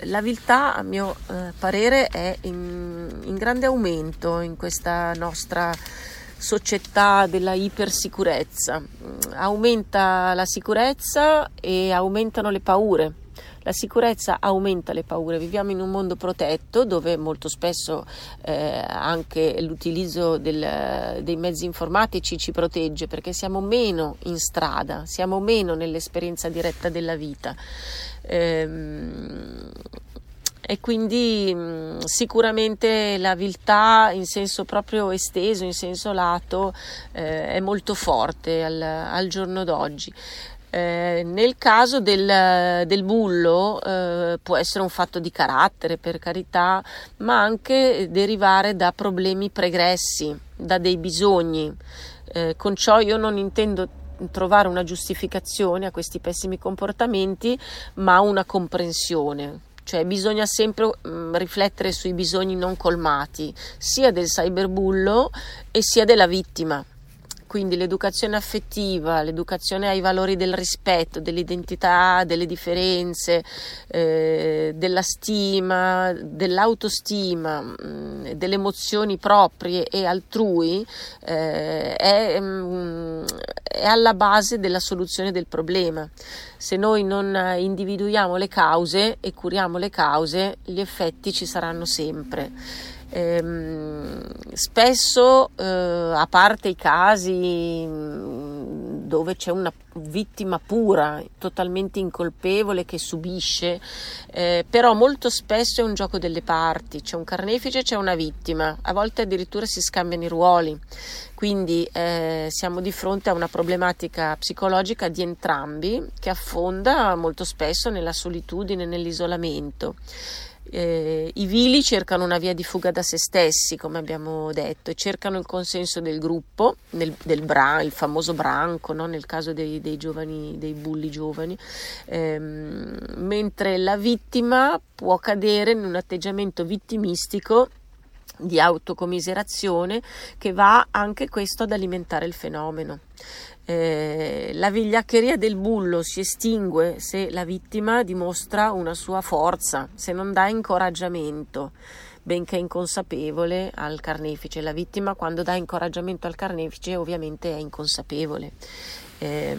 La viltà, a mio eh, parere, è in, in, grande aumento in questa nostra società della ipersicurezza. Aumenta la sicurezza e aumentano le paure la sicurezza aumenta le paure, viviamo in un mondo protetto dove molto spesso eh, anche l'utilizzo del, dei mezzi informatici ci protegge perché siamo meno in strada, siamo meno nell'esperienza diretta della vita. Ehm, e quindi mh, sicuramente la viltà in senso proprio esteso, in senso lato, eh, è molto forte al, al giorno d'oggi. Eh, nel caso del, del bullo eh, può essere un fatto di carattere, per carità, ma anche derivare da problemi pregressi, da dei bisogni. Eh, con ciò io non intendo trovare una giustificazione a questi pessimi comportamenti, ma una comprensione. Cioè bisogna sempre mh, mm, riflettere sui bisogni non colmati, sia del cyberbullo e sia della vittima quindi l'educazione affettiva, l'educazione ai valori del rispetto, dell'identità, delle differenze, eh, della stima, dell'autostima, mh, mm, delle emozioni proprie e altrui eh, è, mh, mm, è alla base della soluzione del problema. Se noi non individuiamo le cause e curiamo le cause, gli effetti ci saranno sempre. Ehm, spesso, eh, a parte i casi mm, dove c'è una vittima pura, totalmente incolpevole che subisce, eh, però molto spesso è un gioco delle parti, c'è un carnefice c'è una vittima, a volte addirittura si scambiano i ruoli, quindi eh, siamo di fronte a una problematica psicologica di entrambi che affonda molto spesso nella solitudine, nell'isolamento. Eh, I vili cercano una via di fuga da se stessi, come abbiamo detto, e cercano il consenso del gruppo, nel, del bran, il famoso branco, no? nel caso dei, dei, giovani, dei bulli giovani, ehm, mentre la vittima può cadere in un atteggiamento vittimistico di autocomiserazione che va anche questo ad alimentare il fenomeno. Eh, la vigliaccheria del bullo si estingue se la vittima dimostra una sua forza, se non dà incoraggiamento, benché inconsapevole al carnefice. La vittima quando dà incoraggiamento al carnefice ovviamente è inconsapevole. Eh,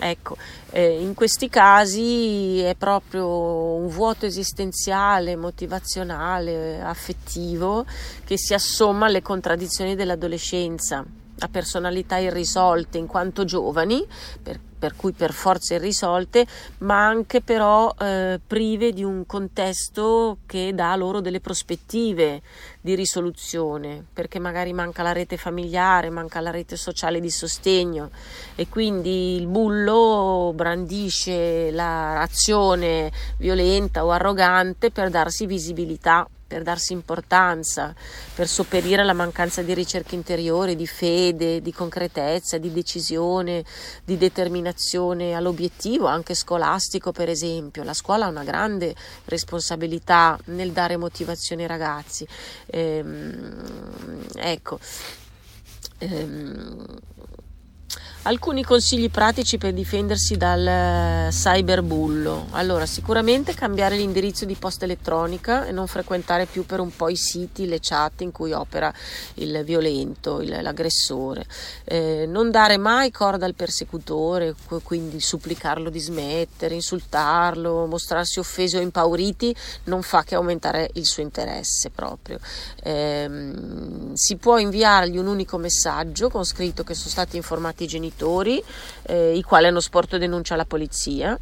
Ecco, eh, in questi casi è proprio un vuoto esistenziale, motivazionale, affettivo che si assomma alle contraddizioni dell'adolescenza a personalità irrisolte in quanto giovani, per, per cui per forza irrisolte, ma anche però eh, prive di un contesto che dà loro delle prospettive di risoluzione, perché magari manca la rete familiare, manca la rete sociale di sostegno e quindi il bullo brandisce l'azione violenta o arrogante per darsi visibilità per darsi importanza, per sopperire alla mancanza di ricerca interiore, di fede, di concretezza, di decisione, di determinazione all'obiettivo, anche scolastico per esempio. La scuola ha una grande responsabilità nel dare motivazione ai ragazzi. Ehm, ecco. Ehm, Alcuni consigli pratici per difendersi dal eh, cyberbullo. Allora, sicuramente cambiare l'indirizzo di posta elettronica e non frequentare più per un po' i siti, le chat in cui opera il violento, il, l'aggressore. Eh, non dare mai corda al persecutore, quindi supplicarlo di smettere, insultarlo, mostrarsi offesi o impauriti non fa che aumentare il suo interesse proprio. Eh, si può inviargli un unico messaggio con scritto che sono stati informati i genitori, eh, i quali hanno sporto denuncia alla polizia.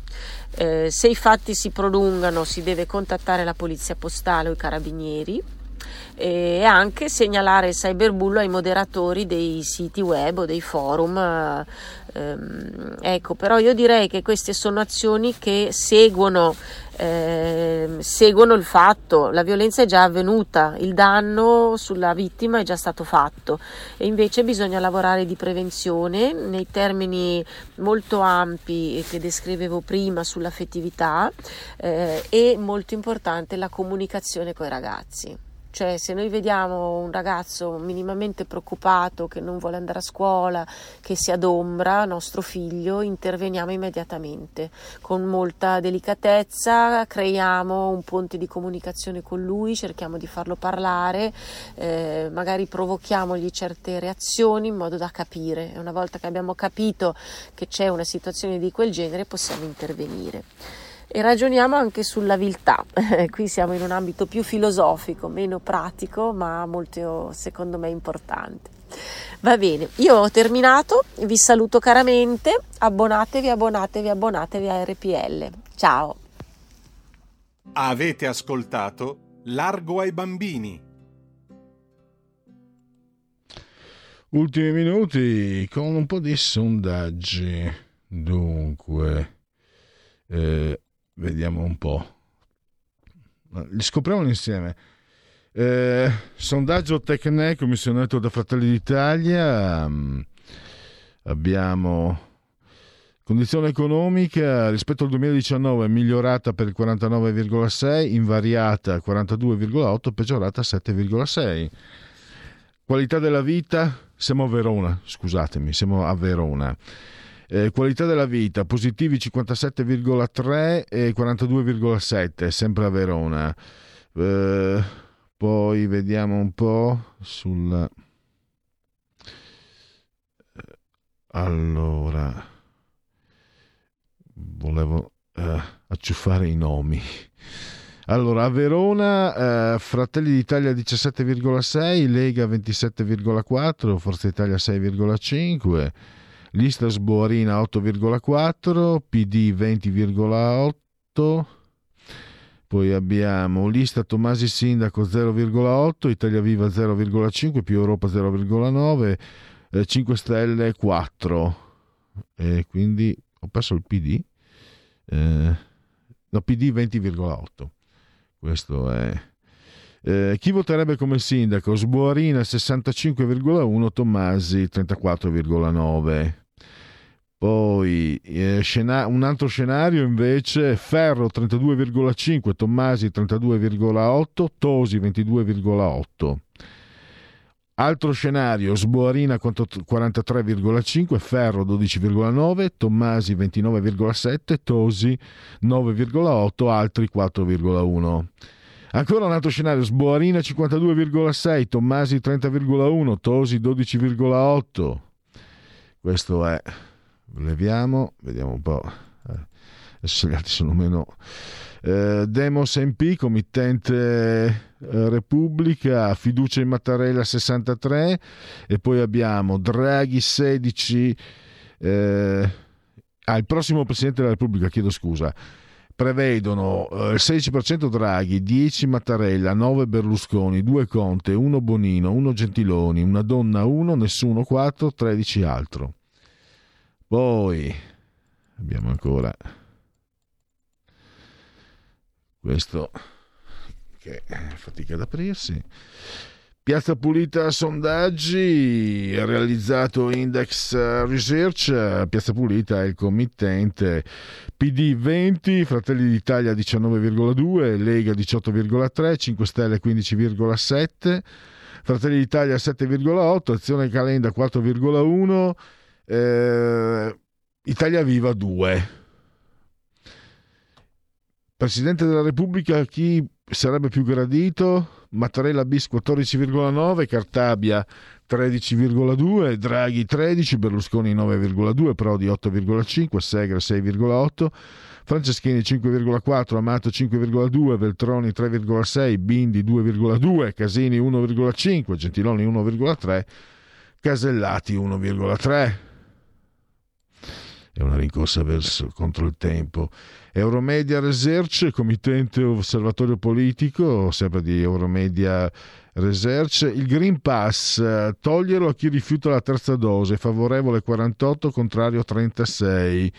Eh, se i fatti si prolungano si deve contattare la polizia postale o i carabinieri e anche segnalare il cyberbullo ai moderatori dei siti web o dei forum. Ehm, ecco, però io direi che queste sono azioni che seguono eh, seguono il fatto, la violenza è già avvenuta, il danno sulla vittima è già stato fatto e invece bisogna lavorare di prevenzione nei termini molto ampi che descrivevo prima sull'affettività eh, e molto importante la comunicazione con i ragazzi. Cioè, se noi vediamo un ragazzo minimamente preoccupato, che non vuole andare a scuola, che si adombra, nostro figlio, interveniamo immediatamente con molta delicatezza, creiamo un ponte di comunicazione con lui, cerchiamo di farlo parlare, eh, magari provochiamogli certe reazioni in modo da capire. E una volta che abbiamo capito che c'è una situazione di quel genere, possiamo intervenire e ragioniamo anche sulla viltà. Qui siamo in un ambito più filosofico, meno pratico, ma molto secondo me importante. Va bene, io ho terminato, vi saluto caramente, abbonatevi, abbonatevi, abbonatevi a RPL. Ciao. Avete ascoltato Largo ai bambini. Ultimi minuti con un po' di sondaggi. Dunque, eh, Vediamo un po'. Li scopriamo insieme. Eh, sondaggio Tecne, commissionato da Fratelli d'Italia. Mm, abbiamo condizione economica rispetto al 2019 migliorata per il 49,6, invariata al 42,8, peggiorata a 7,6. Qualità della vita, siamo a Verona, scusatemi, siamo a Verona. Eh, qualità della vita, positivi 57,3 e 42,7, sempre a Verona. Eh, poi vediamo un po' sulla... Eh, allora, volevo eh, acciuffare i nomi. Allora, a Verona, eh, Fratelli d'Italia 17,6, Lega 27,4, Forza Italia 6,5 lista Sboarina 8,4, PD 20,8, poi abbiamo lista Tomasi Sindaco 0,8, Italia Viva 0,5, più Europa 0,9, eh, 5 Stelle 4. E quindi ho perso il PD. Eh, no, PD 20,8. Questo è... Eh, chi voterebbe come sindaco? Sboarina 65,1, Tommasi 34,9. Poi eh, scena- un altro scenario invece Ferro 32,5, Tommasi 32,8, Tosi 22,8. Altro scenario Sboarina 43,5, Ferro 12,9, Tommasi 29,7, Tosi 9,8, altri 4,1. Ancora un altro scenario, Sboarina 52,6, Tommasi 30,1, Tosi 12,8. Questo è leviamo, vediamo un po'. Eh, adesso gli altri sono meno. Eh, Demos MP, committente eh, Repubblica, fiducia in Mattarella 63 e poi abbiamo Draghi 16. Eh, ah, il prossimo Presidente della Repubblica, chiedo scusa prevedono eh, il 16% Draghi, 10 Mattarella, 9 Berlusconi, 2 Conte, 1 Bonino, 1 Gentiloni, una donna 1, nessuno 4, 13 altro. Poi abbiamo ancora questo che fatica ad aprirsi. Piazza Pulita sondaggi, realizzato Index Research, Piazza Pulita è il committente PD 20, Fratelli d'Italia 19,2, Lega 18,3, 5 Stelle 15,7, Fratelli d'Italia 7,8, Azione Calenda 4,1, Eh, Italia Viva 2. Presidente della Repubblica, chi sarebbe più gradito? Mattarella bis 14,9, Cartabia 13,2, Draghi 13, Berlusconi 9,2, Prodi 8,5, Segre 6,8, Franceschini 5,4, Amato 5,2, Veltroni 3,6, Bindi 2,2, Casini 1,5, Gentiloni 1,3, Casellati 1,3 è una rincorsa verso, contro il tempo. Euromedia Research, committente osservatorio politico, sempre di Euromedia Research, il Green Pass, toglierlo a chi rifiuta la terza dose, favorevole 48, contrario 36.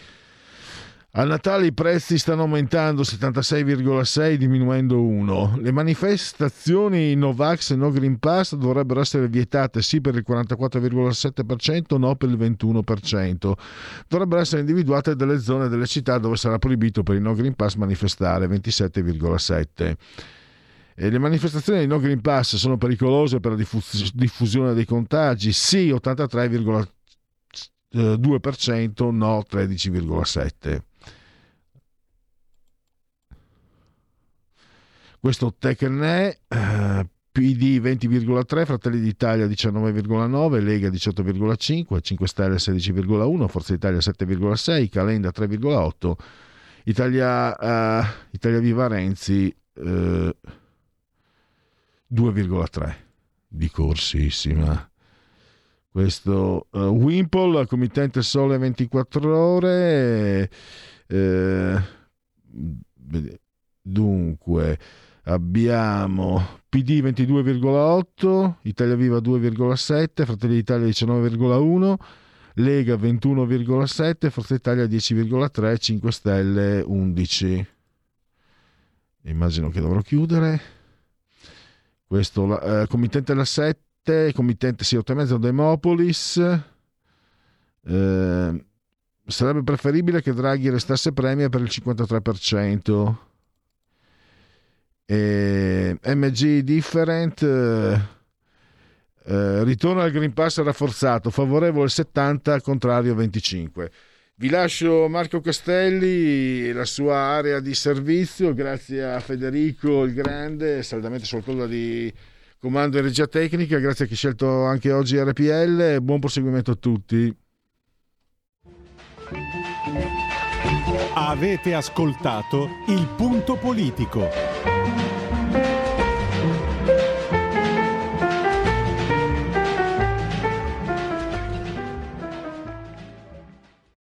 A Natale i prezzi stanno aumentando 76,6 diminuendo 1. Le manifestazioni Novax e No Green Pass dovrebbero essere vietate sì per il 44,7%, no per il 21%. Dovrebbero essere individuate delle zone delle città dove sarà proibito per il No Green Pass manifestare 27,7%. E le manifestazioni di No Green Pass sono pericolose per la diffusione dei contagi? Sì, 83,2%, no 13,7%. Questo Tecne, eh, PD 20,3, Fratelli d'Italia 19,9, Lega 18,5, 5 Stelle 16,1, Forza Italia 7,6, Calenda 3,8, Italia, eh, Italia Viva Renzi eh, 2,3 di corsissima. Questo uh, Wimple, committente Sole 24 ore. Eh, dunque, abbiamo PD 22,8, Italia Viva 2,7, Fratelli d'Italia 19,1, Lega 21,7, Forza Italia 10,3, 5 Stelle 11. Immagino che dovrò chiudere. Questo, eh, committente la 7, committente sì, 8,5 Demopolis. Eh, sarebbe preferibile che Draghi restasse premia per il 53%. E MG Different eh, eh, ritorno al Green Pass rafforzato, favorevole 70, contrario 25. Vi lascio Marco Castelli e la sua area di servizio, grazie a Federico il Grande, saldamente sotto di comando e regia tecnica, grazie a chi ha scelto anche oggi RPL, buon proseguimento a tutti. Avete ascoltato il punto politico.